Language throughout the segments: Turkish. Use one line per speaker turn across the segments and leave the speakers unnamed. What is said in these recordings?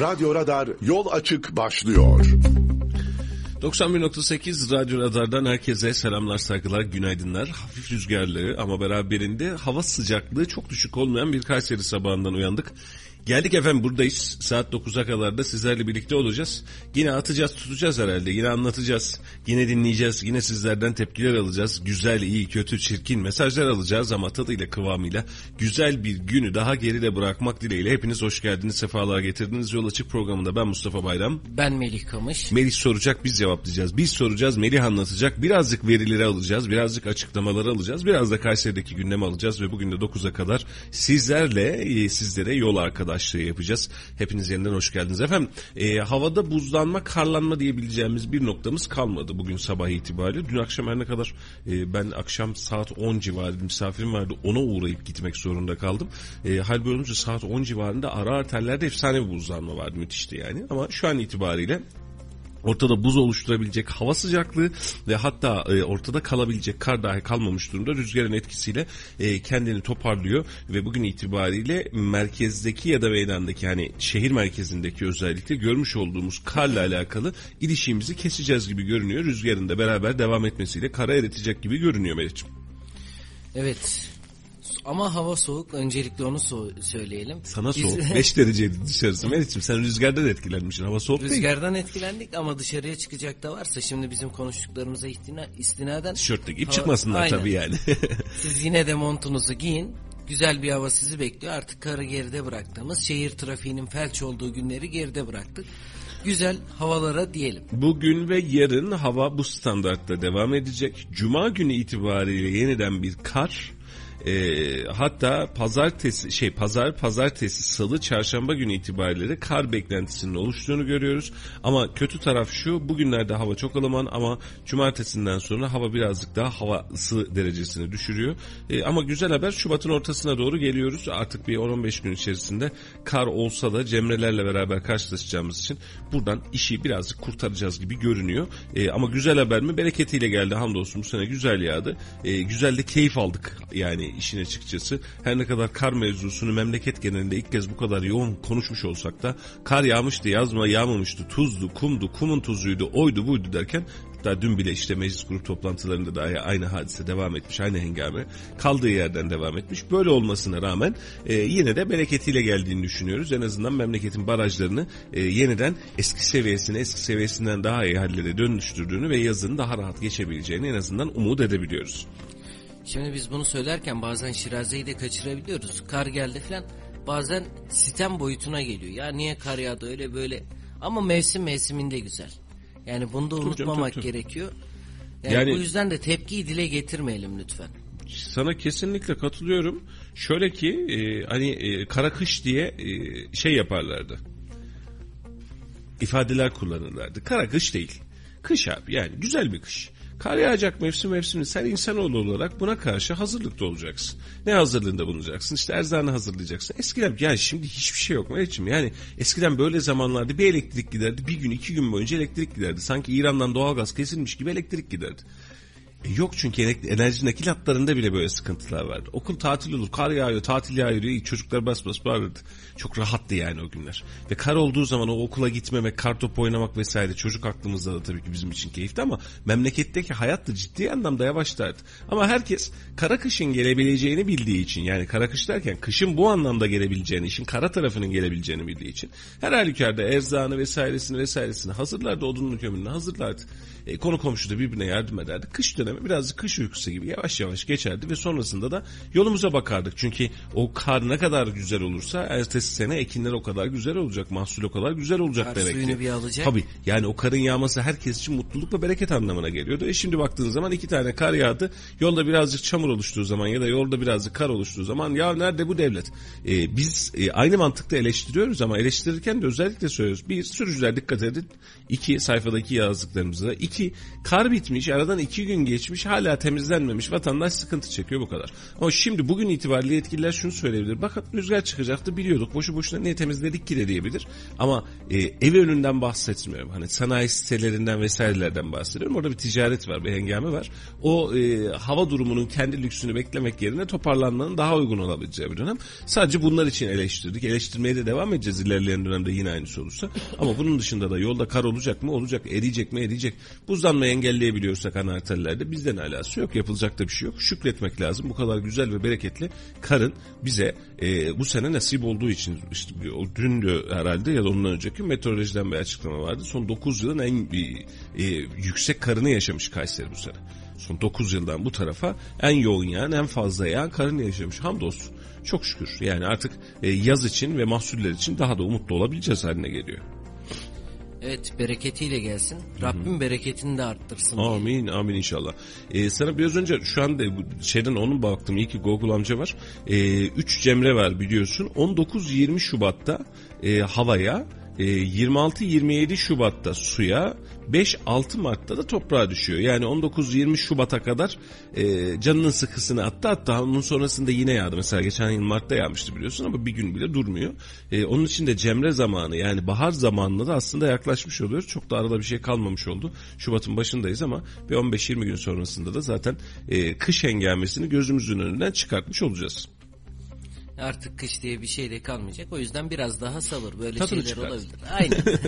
Radyo Radar yol açık başlıyor.
91.8 Radyo Radar'dan herkese selamlar, saygılar, günaydınlar. Hafif rüzgarlı ama beraberinde hava sıcaklığı çok düşük olmayan bir Kayseri sabahından uyandık. Geldik efendim buradayız. Saat 9'a kadar da sizlerle birlikte olacağız. Yine atacağız tutacağız herhalde. Yine anlatacağız. Yine dinleyeceğiz. Yine sizlerden tepkiler alacağız. Güzel, iyi, kötü, çirkin mesajlar alacağız ama tadıyla kıvamıyla güzel bir günü daha geride bırakmak dileğiyle. Hepiniz hoş geldiniz. Sefalar getirdiniz. Yol Açık programında ben Mustafa Bayram.
Ben Melih Kamış.
Melih soracak biz cevaplayacağız. Biz soracağız Melih anlatacak. Birazcık verileri alacağız. Birazcık açıklamaları alacağız. Biraz da Kayseri'deki gündemi alacağız ve bugün de 9'a kadar sizlerle e, sizlere yol arkadaşlığı yapacağız. Hepiniz yeniden hoş geldiniz. Efendim e, havada buzlanma karlanma diyebileceğimiz bir noktamız kalmadı bugün sabah itibariyle. Dün akşam her ne kadar e, ben akşam saat 10 civarı misafirim vardı ona uğrayıp gitmek zorunda kaldım. E, hal böyle olunca saat 10 civarında ara arterlerde efsane bir buzlanma vardı müthişti yani. Ama şu an itibariyle ortada buz oluşturabilecek hava sıcaklığı ve hatta e, ortada kalabilecek kar dahi kalmamış durumda rüzgarın etkisiyle e, kendini toparlıyor ve bugün itibariyle merkezdeki ya da meydandaki yani şehir merkezindeki özellikle görmüş olduğumuz karla alakalı ilişkimizi keseceğiz gibi görünüyor. Rüzgarın da beraber devam etmesiyle kara eritecek gibi görünüyor Meriç'im.
Evet. Ama hava soğuk. Öncelikle onu so- söyleyelim.
Sana
Biz-
soğuk 5 dereceydi dışarısı Meriç'im sen rüzgardan etkilenmişsin hava soğuk değil.
Rüzgardan etkilendik ama dışarıya çıkacak da varsa şimdi bizim konuştuklarımıza istina, istinaden
Tişörtle giyip
Hava-
çıkmasınlar
Aynen.
tabii yani.
siz yine de montunuzu giyin. Güzel bir hava sizi bekliyor. Artık karı geride bıraktığımız şehir trafiğinin felç olduğu günleri geride bıraktık. Güzel havalara diyelim.
Bugün ve yarın hava bu standartta devam edecek. Cuma günü itibariyle yeniden bir kar e, hatta pazartesi şey pazar pazartesi salı çarşamba günü itibariyle kar beklentisinin oluştuğunu görüyoruz. Ama kötü taraf şu bugünlerde hava çok ılıman ama cumartesinden sonra hava birazcık daha hava ısı derecesini düşürüyor. E, ama güzel haber Şubat'ın ortasına doğru geliyoruz. Artık bir 10-15 gün içerisinde kar olsa da Cemrelerle beraber karşılaşacağımız için buradan işi birazcık kurtaracağız gibi görünüyor. E, ama güzel haber mi? Bereketiyle geldi hamdolsun bu sene güzel yağdı. E, güzel de keyif aldık yani işin açıkçası. Her ne kadar kar mevzusunu memleket genelinde ilk kez bu kadar yoğun konuşmuş olsak da kar yağmıştı yazma yağmamıştı tuzdu kumdu kumun tuzuydu oydu buydu derken Hatta dün bile işte meclis grup toplantılarında da aynı hadise devam etmiş, aynı hengame kaldığı yerden devam etmiş. Böyle olmasına rağmen e, yine de bereketiyle geldiğini düşünüyoruz. En azından memleketin barajlarını e, yeniden eski seviyesine, eski seviyesinden daha iyi hallere dönüştürdüğünü ve yazın daha rahat geçebileceğini en azından umut edebiliyoruz.
Şimdi biz bunu söylerken bazen şirazeyi de kaçırabiliyoruz. Kar geldi falan bazen sistem boyutuna geliyor. Ya niye kar yağdı öyle böyle. Ama mevsim mevsiminde güzel. Yani bunu da unutmamak
tabii, tabii.
gerekiyor. Yani,
Yani-
bu yüzden de tepkiyi dile getirmeyelim lütfen.
Sana kesinlikle katılıyorum. Şöyle ki e, hani e, kara kış diye e, şey yaparlardı. İfadeler kullanırlardı. Kara kış değil. Kış abi yani güzel bir kış. Kar yağacak mevsim mevsimi sen insanoğlu olarak buna karşı hazırlıklı olacaksın. Ne hazırlığında bulunacaksın? İşte erzağını hazırlayacaksın. Eskiden yani şimdi hiçbir şey yok Meriç'im. Yani eskiden böyle zamanlarda bir elektrik giderdi. Bir gün iki gün boyunca elektrik giderdi. Sanki İran'dan doğalgaz kesilmiş gibi elektrik giderdi. Yok çünkü ener- enerji nakil hatlarında bile böyle sıkıntılar vardı. Okul tatil olur, kar yağıyor, tatil yağıyor çocuklar bas bas bağırırdı. Çok rahattı yani o günler. Ve kar olduğu zaman o okula gitmemek, kar topu oynamak vesaire çocuk aklımızda da tabii ki bizim için keyifli ama memleketteki hayat da ciddi anlamda yavaşlardı. Ama herkes kara kışın gelebileceğini bildiği için yani kara kış derken kışın bu anlamda gelebileceğini, işin kara tarafının gelebileceğini bildiği için her halükarda erzağını vesairesini vesairesini hazırlardı, odunlu kömürünü hazırlardı. E, konu komşu da birbirine yardım ederdi. Kış dönemi birazcık kış uykusu gibi yavaş yavaş geçerdi ve sonrasında da yolumuza bakardık. Çünkü o kar ne kadar güzel olursa ertesi sene ekinler o kadar güzel olacak, mahsul o kadar güzel olacak
Kar
demekti.
suyunu bir alacak.
Tabii yani o karın yağması herkes için mutluluk ve bereket anlamına geliyordu. E şimdi baktığın zaman iki tane kar yağdı. Yolda birazcık çamur oluştuğu zaman ya da yolda birazcık kar oluştuğu zaman ya nerede bu devlet? E, biz e, aynı mantıkta eleştiriyoruz ama eleştirirken de özellikle söylüyoruz. Bir sürücüler dikkat edin. İki sayfadaki yazdıklarımıza. İki kar bitmiş aradan iki gün geçti. Geçmiş hala temizlenmemiş vatandaş sıkıntı çekiyor bu kadar. Ama şimdi bugün itibariyle yetkililer şunu söyleyebilir. Bakın rüzgar çıkacaktı biliyorduk boşu boşuna niye temizledik ki de diyebilir. Ama e, ev önünden bahsetmiyorum. Hani sanayi sitelerinden vesairelerden bahsediyorum. Orada bir ticaret var bir hengame var. O e, hava durumunun kendi lüksünü beklemek yerine toparlanmanın daha uygun olabileceği bir dönem. Sadece bunlar için eleştirdik. Eleştirmeye de devam edeceğiz ilerleyen dönemde yine aynısı olursa. Ama bunun dışında da yolda kar olacak mı? Olacak. Eriyecek mi? Eriyecek. Buzlanmayı engelleyebiliyorsak ana arterlerde bizden alası yok. Yapılacak da bir şey yok. Şükretmek lazım. Bu kadar güzel ve bereketli karın bize e, bu sene nasip olduğu için işte o dündü herhalde ya da ondan önceki meteorolojiden bir açıklama vardı. Son 9 yılın en e, yüksek karını yaşamış Kayseri bu sene. Son 9 yıldan bu tarafa en yoğun yağan en fazla yağan karını yaşamış. Hamdolsun. Çok şükür. Yani artık e, yaz için ve mahsuller için daha da umutlu olabileceğiz haline geliyor.
Evet bereketiyle gelsin. Rabbim bereketini de arttırsın. diye.
Amin amin inşallah. Ee, sana biraz önce şu anda şeyden onun baktım. İyi ki Google amca var. Ee, 3 Cemre var biliyorsun. 19-20 Şubat'ta e, havaya, e, 26-27 Şubat'ta suya, 5-6 Mart'ta da toprağa düşüyor. Yani 19-20 Şubat'a kadar e, canının sıkısını attı. Hatta onun sonrasında yine yağdı. Mesela geçen yıl Mart'ta yağmıştı biliyorsun ama bir gün bile durmuyor. E, onun için de Cemre zamanı yani bahar zamanına da aslında yaklaşmış oluyor. Çok da arada bir şey kalmamış oldu. Şubat'ın başındayız ama bir 15-20 gün sonrasında da zaten e, kış hengamesini gözümüzün önünden çıkartmış olacağız.
Artık kış diye bir şey de kalmayacak. O yüzden biraz daha sabır. Böyle
Tadını
şeyler
çıkart.
olabilir. Aynen.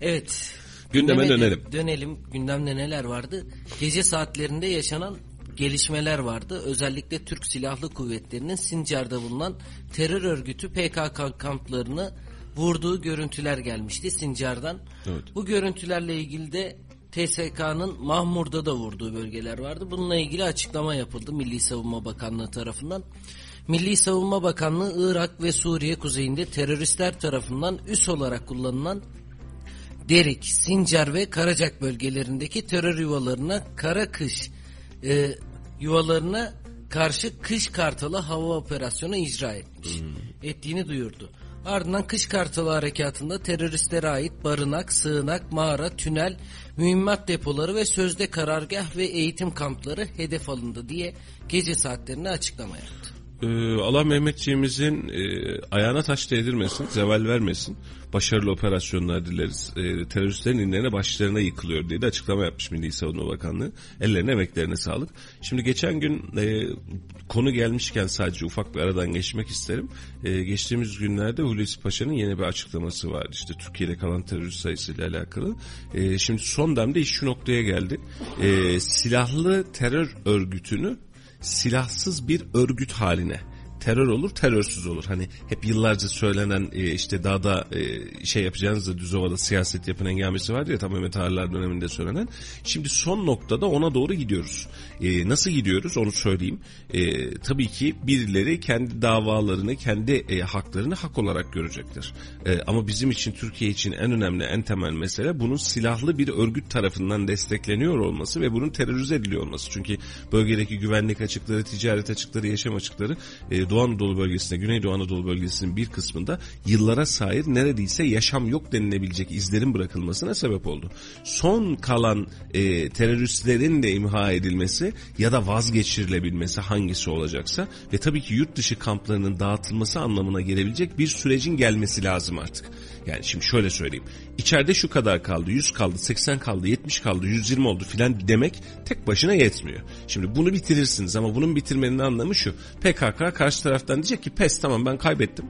evet.
Gündeme
Gündeme de-
dönelim.
Dönelim. Gündemde neler vardı? Gece saatlerinde yaşanan gelişmeler vardı. Özellikle Türk Silahlı Kuvvetleri'nin Sincar'da bulunan terör örgütü PKK kamplarını vurduğu görüntüler gelmişti Sincar'dan.
Evet.
Bu görüntülerle ilgili de TSK'nın Mahmur'da da vurduğu bölgeler vardı. Bununla ilgili açıklama yapıldı Milli Savunma Bakanlığı tarafından. Milli Savunma Bakanlığı Irak ve Suriye kuzeyinde teröristler tarafından üs olarak kullanılan Derik, Sincar ve Karacak bölgelerindeki terör yuvalarına kara kış e, yuvalarına karşı kış kartalı hava operasyonu icra etmiş. Ettiğini duyurdu. Ardından kış kartalı harekatında teröristlere ait barınak, sığınak, mağara, tünel, mühimmat depoları ve sözde karargah ve eğitim kampları hedef alındı diye gece saatlerinde açıklama yaptı.
Ee, Allah Mehmetçiğimizin e, ayağına taş değdirmesin, zeval vermesin. Başarılı operasyonlar dileriz. E, teröristlerin inlerine başlarına yıkılıyor diye de açıklama yapmış Milli Savunma Bakanlığı. Ellerine emeklerine sağlık. Şimdi geçen gün e, konu gelmişken sadece ufak bir aradan geçmek isterim. E, geçtiğimiz günlerde Hulusi Paşa'nın yeni bir açıklaması vardı. İşte Türkiye'de kalan terörist sayısıyla alakalı. E, şimdi son demde iş şu noktaya geldi. E, silahlı terör örgütünü silahsız bir örgüt haline terör olur terörsüz olur. Hani hep yıllarca söylenen e, işte dağda e, şey yapacağınızda düz ovada siyaset yapın engamesi vardı ya tam Mehmet Ağarlar döneminde söylenen. Şimdi son noktada ona doğru gidiyoruz. E, nasıl gidiyoruz onu söyleyeyim. E, tabii ki birileri kendi davalarını kendi e, haklarını hak olarak görecektir. E, ama bizim için Türkiye için en önemli en temel mesele bunun silahlı bir örgüt tarafından destekleniyor olması ve bunun terörize ediliyor olması. Çünkü bölgedeki güvenlik açıkları, ticaret açıkları, yaşam açıkları e, Doğu Anadolu bölgesinde, Güneydoğu Anadolu bölgesinin bir kısmında yıllara sahip neredeyse yaşam yok denilebilecek izlerin bırakılmasına sebep oldu. Son kalan e, teröristlerin de imha edilmesi ya da vazgeçirilebilmesi hangisi olacaksa ve tabii ki yurt dışı kamplarının dağıtılması anlamına gelebilecek bir sürecin gelmesi lazım artık. Yani şimdi şöyle söyleyeyim. İçeride şu kadar kaldı, 100 kaldı, 80 kaldı, 70 kaldı, 120 oldu filan demek tek başına yetmiyor. Şimdi bunu bitirirsiniz ama bunun bitirmenin anlamı şu. PKK karşı taraftan diyecek ki pes tamam ben kaybettim.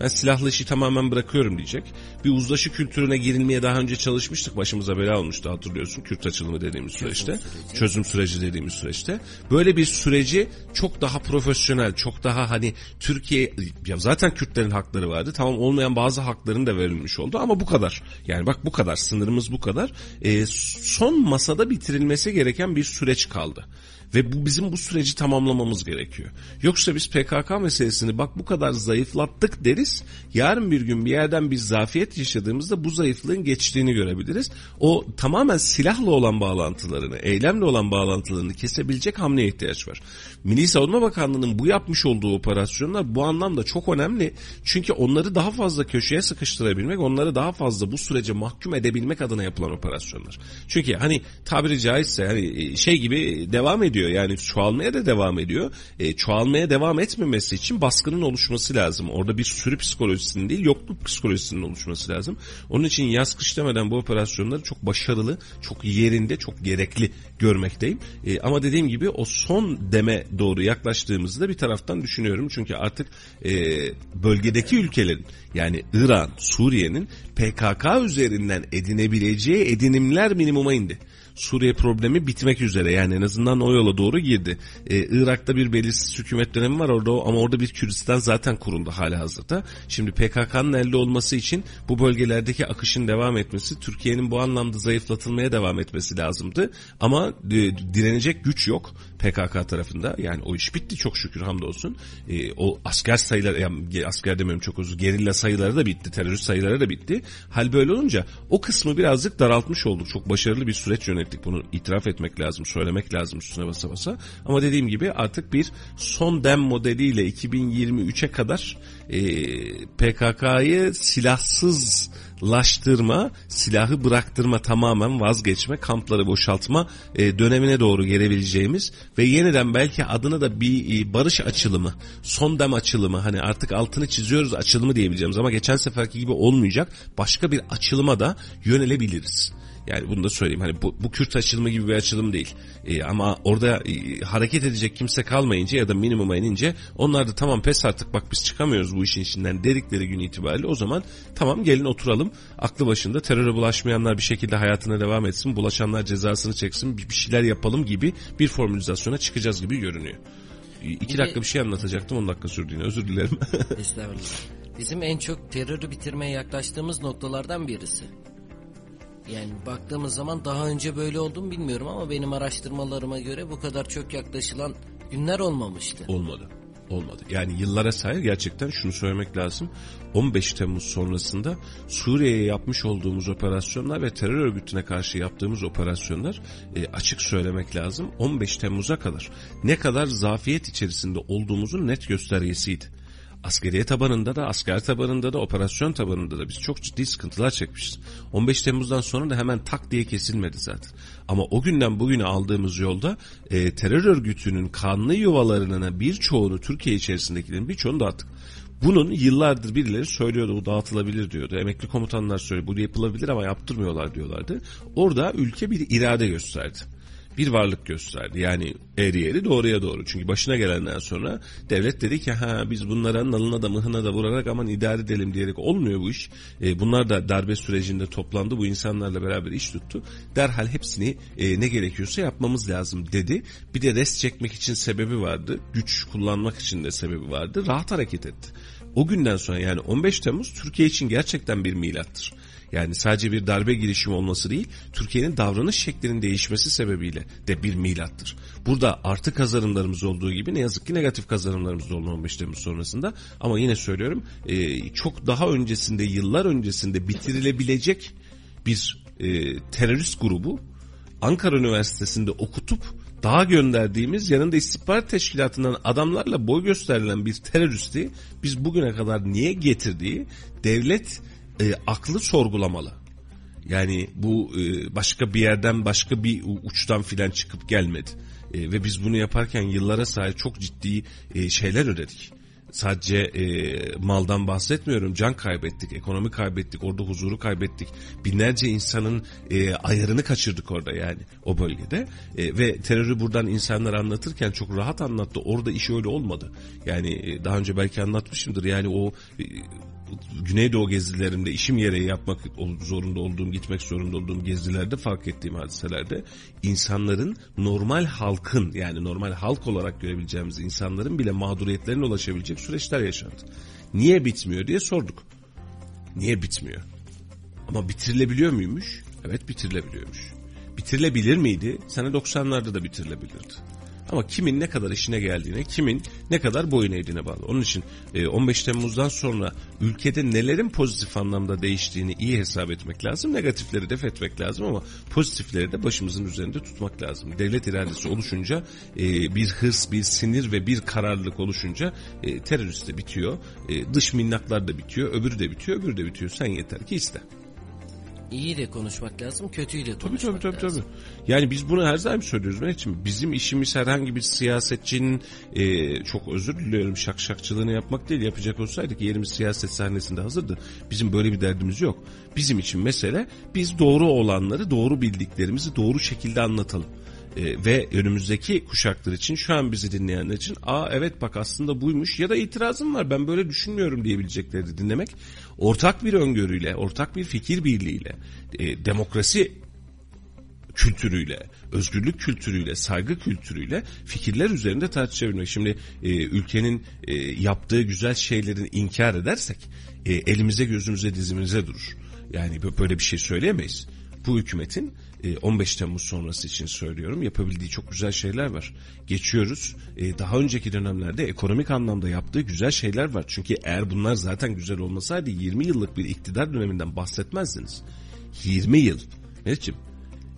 Ben silahlı işi tamamen bırakıyorum diyecek. Bir uzlaşı kültürüne girilmeye daha önce çalışmıştık. Başımıza bela olmuştu hatırlıyorsun. Kürt açılımı dediğimiz süreçte.
süreci.
Çözüm süreci dediğimiz süreçte. Böyle bir süreci çok daha profesyonel, çok daha hani Türkiye ya zaten Kürtlerin hakları vardı. Tamam olmayan bazı hakların da verilmiş oldu ama bu kadar. Yani bak bu kadar sınırımız bu kadar. Ee, son masada bitirilmesi gereken bir süreç kaldı. Ve bu bizim bu süreci tamamlamamız gerekiyor. Yoksa biz PKK meselesini bak bu kadar zayıflattık deriz. Yarın bir gün bir yerden bir zafiyet yaşadığımızda bu zayıflığın geçtiğini görebiliriz. O tamamen silahla olan bağlantılarını, eylemle olan bağlantılarını kesebilecek hamleye ihtiyaç var. Milli Savunma Bakanlığı'nın bu yapmış olduğu operasyonlar bu anlamda çok önemli. Çünkü onları daha fazla köşeye sıkıştırabilmek, onları daha fazla bu sürece mahkum edebilmek adına yapılan operasyonlar. Çünkü hani tabiri caizse hani şey gibi devam ediyor. Yani çoğalmaya da devam ediyor. E, çoğalmaya devam etmemesi için baskının oluşması lazım. Orada bir sürü psikolojisinin değil yokluk psikolojisinin oluşması lazım. Onun için yaz kış demeden bu operasyonları çok başarılı, çok yerinde, çok gerekli görmekteyim. E, ama dediğim gibi o son deme doğru yaklaştığımızda bir taraftan düşünüyorum. Çünkü artık e, bölgedeki ülkelerin yani İran, Suriye'nin PKK üzerinden edinebileceği edinimler minimuma indi. Suriye problemi bitmek üzere yani en azından o yola doğru girdi. Ee, Irak'ta bir belirsiz hükümet dönemi var orada ama orada bir Kürdistan zaten kuruldu hala hazırda. Şimdi PKK'nın elde olması için bu bölgelerdeki akışın devam etmesi, Türkiye'nin bu anlamda zayıflatılmaya devam etmesi lazımdı. Ama e, direnecek güç yok PKK tarafında. Yani o iş bitti çok şükür hamdolsun. E, o asker sayıları, yani asker demiyorum çok uzun, gerilla sayıları da bitti, terörist sayıları da bitti. Hal böyle olunca o kısmı birazcık daraltmış olduk. Çok başarılı bir süreç yönettik. Bunu itiraf etmek lazım, söylemek lazım üstüne basa basa. Ama dediğim gibi artık bir son dem modeliyle 2023'e kadar e, PKK'yı silahsızlaştırma, silahı bıraktırma tamamen vazgeçme, kampları boşaltma e, dönemine doğru gelebileceğimiz ve yeniden belki adına da bir e, barış açılımı, son dem açılımı hani artık altını çiziyoruz açılımı diyebileceğimiz ama geçen seferki gibi olmayacak başka bir açılıma da yönelebiliriz. Yani bunu da söyleyeyim. Hani bu, bu Kürt açılımı gibi bir açılım değil. Ee, ama orada e, hareket edecek kimse kalmayınca ya da minimuma inince onlar da tamam pes artık bak biz çıkamıyoruz bu işin içinden dedikleri gün itibariyle o zaman tamam gelin oturalım. Aklı başında teröre bulaşmayanlar bir şekilde hayatına devam etsin. Bulaşanlar cezasını çeksin. Bir, bir şeyler yapalım gibi bir formülizasyona çıkacağız gibi görünüyor. İki dakika bir şey anlatacaktım 10 dakika sürdü yine özür dilerim.
Estağfurullah. Bizim en çok terörü bitirmeye yaklaştığımız noktalardan birisi. Yani baktığımız zaman daha önce böyle oldu bilmiyorum ama benim araştırmalarıma göre bu kadar çok yaklaşılan günler olmamıştı.
Olmadı. Olmadı. Yani yıllara sahip gerçekten şunu söylemek lazım. 15 Temmuz sonrasında Suriye'ye yapmış olduğumuz operasyonlar ve terör örgütüne karşı yaptığımız operasyonlar e, açık söylemek lazım. 15 Temmuz'a kadar ne kadar zafiyet içerisinde olduğumuzun net göstergesiydi askeriye tabanında da, asker tabanında da, operasyon tabanında da biz çok ciddi sıkıntılar çekmişiz. 15 Temmuz'dan sonra da hemen tak diye kesilmedi zaten. Ama o günden bugüne aldığımız yolda e, terör örgütünün kanlı yuvalarına birçoğunu Türkiye içerisindekilerin birçoğunu dağıttık. Bunun yıllardır birileri söylüyordu bu dağıtılabilir diyordu. Emekli komutanlar söylüyor bu yapılabilir ama yaptırmıyorlar diyorlardı. Orada ülke bir irade gösterdi bir varlık gösterdi. Yani eğri eğri doğruya doğru. Çünkü başına gelenden sonra devlet dedi ki ha biz bunlara nalına da mıhına da vurarak aman idare edelim diyerek olmuyor bu iş. E, bunlar da darbe sürecinde toplandı. Bu insanlarla beraber iş tuttu. Derhal hepsini e, ne gerekiyorsa yapmamız lazım dedi. Bir de rest çekmek için sebebi vardı. Güç kullanmak için de sebebi vardı. Rahat hareket etti. O günden sonra yani 15 Temmuz Türkiye için gerçekten bir milattır. Yani sadece bir darbe girişimi olması değil, Türkiye'nin davranış şeklinin değişmesi sebebiyle de bir milattır. Burada artı kazanımlarımız olduğu gibi ne yazık ki negatif kazanımlarımız da oldu 15 Temmuz sonrasında. Ama yine söylüyorum çok daha öncesinde, yıllar öncesinde bitirilebilecek bir terörist grubu Ankara Üniversitesi'nde okutup daha gönderdiğimiz yanında istihbarat teşkilatından adamlarla boy gösterilen bir teröristi biz bugüne kadar niye getirdiği devlet e, aklı sorgulamalı. Yani bu e, başka bir yerden başka bir uçtan filan çıkıp gelmedi. E, ve biz bunu yaparken yıllara sahip çok ciddi e, şeyler ödedik. Sadece e, maldan bahsetmiyorum. Can kaybettik, ekonomi kaybettik, orada huzuru kaybettik. Binlerce insanın e, ayarını kaçırdık orada yani o bölgede. E, ve terörü buradan insanlar anlatırken çok rahat anlattı. Orada iş öyle olmadı. Yani e, daha önce belki anlatmışımdır. Yani o e, Güneydoğu gezilerimde işim gereği yapmak zorunda olduğum, gitmek zorunda olduğum gezilerde fark ettiğim hadiselerde insanların normal halkın yani normal halk olarak görebileceğimiz insanların bile mağduriyetlerine ulaşabilecek süreçler yaşandı. Niye bitmiyor diye sorduk. Niye bitmiyor? Ama bitirilebiliyor muymuş? Evet bitirilebiliyormuş. Bitirilebilir miydi? Sene 90'larda da bitirilebilirdi. Ama kimin ne kadar işine geldiğine, kimin ne kadar boyun eğdiğine bağlı. Onun için 15 e, Temmuz'dan sonra ülkede nelerin pozitif anlamda değiştiğini iyi hesap etmek lazım. Negatifleri def etmek lazım ama pozitifleri de başımızın üzerinde tutmak lazım. Devlet iradesi oluşunca e, bir hırs, bir sinir ve bir kararlılık oluşunca e, terörist de bitiyor. Dış minnaklar da bitiyor, öbürü de bitiyor, öbürü de bitiyor. Sen yeter ki iste
iyi de konuşmak lazım, kötüyü de konuşmak
tabii, tabii, tabii,
lazım.
Tabii. Yani biz bunu her zaman söylüyoruz. İçin? Bizim işimiz herhangi bir siyasetçinin e, çok özür diliyorum şakşakçılığını yapmak değil. Yapacak olsaydık yerimiz siyaset sahnesinde hazırdı. Bizim böyle bir derdimiz yok. Bizim için mesele biz doğru olanları, doğru bildiklerimizi doğru şekilde anlatalım e, ve önümüzdeki kuşaklar için şu an bizi dinleyenler için aa evet bak aslında buymuş ya da itirazım var ben böyle düşünmüyorum diyebilecekleri dinlemek ortak bir öngörüyle ortak bir fikir birliğiyle e, demokrasi kültürüyle, özgürlük kültürüyle, saygı kültürüyle fikirler üzerinde tartışabilmek. Şimdi e, ülkenin e, yaptığı güzel şeylerin inkar edersek e, elimize gözümüze dizimize durur. Yani böyle bir şey söyleyemeyiz. Bu hükümetin 15 e, Temmuz sonrası için söylüyorum yapabildiği çok güzel şeyler var. Geçiyoruz. E, daha önceki dönemlerde ekonomik anlamda yaptığı güzel şeyler var. Çünkü eğer bunlar zaten güzel olmasaydı 20 yıllık bir iktidar döneminden bahsetmezdiniz. 20 yıl. Mehmetciğim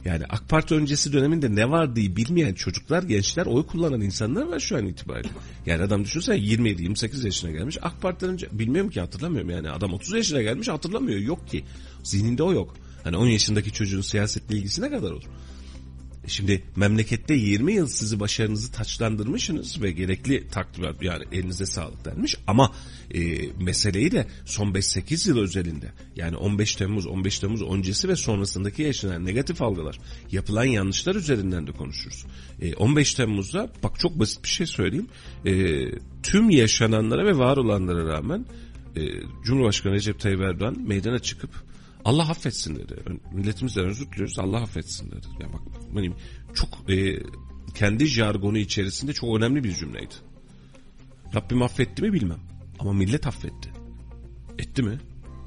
yani AK Parti öncesi döneminde ne vardığı bilmeyen çocuklar, gençler, oy kullanan insanlar var şu an itibariyle. Yani adam düşünsene 27-28 yaşına gelmiş. AK Parti'den önce bilmiyorum ki hatırlamıyorum yani. Adam 30 yaşına gelmiş hatırlamıyor. Yok ki. Zihninde o yok. Hani 10 yaşındaki çocuğun siyasetle ilgisi ne kadar olur? E şimdi memlekette 20 yıl sizi başarınızı taçlandırmışsınız ve gerekli takdir yani elinize sağlık denmiş ama e, meseleyi de son 5-8 yıl özelinde yani 15 Temmuz 15 Temmuz öncesi ve sonrasındaki yaşanan negatif algılar yapılan yanlışlar üzerinden de konuşuruz. E, 15 Temmuz'da bak çok basit bir şey söyleyeyim e, tüm yaşananlara ve var olanlara rağmen e, Cumhurbaşkanı Recep Tayyip Erdoğan meydana çıkıp Allah affetsin dedi. Milletimizden özür diliyoruz Allah affetsin dedi. Ya bak benim çok e, kendi jargonu içerisinde çok önemli bir cümleydi. Rabbim affetti mi bilmem. Ama millet affetti. Etti mi?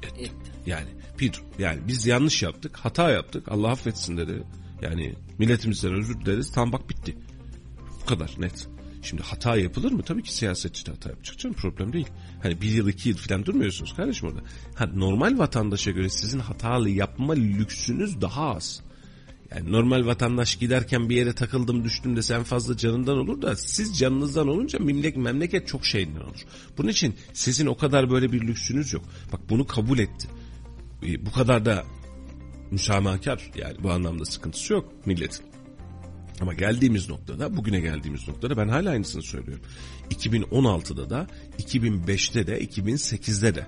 Etti. Etti. Yani bir yani biz yanlış yaptık, hata yaptık. Allah affetsin dedi. Yani milletimizden özür dileriz. Tam bak bitti. Bu kadar net. Şimdi hata yapılır mı? Tabii ki siyasetçi de hata yapacak canım problem değil. Hani bir yıl iki yıl falan durmuyorsunuz kardeşim orada. Ha, normal vatandaşa göre sizin hatalı yapma lüksünüz daha az. Yani normal vatandaş giderken bir yere takıldım düştüm de sen fazla canından olur da siz canınızdan olunca memlek, memleket çok şeyinden olur. Bunun için sizin o kadar böyle bir lüksünüz yok. Bak bunu kabul etti. E, bu kadar da müsamahakar yani bu anlamda sıkıntısı yok milletin. Ama geldiğimiz noktada, bugüne geldiğimiz noktada ben hala aynısını söylüyorum. 2016'da da, 2005'te de, 2008'de de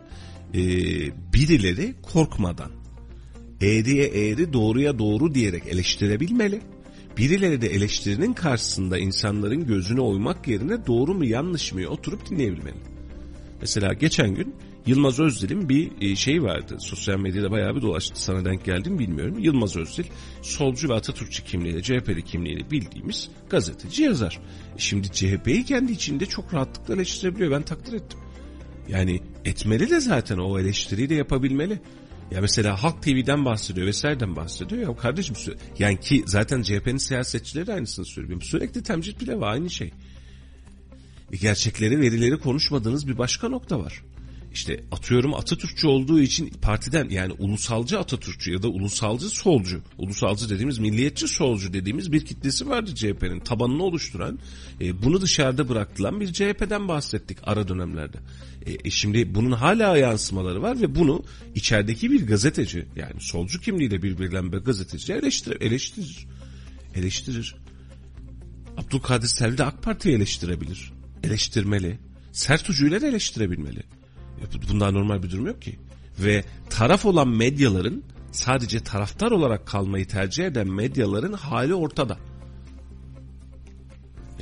e, birileri korkmadan eğriye eğri doğruya doğru diyerek eleştirebilmeli. Birileri de eleştirinin karşısında insanların gözüne oymak yerine doğru mu yanlış mı oturup dinleyebilmeli. Mesela geçen gün Yılmaz Özdil'in bir şey vardı. Sosyal medyada bayağı bir dolaştı. Sana denk geldim bilmiyorum. Yılmaz Özdil solcu ve Atatürkçü kimliğiyle, CHP'li kimliğiyle bildiğimiz gazeteci yazar. E, şimdi CHP'yi kendi içinde çok rahatlıkla eleştirebiliyor. Ben takdir ettim. Yani etmeli de zaten o eleştiriyi de yapabilmeli. Ya mesela Halk TV'den bahsediyor vesaireden bahsediyor. Ya kardeşim yani ki zaten CHP'nin siyasetçileri de aynısını söylüyor. Sürekli temcit bile var aynı şey. E gerçekleri verileri konuşmadığınız bir başka nokta var işte atıyorum Atatürkçü olduğu için partiden yani ulusalcı Atatürkçü ya da ulusalcı solcu, ulusalcı dediğimiz milliyetçi solcu dediğimiz bir kitlesi vardı CHP'nin tabanını oluşturan. E, bunu dışarıda bıraktılan bir CHP'den bahsettik ara dönemlerde. E, e, şimdi bunun hala yansımaları var ve bunu içerideki bir gazeteci yani solcu kimliğiyle birbirinden bir gazeteci eleştirir. Eleştirir. eleştirir. Abdülkadir Selvi de AK Parti'yi eleştirebilir. Eleştirmeli. Sert ucuyla da eleştirebilmeli. Bundan normal bir durum yok ki. Ve taraf olan medyaların sadece taraftar olarak kalmayı tercih eden medyaların hali ortada.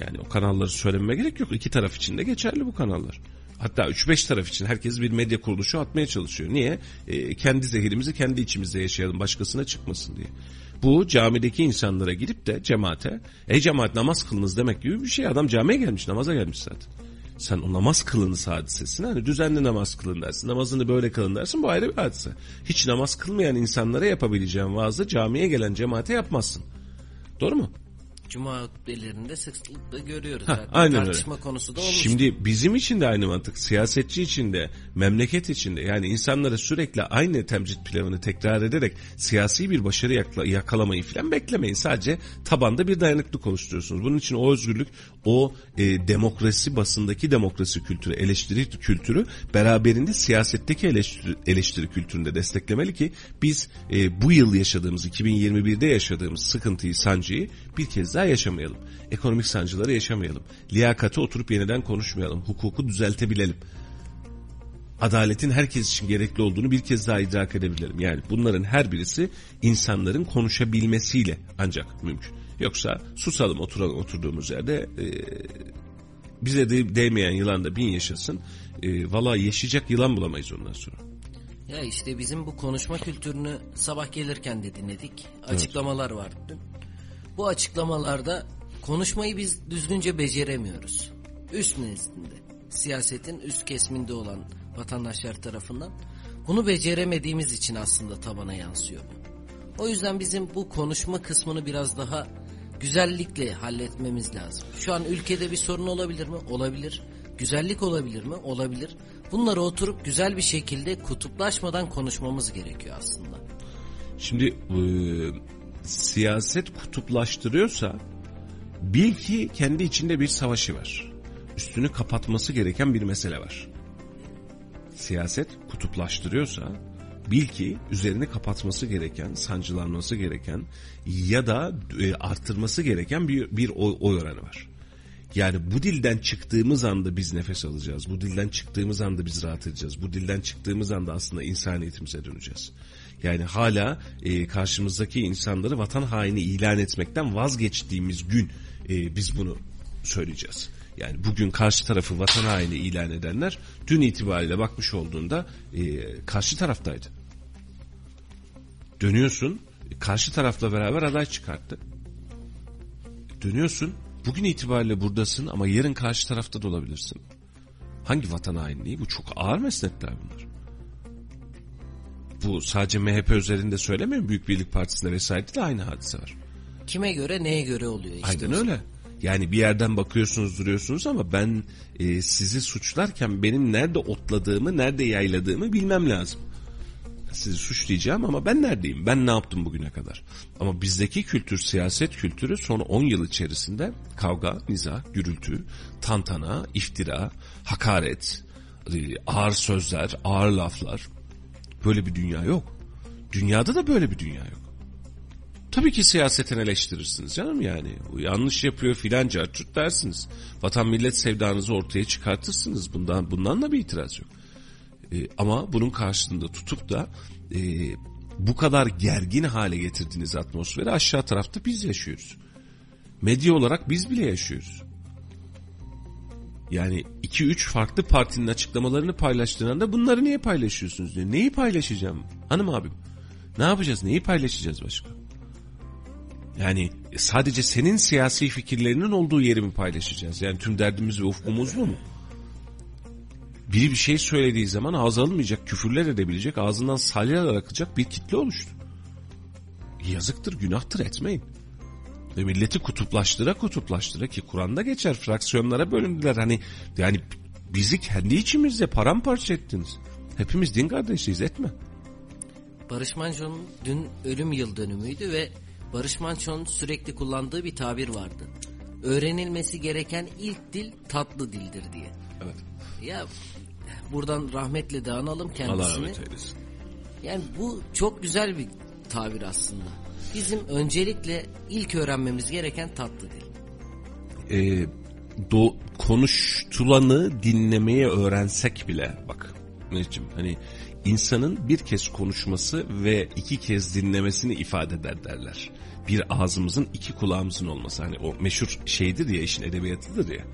Yani o kanalları söylememe gerek yok. İki taraf için de geçerli bu kanallar. Hatta 3-5 taraf için herkes bir medya kuruluşu atmaya çalışıyor. Niye? E, kendi zehirimizi kendi içimizde yaşayalım başkasına çıkmasın diye. Bu camideki insanlara gidip de cemaate, ey cemaat namaz kılınız demek gibi bir şey. Adam camiye gelmiş namaza gelmiş zaten sen o namaz kılınız hadisesine hani düzenli namaz kılın dersin. Namazını böyle kılın dersin bu ayrı bir hadise. Hiç namaz kılmayan insanlara yapabileceğin vaazı camiye gelen cemaate yapmazsın. Doğru mu?
Cuma hutbelerinde sıklıkla görüyoruz
Hah,
zaten.
aynen
Tartışma
öyle.
konusu da olmuş.
Şimdi bizim için de aynı mantık. Siyasetçi için de, memleket için de. Yani insanlara sürekli aynı temcit planını tekrar ederek siyasi bir başarı yakla, yakalamayı falan beklemeyin. Sadece tabanda bir dayanıklık oluşturuyorsunuz. Bunun için o özgürlük, o e, demokrasi, basındaki demokrasi kültürü, eleştiri kültürü beraberinde siyasetteki eleştiri, eleştiri kültürünü de desteklemeli ki biz e, bu yıl yaşadığımız, 2021'de yaşadığımız sıkıntıyı, sancıyı bir kez daha yaşamayalım. Ekonomik sancıları yaşamayalım. Liyakati oturup yeniden konuşmayalım. Hukuku düzeltebilelim. Adaletin herkes için gerekli olduğunu bir kez daha idrak edebilelim. Yani bunların her birisi insanların konuşabilmesiyle ancak mümkün. Yoksa susalım oturalım oturduğumuz yerde e, bize de değmeyen yılan da bin yaşasın. E, Valla yaşayacak yılan bulamayız ondan sonra.
Ya işte bizim bu konuşma kültürünü sabah gelirken de dinledik. Açıklamalar vardı dün. Bu açıklamalarda konuşmayı biz düzgünce beceremiyoruz. Üst nezdinde, siyasetin üst kesiminde olan vatandaşlar tarafından bunu beceremediğimiz için aslında tabana yansıyor bu. O yüzden bizim bu konuşma kısmını biraz daha güzellikle halletmemiz lazım. Şu an ülkede bir sorun olabilir mi? Olabilir. Güzellik olabilir mi? Olabilir. Bunları oturup güzel bir şekilde kutuplaşmadan konuşmamız gerekiyor aslında.
Şimdi e, siyaset kutuplaştırıyorsa bil ki kendi içinde bir savaşı var. Üstünü kapatması gereken bir mesele var. Siyaset kutuplaştırıyorsa bil ki üzerini kapatması gereken, sancılanması gereken ya da e, arttırması gereken bir, bir oy, oy oranı var. Yani bu dilden çıktığımız anda biz nefes alacağız. Bu dilden çıktığımız anda biz rahat edeceğiz. Bu dilden çıktığımız anda aslında insaniyetimize döneceğiz. Yani hala e, karşımızdaki insanları vatan haini ilan etmekten vazgeçtiğimiz gün e, biz bunu söyleyeceğiz. Yani bugün karşı tarafı vatan haini ilan edenler dün itibariyle bakmış olduğunda e, karşı taraftaydı. Dönüyorsun karşı tarafla beraber aday çıkarttı. Dönüyorsun bugün itibariyle buradasın ama yarın karşı tarafta da olabilirsin. Hangi vatan hainliği? Bu çok ağır mesnetler bunlar. Bu sadece MHP üzerinde söylemiyorum. Büyük Birlik Partisi'nde vesaire de aynı hadise var.
Kime göre neye göre oluyor işte.
Aynen öyle. Yani bir yerden bakıyorsunuz duruyorsunuz ama ben e, sizi suçlarken benim nerede otladığımı, nerede yayladığımı bilmem lazım. Sizi suçlayacağım ama ben neredeyim? Ben ne yaptım bugüne kadar? Ama bizdeki kültür, siyaset kültürü son 10 yıl içerisinde kavga, niza, gürültü, tantana, iftira, hakaret, e, ağır sözler, ağır laflar. Böyle bir dünya yok. Dünyada da böyle bir dünya yok. Tabii ki siyaseten eleştirirsiniz canım yani. O yanlış yapıyor filan carçurt dersiniz. Vatan millet sevdanızı ortaya çıkartırsınız. Bundan bundan da bir itiraz yok. Ee, ama bunun karşılığında tutup da e, bu kadar gergin hale getirdiğiniz atmosferi aşağı tarafta biz yaşıyoruz. Medya olarak biz bile yaşıyoruz. Yani 2-3 farklı partinin açıklamalarını paylaştığında bunları niye paylaşıyorsunuz diyor. Neyi paylaşacağım hanım abim? Ne yapacağız? Neyi paylaşacağız başka? Yani sadece senin siyasi fikirlerinin olduğu yeri mi paylaşacağız? Yani tüm derdimiz ve ufkumuz bu mu? Biri bir şey söylediği zaman ağız alınmayacak, küfürler edebilecek, ağzından salyalar akacak bir kitle oluştu. Yazıktır, günahtır etmeyin. Ve milleti kutuplaştıra kutuplaştıra ki Kur'an'da geçer fraksiyonlara bölündüler. Hani yani bizi kendi içimizde paramparça ettiniz. Hepimiz din kardeşiyiz etme.
Barış Manço'nun dün ölüm yıl dönümüydü ve Barış Manço'nun sürekli kullandığı bir tabir vardı. Öğrenilmesi gereken ilk dil tatlı dildir diye.
Evet.
Ya buradan rahmetle de analım
Allah
kendisini.
rahmet eylesin.
Yani bu çok güzel bir tabir aslında. Bizim öncelikle ilk öğrenmemiz gereken tatlı dil.
e, do, konuştulanı dinlemeye öğrensek bile bak Mehmetciğim hani insanın bir kez konuşması ve iki kez dinlemesini ifade eder derler. Bir ağzımızın iki kulağımızın olması hani o meşhur şeydir ya işin edebiyatıdır ya.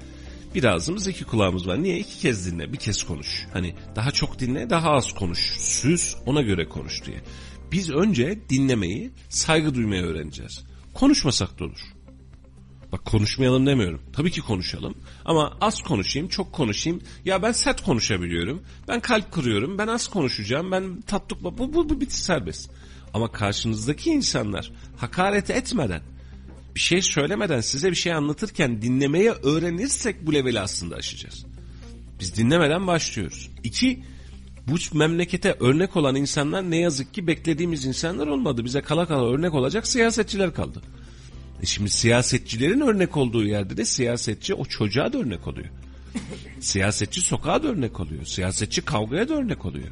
Bir ağzımız iki kulağımız var. Niye? iki kez dinle, bir kez konuş. Hani daha çok dinle, daha az konuş. Süz ona göre konuş diye. Biz önce dinlemeyi, saygı duymayı öğreneceğiz. Konuşmasak da olur. Bak konuşmayalım demiyorum. Tabii ki konuşalım. Ama az konuşayım, çok konuşayım. Ya ben sert konuşabiliyorum. Ben kalp kırıyorum. Ben az konuşacağım. Ben tatlı... Bu, bu, bu biti serbest. Ama karşınızdaki insanlar hakaret etmeden bir şey söylemeden size bir şey anlatırken dinlemeye öğrenirsek bu leveli aslında aşacağız. Biz dinlemeden başlıyoruz. İki, bu memlekete örnek olan insanlar ne yazık ki beklediğimiz insanlar olmadı. Bize kala kala örnek olacak siyasetçiler kaldı. E şimdi siyasetçilerin örnek olduğu yerde de siyasetçi o çocuğa da örnek oluyor. siyasetçi sokağa da örnek oluyor. Siyasetçi kavgaya da örnek oluyor.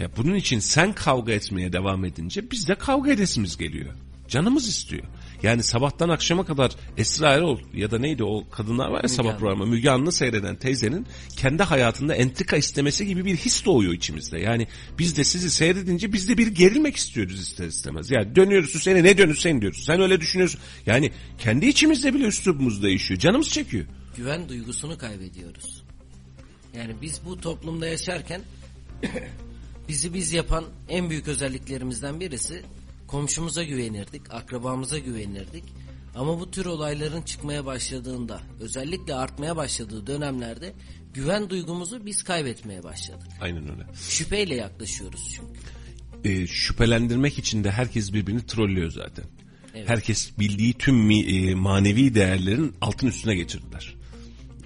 Ya bunun için sen kavga etmeye devam edince biz de kavga edesimiz geliyor. Canımız istiyor. Yani sabahtan akşama kadar Esra Erol ya da neydi o kadınlar var ya sabah
Anlı.
programı Müge Anlı seyreden teyzenin kendi hayatında entrika istemesi gibi bir his doğuyor içimizde. Yani biz de sizi seyredince biz de bir gerilmek istiyoruz ister istemez. Yani dönüyoruz seni ne dönüyorsun sen diyorsun. Sen öyle düşünüyorsun. Yani kendi içimizde bile üslubumuz değişiyor. Canımız çekiyor.
güven duygusunu kaybediyoruz. Yani biz bu toplumda yaşarken bizi biz yapan en büyük özelliklerimizden birisi komşumuza güvenirdik, akrabamıza güvenirdik. Ama bu tür olayların çıkmaya başladığında, özellikle artmaya başladığı dönemlerde güven duygumuzu biz kaybetmeye başladık.
Aynen öyle.
Şüpheyle yaklaşıyoruz çünkü.
e, şüphelendirmek için de herkes birbirini trollüyor zaten.
Evet.
Herkes bildiği tüm mi, e, manevi değerlerin altın üstüne geçirdiler.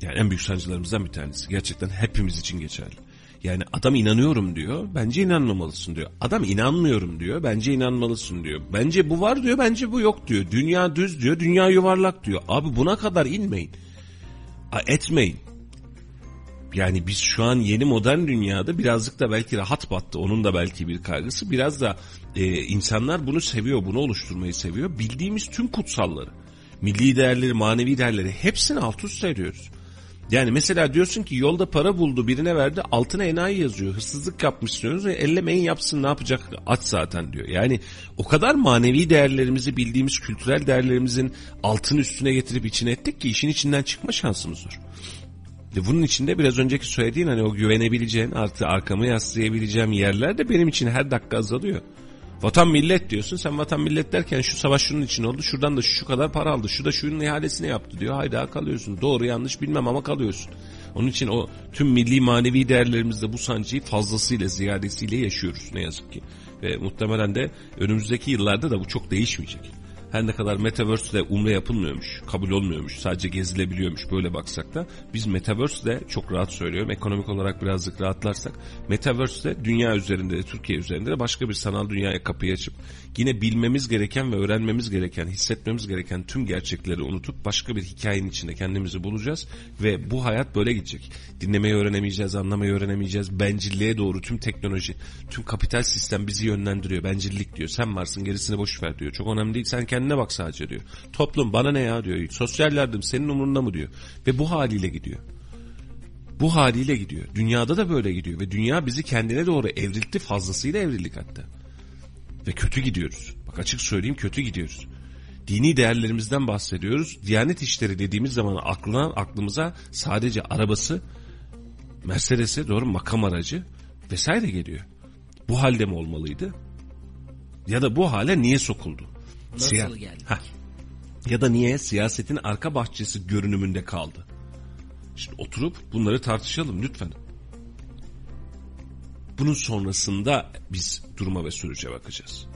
Yani en büyük sancılarımızdan bir tanesi. Gerçekten hepimiz için geçerli. Yani adam inanıyorum diyor, bence inanmamalısın diyor. Adam inanmıyorum diyor, bence inanmalısın diyor. Bence bu var diyor, bence bu yok diyor. Dünya düz diyor, dünya yuvarlak diyor. Abi buna kadar inmeyin. A, etmeyin. Yani biz şu an yeni modern dünyada birazcık da belki rahat battı. Onun da belki bir kaygısı. Biraz da e, insanlar bunu seviyor, bunu oluşturmayı seviyor. Bildiğimiz tüm kutsalları, milli değerleri, manevi değerleri hepsini alt üst ediyoruz. Yani mesela diyorsun ki yolda para buldu birine verdi altına enayi yazıyor. Hırsızlık yapmış diyoruz ve ellemeyin yapsın ne yapacak aç zaten diyor. Yani o kadar manevi değerlerimizi bildiğimiz kültürel değerlerimizin altın üstüne getirip içine ettik ki işin içinden çıkma şansımız zor. Ve bunun içinde biraz önceki söylediğin hani o güvenebileceğin artı arkamı yaslayabileceğim yerler de benim için her dakika azalıyor. Vatan millet diyorsun sen vatan millet derken şu savaş şunun için oldu şuradan da şu, kadar para aldı şu da şunun ihalesini yaptı diyor hayda kalıyorsun doğru yanlış bilmem ama kalıyorsun. Onun için o tüm milli manevi değerlerimizde bu sancıyı fazlasıyla ziyadesiyle yaşıyoruz ne yazık ki. Ve muhtemelen de önümüzdeki yıllarda da bu çok değişmeyecek. Her ne kadar Metaverse'de umre yapılmıyormuş, kabul olmuyormuş, sadece gezilebiliyormuş böyle baksak da biz Metaverse'de çok rahat söylüyorum. Ekonomik olarak birazcık rahatlarsak Metaverse'de dünya üzerinde de Türkiye üzerinde de başka bir sanal dünyaya kapıyı açıp yine bilmemiz gereken ve öğrenmemiz gereken, hissetmemiz gereken tüm gerçekleri unutup başka bir hikayenin içinde kendimizi bulacağız ve bu hayat böyle gidecek. Dinlemeyi öğrenemeyeceğiz, anlamayı öğrenemeyeceğiz. Bencilliğe doğru tüm teknoloji, tüm kapital sistem bizi yönlendiriyor. Bencillik diyor. Sen varsın gerisini boş ver diyor. Çok önemli değil. Sen kendine bak sadece diyor. Toplum bana ne ya diyor. Sosyal yardım senin umurunda mı diyor. Ve bu haliyle gidiyor. Bu haliyle gidiyor. Dünyada da böyle gidiyor ve dünya bizi kendine doğru evriltti fazlasıyla evrildik hatta. Ve kötü gidiyoruz. Bak açık söyleyeyim kötü gidiyoruz. Dini değerlerimizden bahsediyoruz. Diyanet işleri dediğimiz zaman aklına aklımıza sadece arabası, Mercedes'i doğru makam aracı vesaire geliyor. Bu halde mi olmalıydı? Ya da bu hale niye sokuldu?
Nasıl
Siya-
geldik?
Heh. Ya da niye siyasetin arka bahçesi görünümünde kaldı? Şimdi oturup bunları tartışalım lütfen. Bunun sonrasında biz duruma ve sürece bakacağız.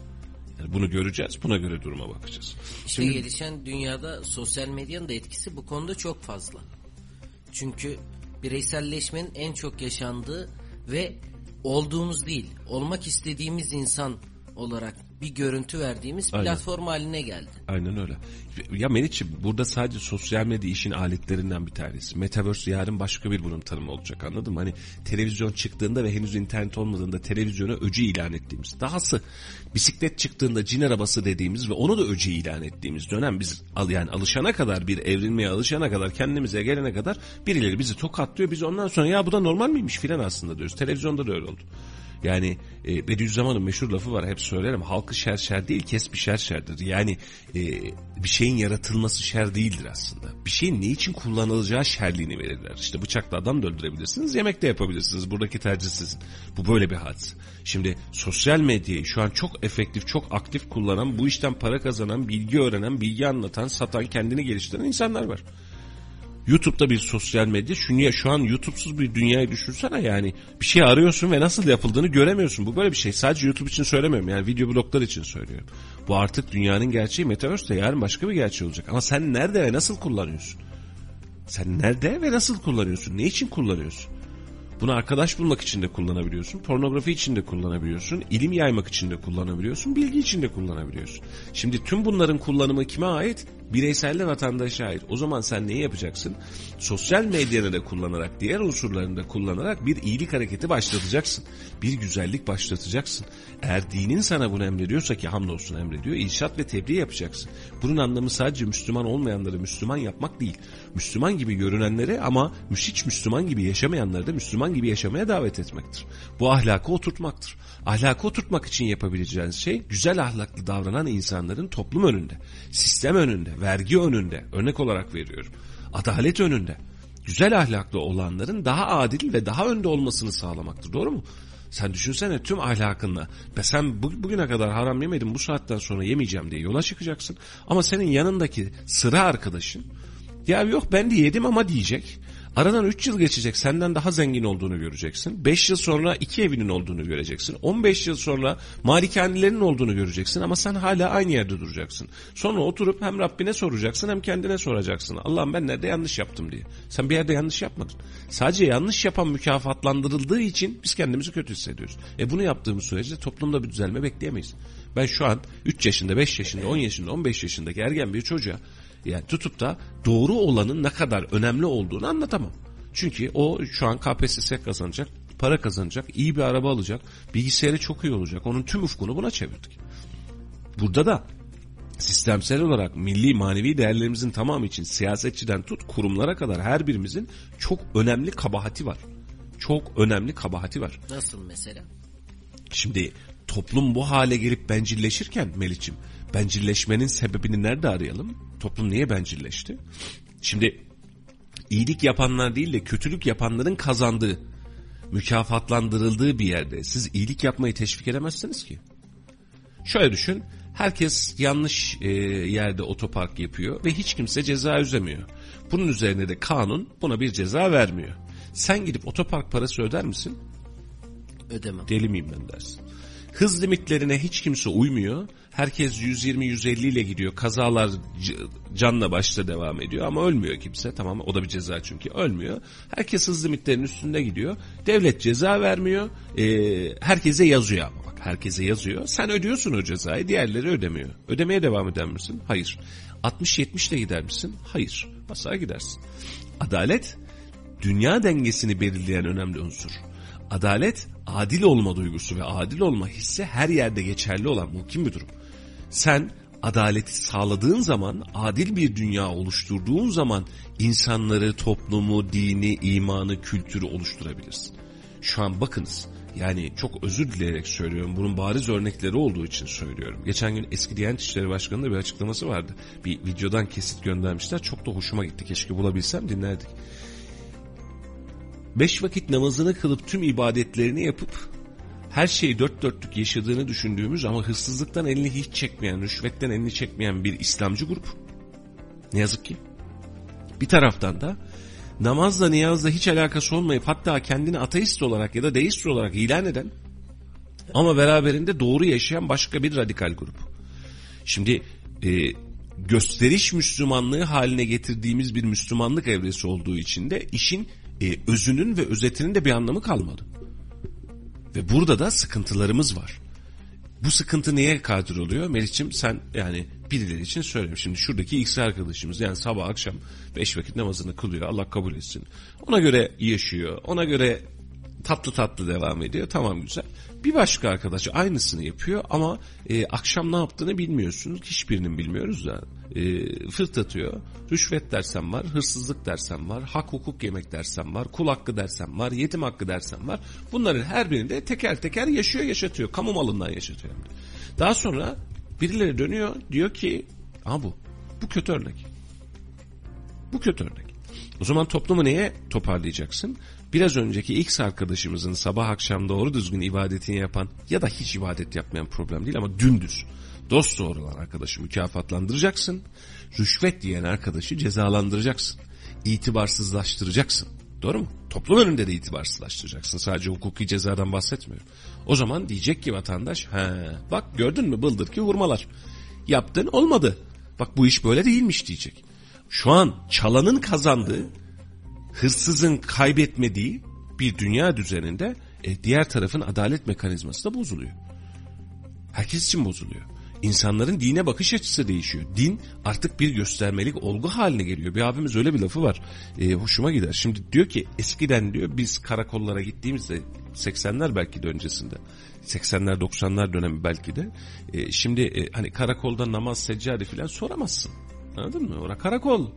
Yani bunu göreceğiz, buna göre duruma bakacağız.
İşte gelişen dünyada sosyal medyanın da etkisi bu konuda çok fazla. Çünkü bireyselleşmenin en çok yaşandığı ve olduğumuz değil, olmak istediğimiz insan olarak bir görüntü verdiğimiz
Aynen.
platform haline geldi.
Aynen öyle. Ya Meriç'im burada sadece sosyal medya işin aletlerinden bir tanesi. Metaverse yarın başka bir bunun tanımı olacak anladın mı? Hani televizyon çıktığında ve henüz internet olmadığında televizyona öcü ilan ettiğimiz. Dahası bisiklet çıktığında cin arabası dediğimiz ve onu da öcü ilan ettiğimiz dönem biz al yani alışana kadar bir evrilmeye alışana kadar kendimize gelene kadar birileri bizi tokatlıyor. Biz ondan sonra ya bu da normal miymiş filan aslında diyoruz. Televizyonda da öyle oldu. Yani e, Bediüzzaman'ın meşhur lafı var hep söylerim. Halkı şer şer değil kes bir şer şerdir. Yani e, bir şeyin yaratılması şer değildir aslında. Bir şeyin ne için kullanılacağı şerliğini verirler. İşte bıçakla adam da öldürebilirsiniz. Yemek de yapabilirsiniz. Buradaki tercih sizin. Bu böyle bir hadise. Şimdi sosyal medyayı şu an çok efektif, çok aktif kullanan, bu işten para kazanan, bilgi öğrenen, bilgi anlatan, satan, kendini geliştiren insanlar var. YouTube'da bir sosyal medya. Şu, şu an YouTube'suz bir dünyayı düşünsene yani. Bir şey arıyorsun ve nasıl yapıldığını göremiyorsun. Bu böyle bir şey. Sadece YouTube için söylemiyorum. Yani video bloglar için söylüyorum. Bu artık dünyanın gerçeği. Metaverse de yarın başka bir gerçeği olacak. Ama sen nerede ve nasıl kullanıyorsun? Sen nerede ve nasıl kullanıyorsun? Ne için kullanıyorsun? Bunu arkadaş bulmak için de kullanabiliyorsun. Pornografi için de kullanabiliyorsun. ilim yaymak için de kullanabiliyorsun. Bilgi için de kullanabiliyorsun. Şimdi tüm bunların kullanımı kime ait? Bireysel vatandaşa ait. O zaman sen neyi yapacaksın? Sosyal medyanı da kullanarak, diğer unsurlarını da kullanarak bir iyilik hareketi başlatacaksın. Bir güzellik başlatacaksın. Eğer dinin sana bunu emrediyorsa ki hamdolsun emrediyor, irşat ve tebliğ yapacaksın. Bunun anlamı sadece Müslüman olmayanları Müslüman yapmak değil. Müslüman gibi görünenleri ama hiç Müslüman gibi yaşamayanları da Müslüman gibi yaşamaya davet etmektir. Bu ahlakı oturtmaktır. Ahlakı oturtmak için yapabileceğiniz şey güzel ahlaklı davranan insanların toplum önünde, sistem önünde, vergi önünde örnek olarak veriyorum. Adalet önünde. Güzel ahlaklı olanların daha adil ve daha önde olmasını sağlamaktır. Doğru mu? Sen düşünsene tüm ahlakınla. Be sen bu, bugüne kadar haram yemedin bu saatten sonra yemeyeceğim diye yola çıkacaksın. Ama senin yanındaki sıra arkadaşın ya yok ben de yedim ama diyecek. Aradan 3 yıl geçecek senden daha zengin olduğunu göreceksin. 5 yıl sonra 2 evinin olduğunu göreceksin. 15 yıl sonra malikanelerinin olduğunu göreceksin ama sen hala aynı yerde duracaksın. Sonra oturup hem Rabbine soracaksın hem kendine soracaksın. Allah'ım ben nerede yanlış yaptım diye. Sen bir yerde yanlış yapmadın. Sadece yanlış yapan mükafatlandırıldığı için biz kendimizi kötü hissediyoruz. E bunu yaptığımız sürece toplumda bir düzelme bekleyemeyiz. Ben şu an 3 yaşında, 5 yaşında, 10 yaşında, 15 yaşındaki ergen bir çocuğa yani tutup da doğru olanın ne kadar önemli olduğunu anlatamam. Çünkü o şu an KPSS kazanacak, para kazanacak, iyi bir araba alacak, bilgisayarı çok iyi olacak. Onun tüm ufkunu buna çevirdik. Burada da sistemsel olarak milli manevi değerlerimizin tamamı için siyasetçiden tut kurumlara kadar her birimizin çok önemli kabahati var. Çok önemli kabahati var.
Nasıl mesela?
Şimdi toplum bu hale gelip bencilleşirken Meliç'im bencilleşmenin sebebini nerede arayalım? Toplum niye bencilleşti? Şimdi iyilik yapanlar değil de kötülük yapanların kazandığı, mükafatlandırıldığı bir yerde siz iyilik yapmayı teşvik edemezsiniz ki. Şöyle düşün, herkes yanlış e, yerde otopark yapıyor ve hiç kimse ceza üzemiyor. Bunun üzerine de kanun buna bir ceza vermiyor. Sen gidip otopark parası öder misin?
Ödemem.
Deli miyim ben dersin. Hız limitlerine hiç kimse uymuyor. Herkes 120-150 ile gidiyor. Kazalar canla başla devam ediyor ama ölmüyor kimse. Tamam o da bir ceza çünkü ölmüyor. Herkes hız limitlerinin üstünde gidiyor. Devlet ceza vermiyor. Ee, herkese yazıyor ama bak herkese yazıyor. Sen ödüyorsun o cezayı diğerleri ödemiyor. Ödemeye devam eder misin? Hayır. 60-70 ile gider misin? Hayır. Basar gidersin. Adalet dünya dengesini belirleyen önemli unsur. Adalet adil olma duygusu ve adil olma hissi her yerde geçerli olan mümkün bir durum. Sen adaleti sağladığın zaman, adil bir dünya oluşturduğun zaman insanları, toplumu, dini, imanı, kültürü oluşturabilirsin. Şu an bakınız, yani çok özür dileyerek söylüyorum. Bunun bariz örnekleri olduğu için söylüyorum. Geçen gün eski Diyanet İşleri Başkanı'nın bir açıklaması vardı. Bir videodan kesit göndermişler. Çok da hoşuma gitti. Keşke bulabilsem dinlerdik. Beş vakit namazını kılıp tüm ibadetlerini yapıp her şeyi dört dörtlük yaşadığını düşündüğümüz ama hırsızlıktan elini hiç çekmeyen, rüşvetten elini çekmeyen bir İslamcı grup. Ne yazık ki. Bir taraftan da namazla niyazla hiç alakası olmayıp hatta kendini ateist olarak ya da deist olarak ilan eden ama beraberinde doğru yaşayan başka bir radikal grup. Şimdi e, gösteriş Müslümanlığı haline getirdiğimiz bir Müslümanlık evresi olduğu için de işin e, özünün ve özetinin de bir anlamı kalmadı. Ve burada da sıkıntılarımız var. Bu sıkıntı neye kadir oluyor? Melih'ciğim sen yani birileri için söyleyeyim. Şimdi şuradaki X arkadaşımız yani sabah akşam beş vakit namazını kılıyor. Allah kabul etsin. Ona göre yaşıyor. Ona göre tatlı tatlı devam ediyor. Tamam güzel. Bir başka arkadaş aynısını yapıyor ama e, akşam ne yaptığını bilmiyorsunuz. Hiçbirinin bilmiyoruz da. E, fırt atıyor. Rüşvet dersem var, hırsızlık dersem var, hak hukuk yemek dersem var, kul hakkı dersem var, yetim hakkı dersem var. Bunların her birini de teker teker yaşıyor yaşatıyor. Kamu malından yaşatıyor. Daha sonra birileri dönüyor diyor ki Aa bu, bu kötü örnek. Bu kötü örnek. O zaman toplumu neye toparlayacaksın? Biraz önceki X arkadaşımızın sabah akşam doğru düzgün ibadetini yapan ya da hiç ibadet yapmayan problem değil ama dümdüz dost doğru olan arkadaşı mükafatlandıracaksın. Rüşvet diyen arkadaşı cezalandıracaksın. itibarsızlaştıracaksın. Doğru mu? Toplum önünde de itibarsızlaştıracaksın. Sadece hukuki cezadan bahsetmiyorum. O zaman diyecek ki vatandaş, he, bak gördün mü bıldır ki vurmalar. Yaptın olmadı. Bak bu iş böyle değilmiş diyecek. Şu an çalanın kazandığı, hırsızın kaybetmediği bir dünya düzeninde e, diğer tarafın adalet mekanizması da bozuluyor. Herkes için bozuluyor. İnsanların dine bakış açısı değişiyor. Din artık bir göstermelik olgu haline geliyor. Bir abimiz öyle bir lafı var. E, hoşuma gider. Şimdi diyor ki eskiden diyor biz karakollara gittiğimizde 80'ler belki de öncesinde 80'ler 90'lar dönemi belki de e, şimdi e, hani karakolda namaz seccade falan soramazsın. Anladın mı? Ora karakol.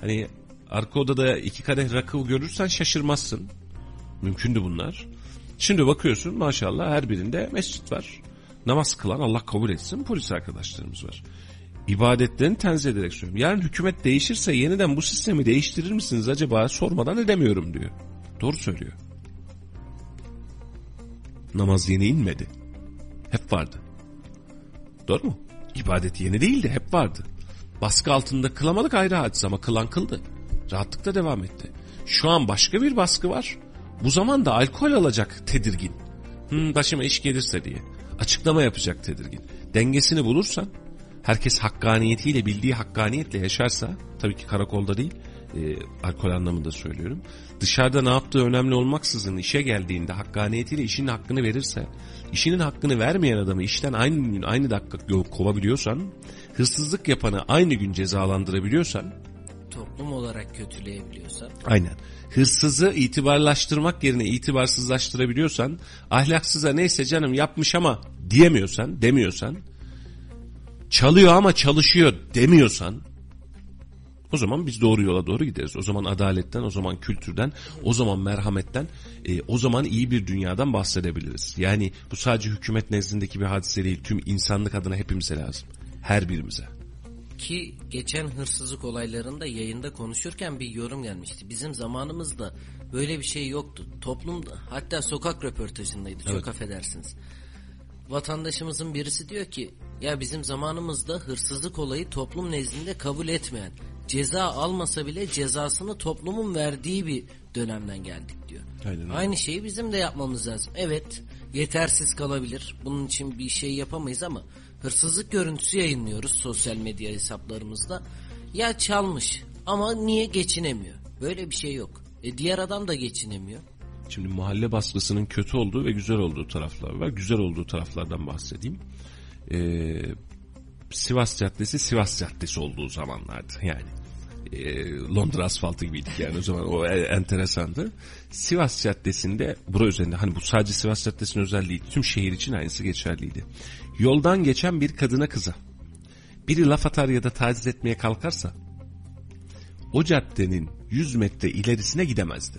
Hani arka odada iki kadeh rakı görürsen şaşırmazsın. Mümkündü bunlar. Şimdi bakıyorsun maşallah her birinde mescit var. Namaz kılan Allah kabul etsin polis arkadaşlarımız var. İbadetlerini tenzih ederek söylüyorum. Yarın hükümet değişirse yeniden bu sistemi değiştirir misiniz acaba sormadan edemiyorum diyor. Doğru söylüyor. Namaz yeni inmedi. Hep vardı. Doğru mu? İbadet yeni değildi hep vardı. Baskı altında kılamadık ayrı hadise ama kılan kıldı. Rahatlıkla devam etti. Şu an başka bir baskı var. Bu zaman da alkol alacak tedirgin. Hmm, başıma iş gelirse diye. Açıklama yapacak tedirgin. Dengesini bulursan, herkes hakkaniyetiyle bildiği hakkaniyetle yaşarsa, tabii ki karakolda değil, e, alkol anlamında söylüyorum. Dışarıda ne yaptığı önemli olmaksızın işe geldiğinde hakkaniyetiyle işinin hakkını verirse, işinin hakkını vermeyen adamı işten aynı gün aynı dakika kovabiliyorsan, hırsızlık yapanı aynı gün cezalandırabiliyorsan,
Toplum olarak kötüleyebiliyorsan.
Aynen. Hırsızı itibarlaştırmak yerine itibarsızlaştırabiliyorsan, ahlaksıza neyse canım yapmış ama diyemiyorsan, demiyorsan, çalıyor ama çalışıyor demiyorsan, o zaman biz doğru yola doğru gideriz. O zaman adaletten, o zaman kültürden, o zaman merhametten, e, o zaman iyi bir dünyadan bahsedebiliriz. Yani bu sadece hükümet nezdindeki bir hadise değil, tüm insanlık adına hepimize lazım. Her birimize.
Ki geçen hırsızlık olaylarında yayında konuşurken bir yorum gelmişti. Bizim zamanımızda böyle bir şey yoktu. Toplumda hatta sokak röportajındaydı çok
Evet.
affedersiniz. Vatandaşımızın birisi diyor ki ya bizim zamanımızda hırsızlık olayı toplum nezdinde kabul etmeyen ceza almasa bile cezasını toplumun verdiği bir dönemden geldik diyor.
Aynen.
Aynı şeyi bizim de yapmamız lazım. Evet yetersiz kalabilir. Bunun için bir şey yapamayız ama hırsızlık görüntüsü yayınlıyoruz sosyal medya hesaplarımızda. Ya çalmış ama niye geçinemiyor? Böyle bir şey yok. E diğer adam da geçinemiyor.
Şimdi mahalle baskısının kötü olduğu ve güzel olduğu taraflar var. Güzel olduğu taraflardan bahsedeyim. Ee, Sivas Caddesi Sivas Caddesi olduğu zamanlardı yani. Ee, Londra asfaltı gibiydik yani o zaman o e- enteresandı. Sivas Caddesi'nde bura üzerinde hani bu sadece Sivas Caddesi'nin özelliği tüm şehir için aynısı geçerliydi. Yoldan geçen bir kadına kıza biri laf atar ya da taciz etmeye kalkarsa o caddenin 100 metre ilerisine gidemezdi.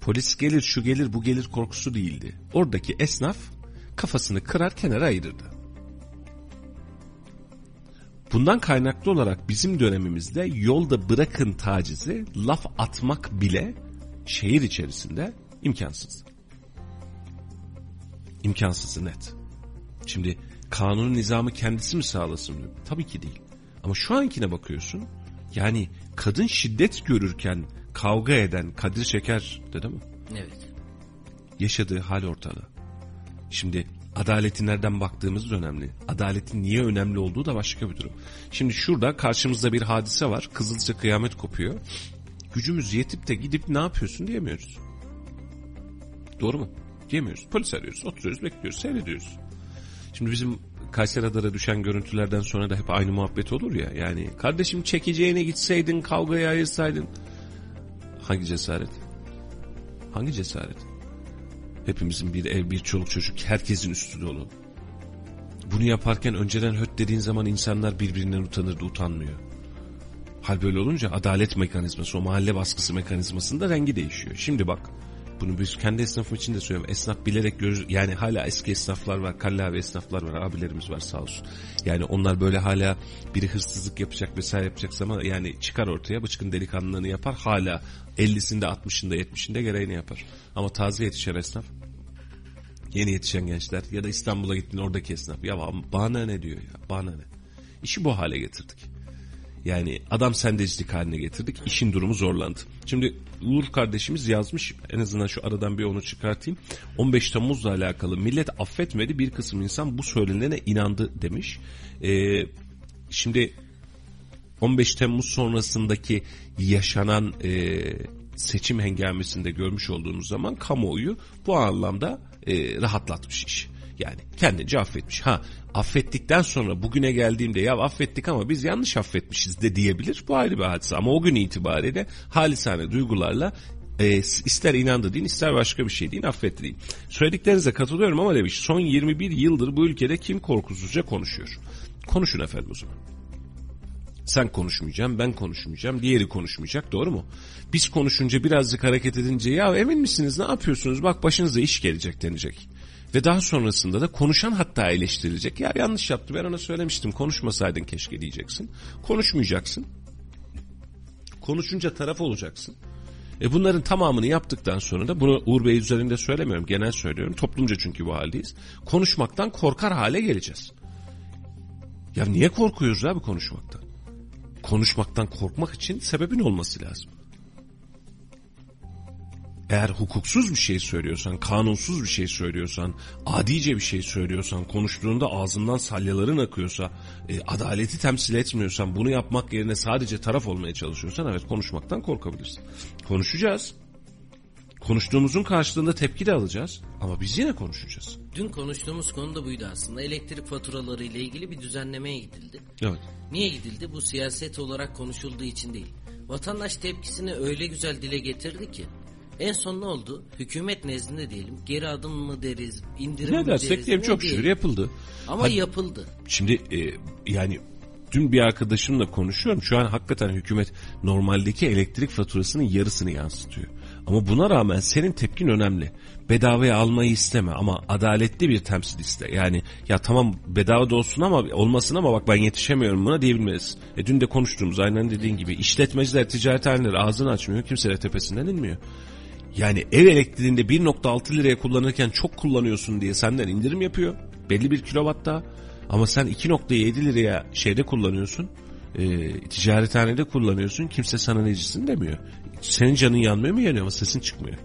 Polis gelir şu gelir bu gelir korkusu değildi. Oradaki esnaf kafasını kırar kenara ayırırdı. Bundan kaynaklı olarak bizim dönemimizde yolda bırakın tacizi laf atmak bile şehir içerisinde imkansız. İmkansız net. Şimdi kanunun nizamı kendisi mi sağlasın? Tabii ki değil. Ama şu ankine bakıyorsun yani kadın şiddet görürken kavga eden Kadir Şeker dedi mi?
Evet.
yaşadığı hal ortada. Şimdi adaleti nereden baktığımız da önemli. Adaletin niye önemli olduğu da başka bir durum. Şimdi şurada karşımızda bir hadise var. Kızılca kıyamet kopuyor. Gücümüz yetip de gidip ne yapıyorsun diyemiyoruz. Doğru mu? Diyemiyoruz. Polis arıyoruz. Oturuyoruz, bekliyoruz, seyrediyoruz. Şimdi bizim Kayseri Adar'a düşen görüntülerden sonra da hep aynı muhabbet olur ya. Yani kardeşim çekeceğine gitseydin, kavgaya ayırsaydın. Hangi cesaret? Hangi cesaret? Hepimizin bir ev, bir çoluk çocuk, herkesin üstü dolu. Bunu yaparken önceden höt dediğin zaman insanlar birbirinden utanırdı, utanmıyor. Hal böyle olunca adalet mekanizması, o mahalle baskısı mekanizmasında rengi değişiyor. Şimdi bak, bunu biz kendi esnafım için de söylüyorum. Esnaf bilerek görür, yani hala eski esnaflar var, kallavi esnaflar var, abilerimiz var sağ olsun. Yani onlar böyle hala biri hırsızlık yapacak vesaire yapacak ama yani çıkar ortaya bıçkın delikanlılığını yapar hala 50'sinde 60'ında 70'inde gereğini yapar. Ama taze yetişen esnaf yeni yetişen gençler ya da İstanbul'a gittin oradaki esnaf ya bana ne diyor ya bana ne. İşi bu hale getirdik. Yani adam sendecilik haline getirdik. İşin durumu zorlandı. Şimdi Uğur kardeşimiz yazmış. En azından şu aradan bir onu çıkartayım. 15 Temmuz'la alakalı millet affetmedi. Bir kısım insan bu söylenene inandı demiş. Ee, şimdi 15 Temmuz sonrasındaki yaşanan e, seçim hengamesinde görmüş olduğumuz zaman kamuoyu bu anlamda e, rahatlatmış iş. Yani kendince affetmiş. Ha affettikten sonra bugüne geldiğimde ya affettik ama biz yanlış affetmişiz de diyebilir. Bu ayrı bir hadise ama o gün itibariyle halisane duygularla e, ister inandı deyin ister başka bir şey deyin affetti deyin. Söylediklerinize katılıyorum ama demiş son 21 yıldır bu ülkede kim korkusuzca konuşuyor. Konuşun efendim o zaman. Sen konuşmayacaksın, ben konuşmayacağım, diğeri konuşmayacak doğru mu? Biz konuşunca birazcık hareket edince ya emin misiniz ne yapıyorsunuz bak başınıza iş gelecek denecek. Ve daha sonrasında da konuşan hatta eleştirilecek. Ya yanlış yaptı ben ona söylemiştim konuşmasaydın keşke diyeceksin. Konuşmayacaksın. Konuşunca taraf olacaksın. E bunların tamamını yaptıktan sonra da bunu Uğur Bey üzerinde söylemiyorum genel söylüyorum. Toplumca çünkü bu haldeyiz. Konuşmaktan korkar hale geleceğiz. Ya niye korkuyoruz abi konuşmaktan? Konuşmaktan korkmak için sebebin olması lazım. Eğer hukuksuz bir şey söylüyorsan, kanunsuz bir şey söylüyorsan, adice bir şey söylüyorsan, konuştuğunda ağzından salyaların akıyorsa, e, adaleti temsil etmiyorsan, bunu yapmak yerine sadece taraf olmaya çalışıyorsan evet konuşmaktan korkabilirsin. Konuşacağız. Konuştuğumuzun karşılığında tepki de alacağız ama biz yine konuşacağız.
Dün konuştuğumuz konu da buydu aslında. Elektrik faturaları ile ilgili bir düzenlemeye gidildi.
Evet.
Niye gidildi? Bu siyaset olarak konuşulduğu için değil. Vatandaş tepkisini öyle güzel dile getirdi ki. En son ne oldu? Hükümet nezdinde diyelim. Geri adım mı deriz, indirim
Ne
mi
dersek
deriz?
diyelim çok şükür yapıldı.
Ama
Hadi-
yapıldı.
Şimdi e, yani dün bir arkadaşımla konuşuyorum. Şu an hakikaten hükümet normaldeki elektrik faturasının yarısını yansıtıyor. Ama buna rağmen senin tepkin önemli. Bedavaya almayı isteme ama adaletli bir temsil iste. Yani ya tamam bedava da olsun ama olmasın ama bak ben yetişemiyorum buna diyebilmelisin. E dün de konuştuğumuz aynen dediğin gibi işletmeciler, ticarethaneler ağzını açmıyor. Kimse de tepesinden inmiyor. Yani ev elektriğinde 1.6 liraya kullanırken çok kullanıyorsun diye senden indirim yapıyor. Belli bir kilovatta. Ama sen 2.7 liraya şeyde kullanıyorsun. E, ticarethanede kullanıyorsun. Kimse sana necisin demiyor. Senin canın yanmıyor mu yanıyor ama sesin çıkmıyor.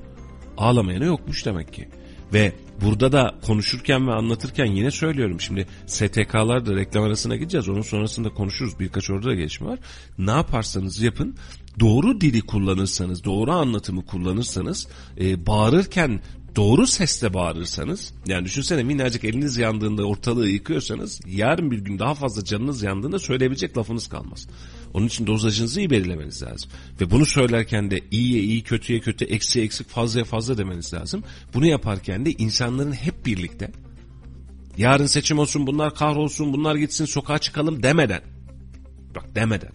Ağlamayana yokmuş demek ki. Ve burada da konuşurken ve anlatırken yine söylüyorum şimdi STK'lar da reklam arasına gideceğiz. Onun sonrasında konuşuruz. Birkaç orada da gelişme var. Ne yaparsanız yapın doğru dili kullanırsanız, doğru anlatımı kullanırsanız, e, bağırırken doğru sesle bağırırsanız, yani düşünsene minnacık eliniz yandığında ortalığı yıkıyorsanız, yarın bir gün daha fazla canınız yandığında söyleyebilecek lafınız kalmaz. Onun için dozajınızı iyi belirlemeniz lazım. Ve bunu söylerken de iyiye iyi, kötüye kötü, eksiye eksik, fazlaya fazla demeniz lazım. Bunu yaparken de insanların hep birlikte, yarın seçim olsun, bunlar kahrolsun, bunlar gitsin, sokağa çıkalım demeden, bak demeden,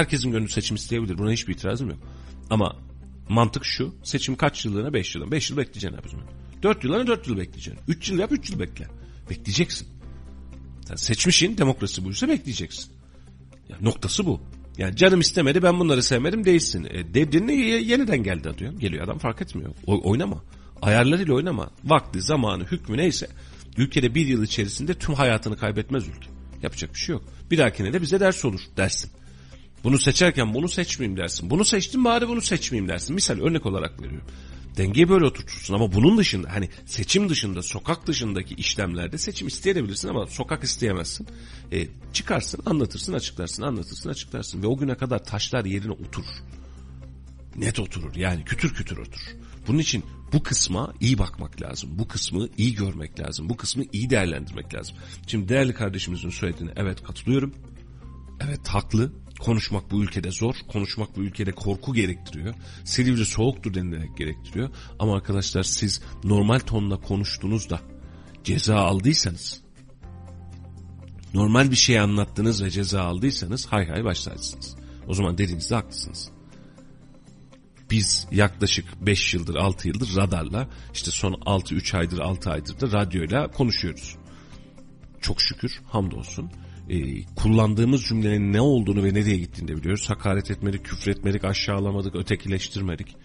Herkesin gönlü seçim isteyebilir. Buna hiçbir itirazım yok. Ama mantık şu. Seçim kaç yıllığına? 5 yılına. 5 yıl bekleyeceksin abi o zaman. 4 yılına 4 yıl bekleyeceksin. 3 yıl yap 3 yıl bekle. Bekleyeceksin. Sen seçmişin demokrasi buysa bekleyeceksin. Yani noktası bu. Yani canım istemedi ben bunları sevmedim değilsin. E, dedin yeniden geldi diyor. Geliyor adam fark etmiyor. O, oynama. Ayarlarıyla oynama. Vakti, zamanı, hükmü neyse. Ülkede bir yıl içerisinde tüm hayatını kaybetmez ülke. Yapacak bir şey yok. Bir dahakine de bize ders olur dersin. Bunu seçerken bunu seçmeyeyim dersin. Bunu seçtim bari bunu seçmeyeyim dersin. Misal örnek olarak veriyorum. Dengeyi böyle oturtursun ama bunun dışında hani seçim dışında sokak dışındaki işlemlerde seçim isteyebilirsin ama sokak isteyemezsin. E, çıkarsın anlatırsın açıklarsın anlatırsın açıklarsın ve o güne kadar taşlar yerine oturur. Net oturur yani kütür kütür oturur. Bunun için bu kısma iyi bakmak lazım. Bu kısmı iyi görmek lazım. Bu kısmı iyi değerlendirmek lazım. Şimdi değerli kardeşimizin söylediğine evet katılıyorum. Evet haklı. Konuşmak bu ülkede zor. Konuşmak bu ülkede korku gerektiriyor. Silivri soğuktur denilerek gerektiriyor. Ama arkadaşlar siz normal tonla konuştunuz da ceza aldıysanız normal bir şey anlattınız ve ceza aldıysanız hay hay başlarsınız. O zaman dediğinizde haklısınız. Biz yaklaşık 5 yıldır 6 yıldır radarla işte son 6-3 aydır 6 aydır da radyoyla konuşuyoruz. Çok şükür hamdolsun e, kullandığımız cümlenin ne olduğunu ve nereye gittiğini de biliyoruz. Hakaret etmedik, küfür etmedik, aşağılamadık, ötekileştirmedik.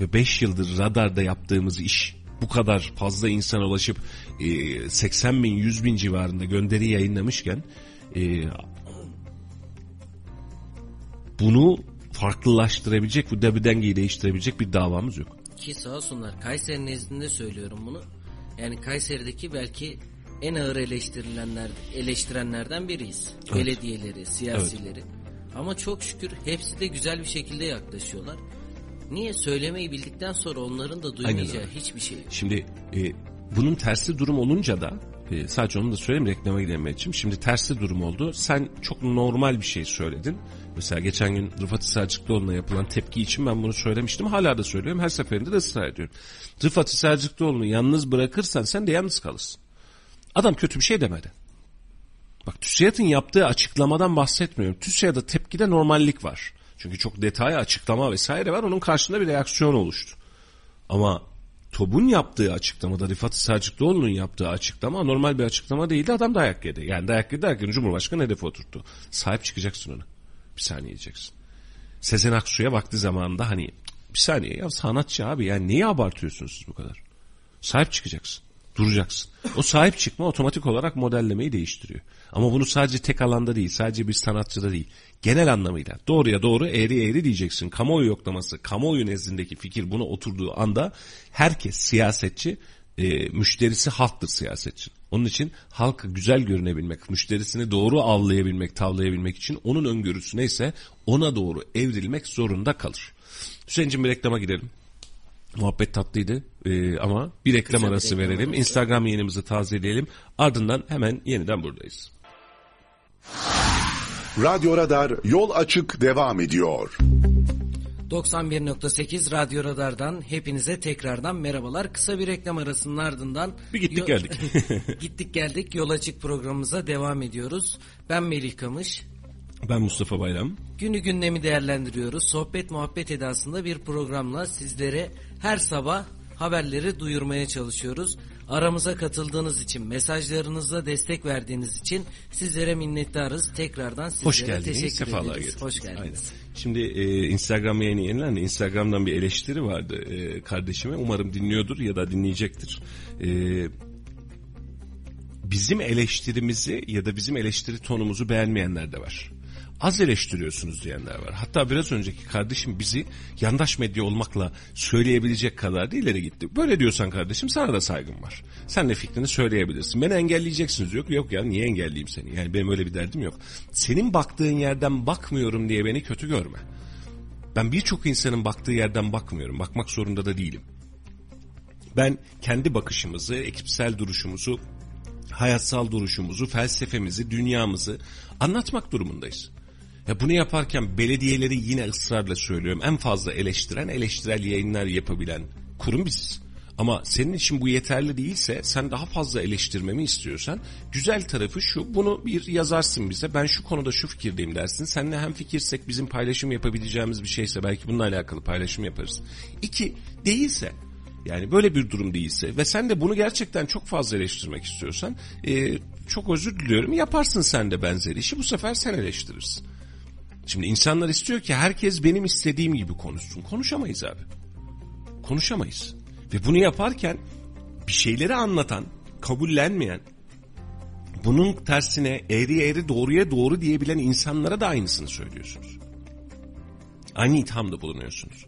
Ve 5 yıldır radarda yaptığımız iş bu kadar fazla insana ulaşıp e, 80 bin 100 bin civarında gönderi yayınlamışken e, bunu farklılaştırabilecek, bu debidengeyi değiştirebilecek bir davamız yok.
Ki sağ olsunlar Kayseri nezdinde söylüyorum bunu. Yani Kayseri'deki belki en ağır eleştirilenler eleştirenlerden biriyiz.
Evet.
Belediyeleri, siyasileri. Ama çok şükür hepsi de güzel bir şekilde yaklaşıyorlar. Niye söylemeyi bildikten sonra onların da duymayacağı hiçbir şey yok.
Şimdi e, bunun tersi durum olunca da e, sadece onu da söyleyeyim reklama gidememek Şimdi tersi durum oldu. Sen çok normal bir şey söyledin. Mesela geçen gün Rıfat Selçukluoğlu'na yapılan tepki için ben bunu söylemiştim. Hala da söylüyorum. Her seferinde de ısrar ediyorum. Rıfat Selçukluoğlu'nu yalnız bırakırsan sen de yalnız kalırsın. Adam kötü bir şey demedi. Bak TÜSİAD'ın yaptığı açıklamadan bahsetmiyorum. TÜSİAD'a tepkide normallik var. Çünkü çok detay açıklama vesaire var. Onun karşında bir reaksiyon oluştu. Ama TOB'un yaptığı açıklamada Rıfat Selçukluoğlu'nun yaptığı açıklama normal bir açıklama değildi. Adam dayak yedi. Yani dayak yedi derken Cumhurbaşkanı hedefe oturttu. Sahip çıkacaksın ona. Bir saniye diyeceksin. Sezen Aksu'ya vakti zamanında hani bir saniye ya sanatçı abi yani niye abartıyorsunuz siz bu kadar? Sahip çıkacaksın. Duracaksın. O sahip çıkma otomatik olarak modellemeyi değiştiriyor. Ama bunu sadece tek alanda değil, sadece bir sanatçıda değil. Genel anlamıyla doğruya doğru eğri eğri diyeceksin. Kamuoyu yoklaması, kamuoyu nezdindeki fikir buna oturduğu anda herkes siyasetçi, e, müşterisi halktır siyasetçi. Onun için halka güzel görünebilmek, müşterisini doğru avlayabilmek, tavlayabilmek için onun öngörüsü neyse ona doğru evrilmek zorunda kalır. Hüseyin'cim bir reklama gidelim. Muhabbet tatlıydı ee, ama bir reklam
bir
arası
reklam
verelim.
arası.
Instagram yayınımızı tazeleyelim. Ardından hemen yeniden buradayız.
Radyo Radar yol açık devam ediyor.
91.8 Radyo Radar'dan hepinize tekrardan merhabalar. Kısa bir reklam arasının ardından...
Bir gittik
Yo-
geldik.
gittik geldik Yol Açık programımıza devam ediyoruz. Ben Melih Kamış.
Ben Mustafa Bayram.
Günü gündemi değerlendiriyoruz. Sohbet muhabbet edasında bir programla sizlere her sabah haberleri duyurmaya çalışıyoruz. Aramıza katıldığınız için, mesajlarınızla destek verdiğiniz için sizlere minnettarız. Tekrardan sizlere
Hoş geldiniz.
teşekkür
Sefalar
ederiz.
getirdiniz.
Hoş geldiniz.
Aynen. Şimdi e, Instagram yayını yenilendi. Instagram'dan bir eleştiri vardı e, kardeşime. Umarım dinliyordur ya da dinleyecektir. E, bizim eleştirimizi ya da bizim eleştiri tonumuzu beğenmeyenler de var. Az eleştiriyorsunuz diyenler var. Hatta biraz önceki kardeşim bizi yandaş medya olmakla söyleyebilecek kadar da ileri gitti. Böyle diyorsan kardeşim sana da saygım var. Sen de fikrini söyleyebilirsin. Beni engelleyeceksiniz yok. Yok ya niye engelleyeyim seni? Yani benim öyle bir derdim yok. Senin baktığın yerden bakmıyorum diye beni kötü görme. Ben birçok insanın baktığı yerden bakmıyorum. Bakmak zorunda da değilim. Ben kendi bakışımızı, ekipsel duruşumuzu, hayatsal duruşumuzu, felsefemizi, dünyamızı anlatmak durumundayız. Ya bunu yaparken belediyeleri yine ısrarla söylüyorum. En fazla eleştiren, eleştirel yayınlar yapabilen kurum biziz. Ama senin için bu yeterli değilse sen daha fazla eleştirmemi istiyorsan güzel tarafı şu bunu bir yazarsın bize ben şu konuda şu fikirdeyim dersin. Seninle hem fikirsek bizim paylaşım yapabileceğimiz bir şeyse belki bununla alakalı paylaşım yaparız. İki değilse yani böyle bir durum değilse ve sen de bunu gerçekten çok fazla eleştirmek istiyorsan e, çok özür diliyorum yaparsın sen de benzer işi bu sefer sen eleştirirsin. Şimdi insanlar istiyor ki herkes benim istediğim gibi konuşsun. Konuşamayız abi. Konuşamayız. Ve bunu yaparken bir şeyleri anlatan, kabullenmeyen, bunun tersine eğri eğri doğruya doğru diyebilen insanlara da aynısını söylüyorsunuz. Aynı ithamda bulunuyorsunuz.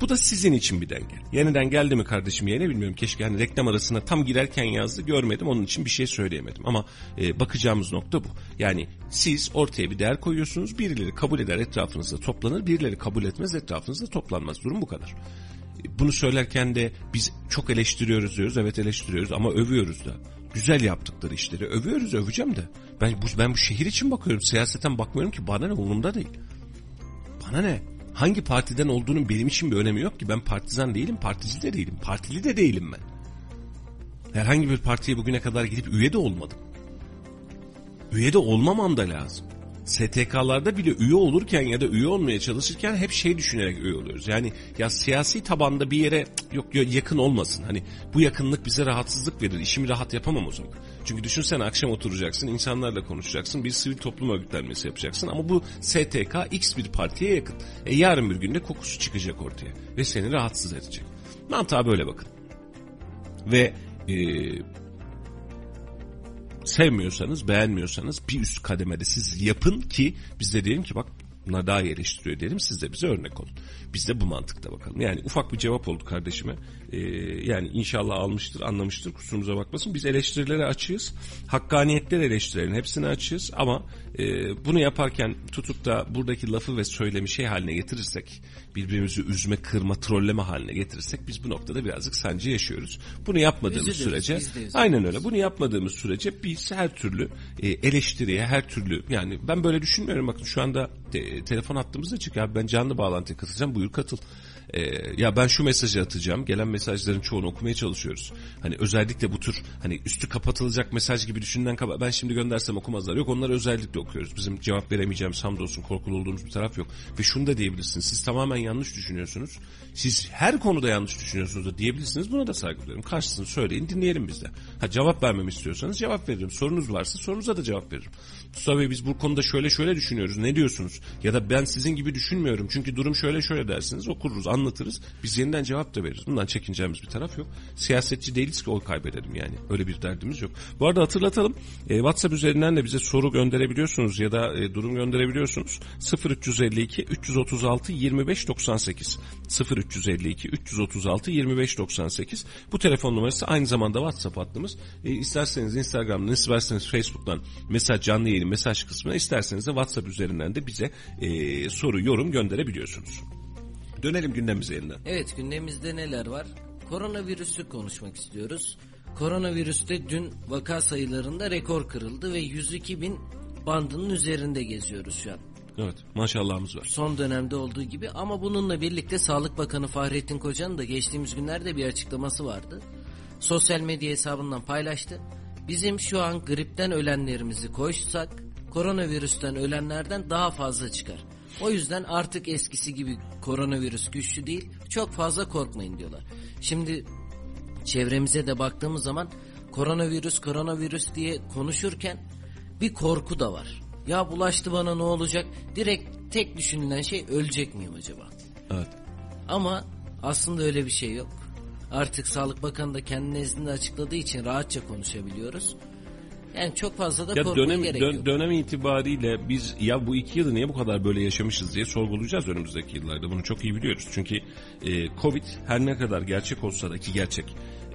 Bu da sizin için bir denge. Yeniden geldi mi kardeşim yine bilmiyorum. Keşke hani reklam arasına tam girerken yazdı görmedim. Onun için bir şey söyleyemedim. Ama e, bakacağımız nokta bu. Yani siz ortaya bir değer koyuyorsunuz. Birileri kabul eder etrafınızda toplanır. Birileri kabul etmez etrafınızda toplanmaz. Durum bu kadar. E, Bunu söylerken de biz çok eleştiriyoruz diyoruz. Evet eleştiriyoruz ama övüyoruz da. Güzel yaptıkları işleri övüyoruz öveceğim de. Ben bu, ben bu şehir için bakıyorum. Siyaseten bakmıyorum ki bana ne umurumda değil. Bana ne? Hangi partiden olduğunun benim için bir önemi yok ki. Ben partizan değilim, partici de değilim. Partili de değilim ben. Herhangi bir partiye bugüne kadar gidip üye de olmadım. Üye de olmamam da lazım. STK'larda bile üye olurken ya da üye olmaya çalışırken hep şey düşünerek üye oluyoruz. Yani ya siyasi tabanda bir yere "Cık, yok ya yakın olmasın. Hani bu yakınlık bize rahatsızlık verir. İşimi rahat yapamam o zaman. Çünkü düşünsene akşam oturacaksın, insanlarla konuşacaksın, bir sivil toplum örgütlenmesi yapacaksın ama bu STK X bir partiye yakın. E yarın bir günde kokusu çıkacak ortaya ve seni rahatsız edecek. Mantığa böyle bakın. Ve e, sevmiyorsanız, beğenmiyorsanız bir üst kademede siz yapın ki biz de diyelim ki bak Bunlar daha iyi eleştiriyor diyelim siz de bize örnek olun. Biz de bu mantıkta bakalım. Yani ufak bir cevap oldu kardeşime. Ee, yani inşallah almıştır anlamıştır kusurumuza bakmasın. Biz eleştirilere açığız. Hakkaniyetler eleştirilerin hepsine açığız ama e, bunu yaparken tutup da buradaki lafı ve söylemi şey haline getirirsek birbirimizi üzme, kırma, trolleme haline getirirsek biz bu noktada birazcık sancı yaşıyoruz. Bunu yapmadığımız
Üzülürüz,
sürece aynen öyle. Bunu yapmadığımız sürece biz her türlü e, eleştiriye, her türlü yani ben böyle düşünmüyorum. Bakın şu anda te- telefon hattımız açık ya ben canlı bağlantıya katılacağım. Buyur katıl. E, ya ben şu mesajı atacağım. Gelen mesajların çoğunu okumaya çalışıyoruz. Hani özellikle bu tür hani üstü kapatılacak mesaj gibi düşünülen kaba ben şimdi göndersem okumazlar. Yok onları özellikle okuyoruz. Bizim cevap veremeyeceğimiz hamdolsun korkulu olduğumuz bir taraf yok. Ve şunu da diyebilirsiniz. Siz tamamen yanlış düşünüyorsunuz. Siz her konuda yanlış düşünüyorsunuz da diyebilirsiniz. Buna da saygı duyuyorum. Karşısını söyleyin dinleyelim biz de. Ha cevap vermemi istiyorsanız cevap veririm. Sorunuz varsa sorunuza da cevap veririm. Mustafa Bey biz bu konuda şöyle şöyle düşünüyoruz. Ne diyorsunuz? Ya da ben sizin gibi düşünmüyorum. Çünkü durum şöyle şöyle dersiniz. Okuruz, anlatırız. Biz yeniden cevap da veririz. Bundan çekineceğimiz bir taraf yok. Siyasetçi değiliz ki oy kaybedelim yani. Öyle bir derdimiz yok. Bu arada hatırlatalım. E, WhatsApp üzerinden de bize soru gönderebiliyorsunuz ya da e, durum gönderebiliyorsunuz. 0352 336 25 98 0352 336 25 98 bu telefon numarası aynı zamanda WhatsApp hattımız. E, isterseniz Instagram'dan, isterseniz Facebook'tan mesaj canlı mesaj kısmına isterseniz de WhatsApp üzerinden de bize e, soru, yorum gönderebiliyorsunuz. Dönelim gündemimize yeniden.
Evet gündemimizde neler var? Koronavirüsü konuşmak istiyoruz. Koronavirüste dün vaka sayılarında rekor kırıldı ve 102 bin bandının üzerinde geziyoruz şu an.
Evet maşallahımız var.
Son dönemde olduğu gibi ama bununla birlikte Sağlık Bakanı Fahrettin Koca'nın da geçtiğimiz günlerde bir açıklaması vardı. Sosyal medya hesabından paylaştı. Bizim şu an gripten ölenlerimizi koysak koronavirüsten ölenlerden daha fazla çıkar. O yüzden artık eskisi gibi koronavirüs güçlü değil. Çok fazla korkmayın diyorlar. Şimdi çevremize de baktığımız zaman koronavirüs koronavirüs diye konuşurken bir korku da var. Ya bulaştı bana ne olacak? Direkt tek düşünülen şey ölecek miyim acaba?
Evet.
Ama aslında öyle bir şey yok. Artık Sağlık Bakanı da kendi nezdinde açıkladığı için rahatça konuşabiliyoruz. Yani çok fazla da
Ya
korkmaya
dönem,
gerek
dön-
yok.
dönem itibariyle biz ya bu iki yılı niye bu kadar böyle yaşamışız diye sorgulayacağız önümüzdeki yıllarda. Bunu çok iyi biliyoruz. Çünkü e, Covid her ne kadar gerçek olsa da ki gerçek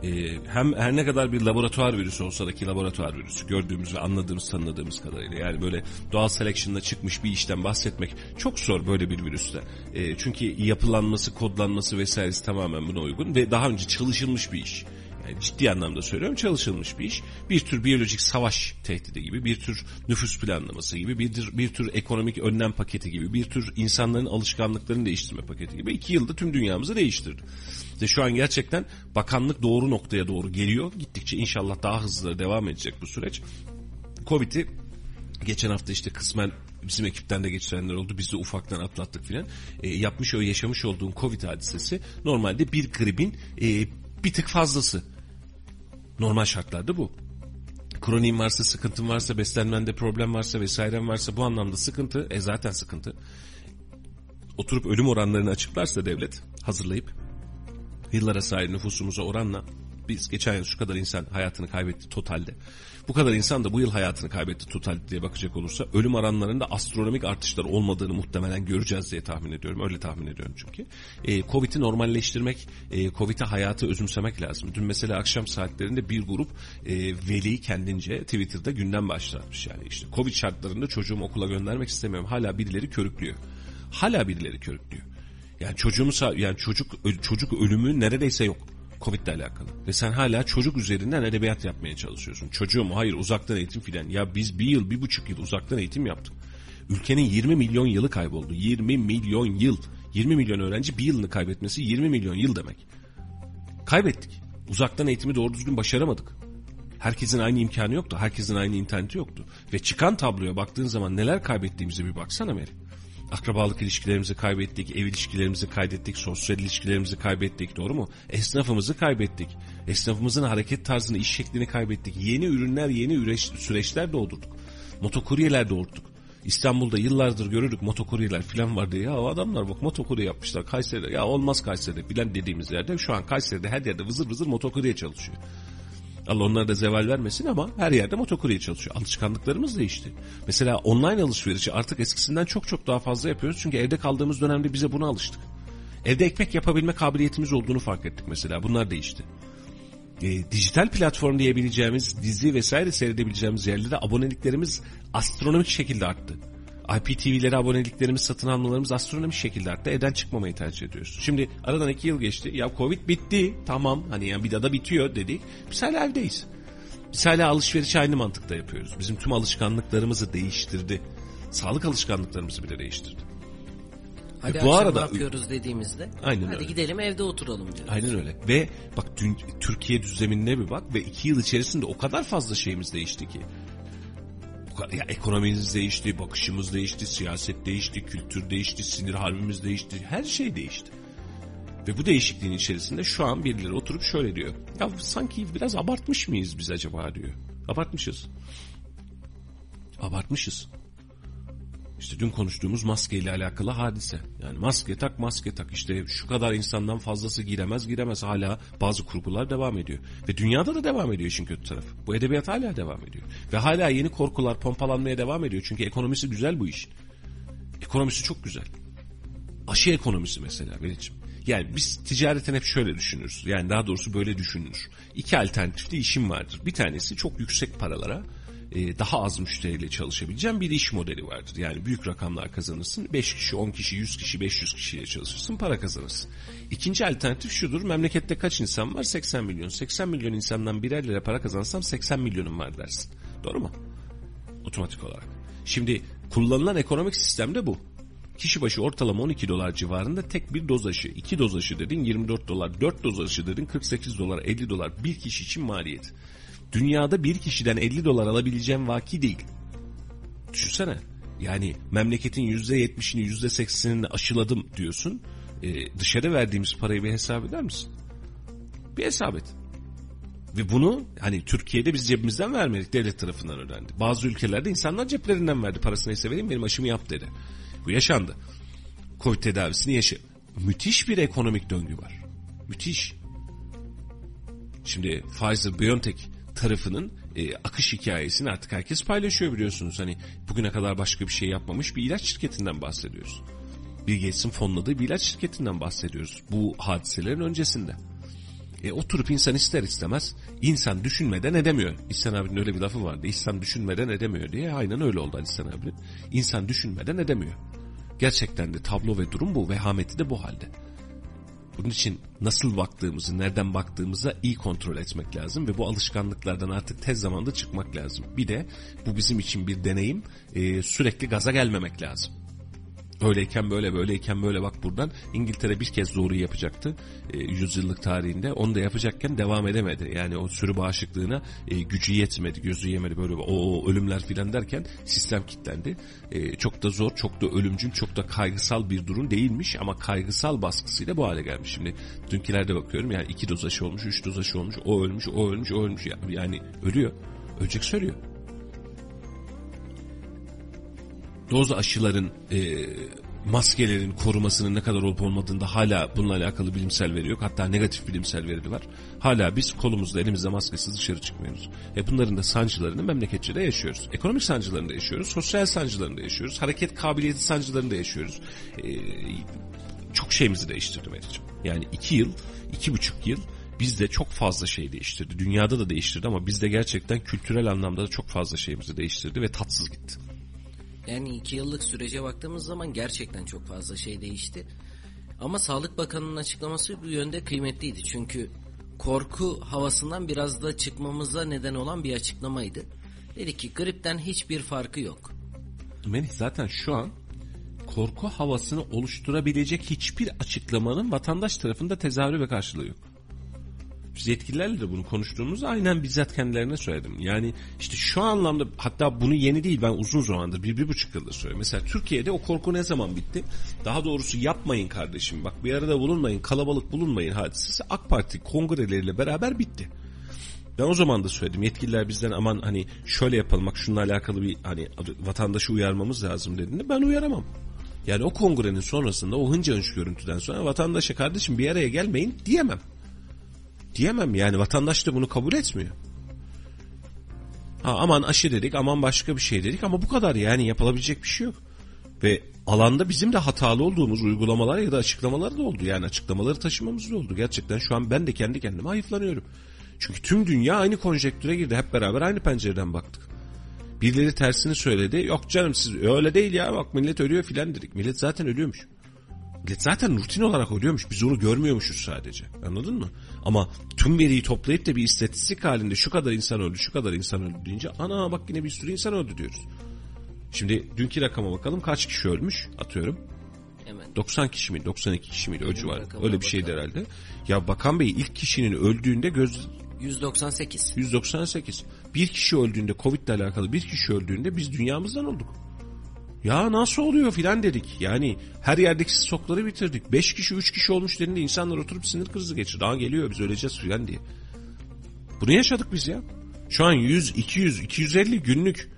e, hem her ne kadar bir laboratuvar virüsü olsa da ki laboratuvar virüsü gördüğümüz ve anladığımız tanıdığımız kadarıyla yani böyle doğal selection'da çıkmış bir işten bahsetmek çok zor böyle bir virüste. E, çünkü yapılanması, kodlanması vesairesi tamamen buna uygun ve daha önce çalışılmış bir iş. Yani ciddi anlamda söylüyorum çalışılmış bir iş. Bir tür biyolojik savaş tehdidi gibi, bir tür nüfus planlaması gibi, bir tür, bir tür ekonomik önlem paketi gibi, bir tür insanların alışkanlıklarını değiştirme paketi gibi iki yılda tüm dünyamızı değiştirdi. İşte şu an gerçekten bakanlık doğru noktaya doğru geliyor. Gittikçe inşallah daha hızlı devam edecek bu süreç. Covid'i geçen hafta işte kısmen bizim ekipten de geçirenler oldu. Biz de ufaktan atlattık filan. E, yapmış o yaşamış olduğum Covid hadisesi normalde bir gripin e, bir tık fazlası. Normal şartlarda bu. Kroniğin varsa, sıkıntın varsa, beslenmende problem varsa vesairen varsa bu anlamda sıkıntı. E zaten sıkıntı. Oturup ölüm oranlarını açıklarsa devlet hazırlayıp yıllara sahip nüfusumuza oranla biz geçen yıl şu kadar insan hayatını kaybetti totalde. Bu kadar insan da bu yıl hayatını kaybetti totalde diye bakacak olursa ölüm oranlarında astronomik artışlar olmadığını muhtemelen göreceğiz diye tahmin ediyorum. Öyle tahmin ediyorum çünkü. E, Covid'i normalleştirmek, e, Covid'e hayatı özümsemek lazım. Dün mesela akşam saatlerinde bir grup e, veli kendince Twitter'da gündem başlatmış. Yani işte Covid şartlarında çocuğumu okula göndermek istemiyorum. Hala birileri körüklüyor. Hala birileri körüklüyor. Yani çocuğumu yani çocuk çocuk ölümü neredeyse yok. Covid ile alakalı. Ve sen hala çocuk üzerinden edebiyat yapmaya çalışıyorsun. Çocuğum hayır uzaktan eğitim filan. Ya biz bir yıl bir buçuk yıl uzaktan eğitim yaptık. Ülkenin 20 milyon yılı kayboldu. 20 milyon yıl. 20 milyon öğrenci bir yılını kaybetmesi 20 milyon yıl demek. Kaybettik. Uzaktan eğitimi doğru düzgün başaramadık. Herkesin aynı imkanı yoktu. Herkesin aynı interneti yoktu. Ve çıkan tabloya baktığın zaman neler kaybettiğimize bir baksana Meri. Akrabalık ilişkilerimizi kaybettik, ev ilişkilerimizi kaybettik, sosyal ilişkilerimizi kaybettik doğru mu? Esnafımızı kaybettik. Esnafımızın hareket tarzını, iş şeklini kaybettik. Yeni ürünler, yeni üreş, süreçler doğdurduk. Motokuryeler doğurduk. İstanbul'da yıllardır görürdük motokuryeler falan vardı ya o adamlar bak motokurye yapmışlar Kayseri'de ya olmaz Kayseri'de filan dediğimiz yerde şu an Kayseri'de her yerde vızır vızır motokurye çalışıyor. Allah onlara da zeval vermesin ama her yerde motokurye çalışıyor. Alışkanlıklarımız değişti. Mesela online alışverişi artık eskisinden çok çok daha fazla yapıyoruz. Çünkü evde kaldığımız dönemde bize buna alıştık. Evde ekmek yapabilme kabiliyetimiz olduğunu fark ettik mesela. Bunlar değişti. E, dijital platform diyebileceğimiz dizi vesaire seyredebileceğimiz yerlere aboneliklerimiz astronomik şekilde arttı. IPTV'lere aboneliklerimiz, satın almalarımız astronomik şekilde arttı. Evden çıkmamayı tercih ediyoruz. Şimdi aradan iki yıl geçti. Ya Covid bitti. Tamam hani yani bir daha bitiyor dedik. Biz hala evdeyiz. Biz hala alışveriş aynı mantıkta yapıyoruz. Bizim tüm alışkanlıklarımızı değiştirdi. Sağlık alışkanlıklarımızı bile değiştirdi.
Hadi
bu
akşam
arada-
ne yapıyoruz dediğimizde
Aynen
hadi
öyle.
gidelim evde oturalım diyor.
Aynen öyle. Ve bak dün, Türkiye düzenine bir bak ve iki yıl içerisinde o kadar fazla şeyimiz değişti ki. Kadar- Ya ekonomimiz değişti, bakışımız değişti, siyaset değişti, kültür değişti, sinir harbimiz değişti, her şey değişti. Ve bu değişikliğin içerisinde şu an birileri oturup şöyle diyor. Ya sanki biraz abartmış mıyız biz acaba diyor. Abartmışız. Abartmışız. İşte dün konuştuğumuz maske ile alakalı hadise. Yani maske tak maske tak işte şu kadar insandan fazlası giremez giremez hala bazı kurgular devam ediyor. Ve dünyada da devam ediyor işin kötü tarafı. Bu edebiyat hala devam ediyor. Ve hala yeni korkular pompalanmaya devam ediyor. Çünkü ekonomisi güzel bu işin. Ekonomisi çok güzel. Aşı ekonomisi mesela Melih'ciğim. Yani biz ticareten hep şöyle düşünürüz. Yani daha doğrusu böyle düşünülür. İki alternatifli işim vardır. Bir tanesi çok yüksek paralara e, daha az müşteriyle çalışabileceğin bir iş modeli vardır. Yani büyük rakamlar kazanırsın. 5 kişi, 10 kişi, 100 kişi, 500 kişiyle çalışırsın para kazanırsın. İkinci alternatif şudur. Memlekette kaç insan var? 80 milyon. 80 milyon insandan birer lira para kazansam 80 milyonum var dersin. Doğru mu? Otomatik olarak. Şimdi kullanılan ekonomik sistemde bu. Kişi başı ortalama 12 dolar civarında tek bir doz aşı. 2 doz aşı dedin 24 dolar. 4 doz aşı dedin 48 dolar 50 dolar. Bir kişi için maliyet. Dünyada bir kişiden 50 dolar alabileceğim vaki değil. Düşünsene. Yani memleketin %70'ini %80'ini aşıladım diyorsun. Ee, dışarı verdiğimiz parayı bir hesap eder misin? Bir hesap et. Ve bunu hani Türkiye'de biz cebimizden vermedik devlet tarafından ödendi. Bazı ülkelerde insanlar ceplerinden verdi parasını neyse vereyim benim aşımı yap dedi. Bu yaşandı. Covid tedavisini yaşa. Müthiş bir ekonomik döngü var. Müthiş. Şimdi Pfizer-BioNTech tarafının e, akış hikayesini artık herkes paylaşıyor biliyorsunuz. Hani bugüne kadar başka bir şey yapmamış bir ilaç şirketinden bahsediyoruz. Bill Gates'in fonladığı bir ilaç şirketinden bahsediyoruz. Bu hadiselerin öncesinde. E, oturup insan ister istemez insan düşünmeden edemiyor. İhsan abinin öyle bir lafı vardı. İnsan düşünmeden edemiyor diye. Aynen öyle oldu İhsan abinin. İnsan düşünmeden edemiyor. Gerçekten de tablo ve durum bu. Vehameti de bu halde. Bunun için nasıl baktığımızı, nereden baktığımıza iyi kontrol etmek lazım ve bu alışkanlıklardan artık tez zamanda çıkmak lazım. Bir de bu bizim için bir deneyim, e, sürekli gaza gelmemek lazım. Öyleyken böyle böyleyken böyle. Bak buradan İngiltere bir kez doğruyu yapacaktı e, yüzyıllık tarihinde. Onu da yapacakken devam edemedi. Yani o sürü bağışıklığına e, gücü yetmedi gözü yemedi. Böyle o, o ölümler filan derken sistem kilitlendi. E, çok da zor çok da ölümcül çok da kaygısal bir durum değilmiş ama kaygısal baskısıyla bu hale gelmiş. Şimdi dünkilerde bakıyorum yani iki doz aşı olmuş üç doz aşı olmuş o ölmüş o ölmüş o ölmüş. Yani ölüyor ölecek söylüyor doz aşıların e, maskelerin korumasının ne kadar olup olmadığında hala bununla alakalı bilimsel veri yok. Hatta negatif bilimsel veri var. Hala biz kolumuzda elimizde maskesiz dışarı çıkmıyoruz. E bunların da sancılarını memleketçe de yaşıyoruz. Ekonomik sancılarını da yaşıyoruz. Sosyal sancılarını da yaşıyoruz. Hareket kabiliyeti sancılarını da yaşıyoruz. E, çok şeyimizi değiştirdi Meriç'im. Yani iki yıl, iki buçuk yıl bizde çok fazla şey değiştirdi. Dünyada da değiştirdi ama bizde gerçekten kültürel anlamda da çok fazla şeyimizi değiştirdi ve tatsız gitti.
Yani iki yıllık sürece baktığımız zaman gerçekten çok fazla şey değişti. Ama Sağlık Bakanı'nın açıklaması bu yönde kıymetliydi. Çünkü korku havasından biraz da çıkmamıza neden olan bir açıklamaydı. Dedi ki gripten hiçbir farkı yok.
Melih zaten şu an korku havasını oluşturabilecek hiçbir açıklamanın vatandaş tarafında tezahürü ve karşılığı yok. Biz yetkililerle de bunu konuştuğumuzda aynen bizzat kendilerine söyledim. Yani işte şu anlamda hatta bunu yeni değil ben uzun zamandır bir, bir buçuk yıldır söylüyorum. Mesela Türkiye'de o korku ne zaman bitti? Daha doğrusu yapmayın kardeşim bak bir arada bulunmayın kalabalık bulunmayın hadisesi AK Parti kongreleriyle beraber bitti. Ben o zaman da söyledim yetkililer bizden aman hani şöyle yapalım bak şununla alakalı bir hani vatandaşı uyarmamız lazım dediğinde ben uyaramam. Yani o kongrenin sonrasında o hınca hınç görüntüden sonra vatandaşa kardeşim bir araya gelmeyin diyemem. Diyemem yani vatandaş da bunu kabul etmiyor. Ha, aman aşı dedik aman başka bir şey dedik ama bu kadar yani yapılabilecek bir şey yok. Ve alanda bizim de hatalı olduğumuz uygulamalar ya da açıklamalar da oldu. Yani açıklamaları taşımamız da oldu. Gerçekten şu an ben de kendi kendime hayıflanıyorum. Çünkü tüm dünya aynı konjektüre girdi. Hep beraber aynı pencereden baktık. Birileri tersini söyledi. Yok canım siz öyle değil ya bak millet ölüyor filan dedik. Millet zaten ölüyormuş. Millet zaten rutin olarak ölüyormuş. Biz onu görmüyormuşuz sadece. Anladın mı? Ama tüm veriyi toplayıp da bir istatistik halinde şu kadar insan öldü, şu kadar insan öldü deyince ana bak yine bir sürü insan öldü diyoruz. Şimdi dünkü rakama bakalım kaç kişi ölmüş atıyorum.
Hemen.
90 kişi mi 92 kişi miydi o civar. Öyle bir şeydi
bakalım.
herhalde. Ya Bakan Bey ilk kişinin öldüğünde göz
198.
198. Bir kişi öldüğünde Covid ile alakalı bir kişi öldüğünde biz dünyamızdan olduk. Ya nasıl oluyor filan dedik. Yani her yerdeki stokları bitirdik. 5 kişi 3 kişi olmuş dediğinde insanlar oturup sinir krizi geçirdi. Daha geliyor biz öleceğiz filan diye. Bunu yaşadık biz ya. Şu an 100, 200, 250 günlük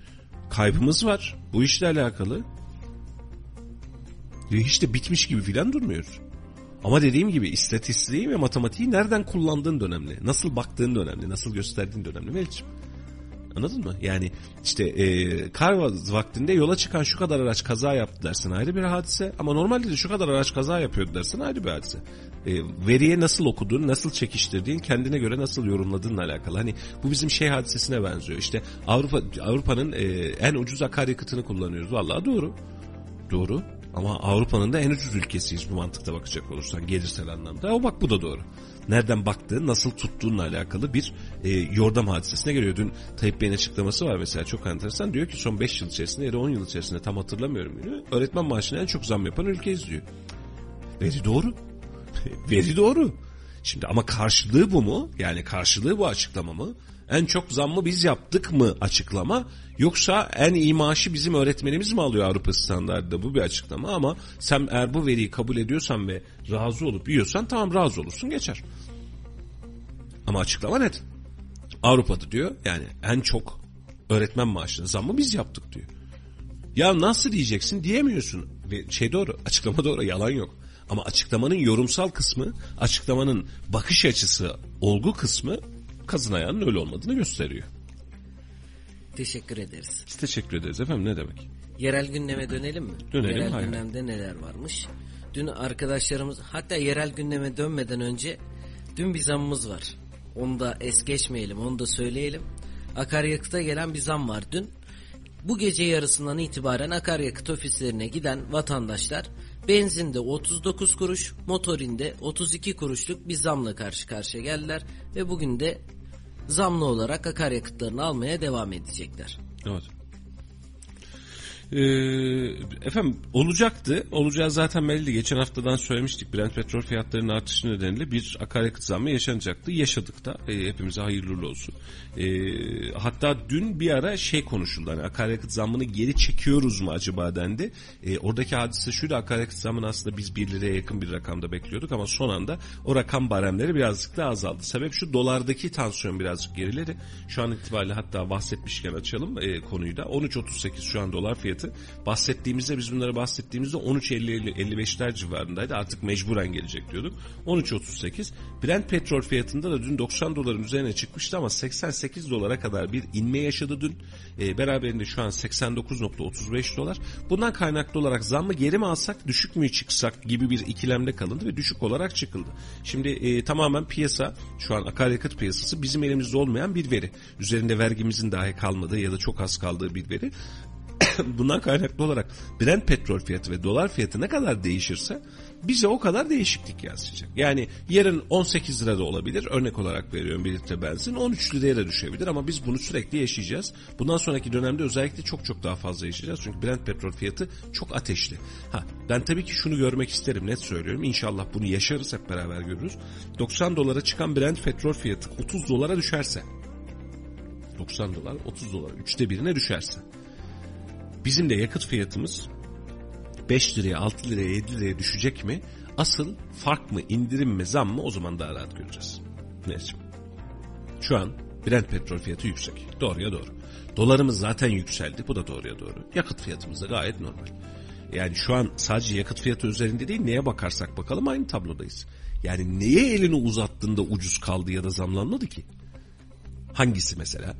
kaybımız var. Bu işle alakalı. Hiç de bitmiş gibi filan durmuyoruz. Ama dediğim gibi istatistiği ve matematiği nereden kullandığın önemli. Nasıl baktığın önemli. Nasıl gösterdiğin önemli Melih'ciğim. Anladın mı? Yani işte e, kar vaktinde yola çıkan şu kadar araç kaza yaptı dersin ayrı bir hadise. Ama normalde de şu kadar araç kaza yapıyordu dersin ayrı bir hadise. E, veriye nasıl okuduğun, nasıl çekiştirdiğin, kendine göre nasıl yorumladığınla alakalı. Hani bu bizim şey hadisesine benziyor. İşte Avrupa Avrupa'nın e, en ucuz akaryakıtını kullanıyoruz. Vallahi doğru. Doğru. Ama Avrupa'nın da en ucuz ülkesiyiz bu mantıkta bakacak olursan gelirsel anlamda. O bak bu da doğru. Nereden baktığın, nasıl tuttuğunla alakalı bir e, yordam hadisesine geliyor. Dün Tayyip Bey'in açıklaması var mesela çok enteresan. Diyor ki son 5 yıl içerisinde ya da 10 yıl içerisinde tam hatırlamıyorum diyor. Öğretmen maaşına en çok zam yapan ülkeyiz diyor. Veri doğru. Veri doğru. Şimdi ama karşılığı bu mu? Yani karşılığı bu açıklama mı? En çok zammı biz yaptık mı açıklama? Yoksa en iyi maaşı bizim öğretmenimiz mi alıyor Avrupa standartında? Bu bir açıklama ama sen eğer bu veriyi kabul ediyorsan ve razı olup yiyorsan tamam razı olursun geçer. Ama açıklama net. Avrupa'da diyor yani en çok öğretmen maaşına zammı biz yaptık diyor. Ya nasıl diyeceksin diyemiyorsun. Ve şey doğru açıklama doğru yalan yok. Ama açıklamanın yorumsal kısmı, açıklamanın bakış açısı, olgu kısmı kazın ayağının öyle olmadığını gösteriyor.
Teşekkür ederiz.
Biz teşekkür ederiz efendim ne demek.
Yerel gündeme dönelim mi?
Dönelim,
Yerel
hayır.
gündemde neler varmış? Dün arkadaşlarımız hatta yerel gündeme dönmeden önce dün bir zammımız var. Onu da es geçmeyelim onu da söyleyelim. Akaryakıta gelen bir zam var dün. Bu gece yarısından itibaren akaryakıt ofislerine giden vatandaşlar benzinde 39 kuruş, motorinde 32 kuruşluk bir zamla karşı karşıya geldiler ve bugün de zamlı olarak akaryakıtlarını almaya devam edecekler.
Evet. Ee, efendim olacaktı. Olacağı zaten belli. Geçen haftadan söylemiştik. Brent petrol fiyatlarının artışı nedeniyle bir akaryakıt zammı yaşanacaktı. Yaşadık da. Ee, hepimize hayırlı olsun. Ee, hatta dün bir ara şey konuşuldu. Hani akaryakıt zammını geri çekiyoruz mu acaba dendi. Ee, oradaki hadise şuydu. Akaryakıt zammını aslında biz 1 liraya yakın bir rakamda bekliyorduk ama son anda o rakam baremleri birazcık daha azaldı. Sebep şu dolardaki tansiyon birazcık geriledi. Şu an itibariyle hatta bahsetmişken açalım e, konuyu da. 13.38 şu an dolar fiyatı. Bahsettiğimizde biz bunları bahsettiğimizde 13.50-55'ler civarındaydı. Artık mecburen gelecek diyorduk. 13.38. Brent petrol fiyatında da dün 90 doların üzerine çıkmıştı ama 88 dolara kadar bir inme yaşadı dün. E, beraberinde şu an 89.35 dolar. Bundan kaynaklı olarak zammı geri mi alsak düşük mü çıksak gibi bir ikilemde kalındı ve düşük olarak çıkıldı. Şimdi e, tamamen piyasa şu an akaryakıt piyasası bizim elimizde olmayan bir veri. Üzerinde vergimizin dahi kalmadığı ya da çok az kaldığı bir veri. Bundan kaynaklı olarak Brent petrol fiyatı ve dolar fiyatı ne kadar değişirse bize o kadar değişiklik yansıyacak. Yani yarın 18 lira da olabilir. Örnek olarak veriyorum bir litre benzin 13 liraya da düşebilir ama biz bunu sürekli yaşayacağız. Bundan sonraki dönemde özellikle çok çok daha fazla yaşayacağız. Çünkü Brent petrol fiyatı çok ateşli. Ha ben tabii ki şunu görmek isterim net söylüyorum. İnşallah bunu yaşarız hep beraber görürüz. 90 dolara çıkan Brent petrol fiyatı 30 dolara düşerse 90 dolar 30 dolar üçte birine düşerse bizim de yakıt fiyatımız 5 liraya 6 liraya 7 liraya düşecek mi? Asıl fark mı indirim mi zam mı o zaman daha rahat göreceğiz. Neyse. Şu an Brent petrol fiyatı yüksek. Doğruya doğru. Dolarımız zaten yükseldi. Bu da doğruya doğru. Yakıt fiyatımız da gayet normal. Yani şu an sadece yakıt fiyatı üzerinde değil neye bakarsak bakalım aynı tablodayız. Yani neye elini uzattığında ucuz kaldı ya da zamlanmadı ki? Hangisi mesela?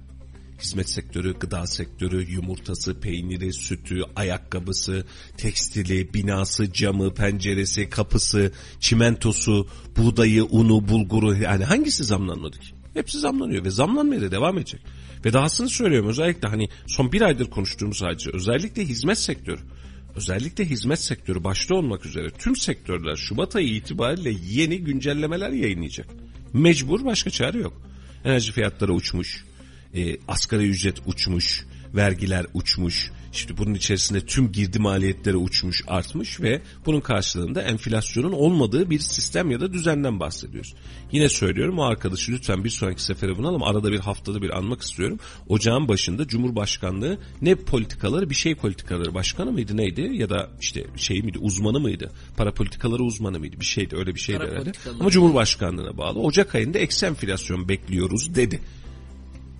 Hizmet sektörü, gıda sektörü, yumurtası, peyniri, sütü, ayakkabısı, tekstili, binası, camı, penceresi, kapısı, çimentosu, buğdayı, unu, bulguru yani hangisi zamlanmadı ki? Hepsi zamlanıyor ve zamlanmaya da devam edecek. Ve dahasını söylüyorum özellikle hani son bir aydır konuştuğumuz sadece özellikle hizmet sektörü. Özellikle hizmet sektörü başta olmak üzere tüm sektörler Şubat ayı itibariyle yeni güncellemeler yayınlayacak. Mecbur başka çare yok. Enerji fiyatları uçmuş, e, asgari ücret uçmuş, vergiler uçmuş. Şimdi bunun içerisinde tüm girdi maliyetleri uçmuş, artmış ve bunun karşılığında enflasyonun olmadığı bir sistem ya da düzenden bahsediyoruz. Yine söylüyorum o arkadaşı lütfen bir sonraki sefere bunalım. Arada bir haftada bir anmak istiyorum. Ocağın başında Cumhurbaşkanlığı ne politikaları bir şey politikaları başkanı mıydı neydi ya da işte şey miydi uzmanı mıydı? Para politikaları uzmanı mıydı? Bir şeydi öyle bir şeydi
Para
herhalde. Ama Cumhurbaşkanlığına bağlı. Ocak ayında eksi enflasyon bekliyoruz dedi.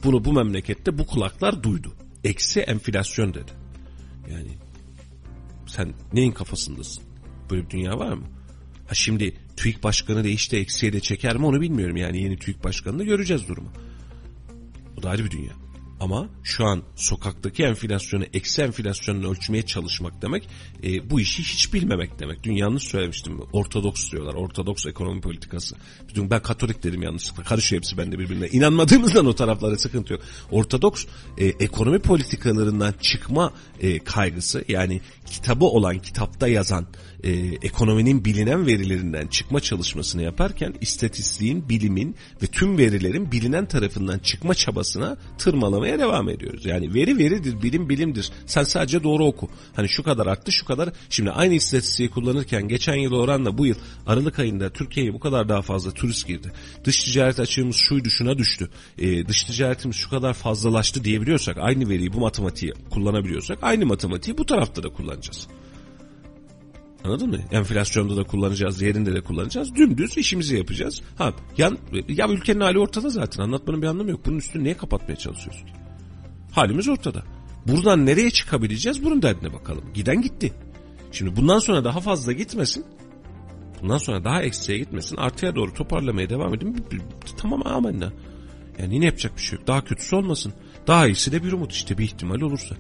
Bunu bu memlekette bu kulaklar duydu. Eksi enflasyon dedi. Yani sen neyin kafasındasın? Böyle bir dünya var mı? Ha şimdi TÜİK başkanı değişti eksiye de çeker mi onu bilmiyorum yani yeni TÜİK başkanını göreceğiz durumu. O da ayrı bir dünya. Ama şu an sokaktaki enflasyonu eksi enflasyonla ölçmeye çalışmak demek e, bu işi hiç bilmemek demek. Dün yanlış söylemiştim. Ortodoks diyorlar. Ortodoks ekonomi politikası. Dün ben katolik dedim yanlışlıkla. Karışıyor hepsi bende birbirine. İnanmadığımızdan o taraflara sıkıntı yok. Ortodoks e, ekonomi politikalarından çıkma e, kaygısı yani kitabı olan kitapta yazan e, ekonominin bilinen verilerinden çıkma çalışmasını yaparken istatistiğin, bilimin ve tüm verilerin bilinen tarafından çıkma çabasına tırmalamaya devam ediyoruz. Yani veri veridir, bilim bilimdir. Sen sadece doğru oku. Hani şu kadar arttı, şu kadar. Şimdi aynı istatistiği kullanırken geçen yıl oranla bu yıl Aralık ayında Türkiye'ye bu kadar daha fazla turist girdi. Dış ticaret açığımız şuydu, şuna düştü. E, dış ticaretimiz şu kadar fazlalaştı diyebiliyorsak, aynı veriyi bu matematiği kullanabiliyorsak, aynı matematiği bu tarafta da kullanacağız. Anladın mı? Enflasyonda da kullanacağız, yerinde de kullanacağız. Dümdüz işimizi yapacağız. Ha, yan, ya ülkenin hali ortada zaten. Anlatmanın bir anlamı yok. Bunun üstünü niye kapatmaya çalışıyorsun? Halimiz ortada. Buradan nereye çıkabileceğiz? Bunun derdine bakalım. Giden gitti. Şimdi bundan sonra daha fazla gitmesin. Bundan sonra daha eksiye gitmesin. Artıya doğru toparlamaya devam edin. Tamam amenna. Yani yine yapacak bir şey yok. Daha kötüsü olmasın. Daha iyisi de bir umut işte bir ihtimal olursa.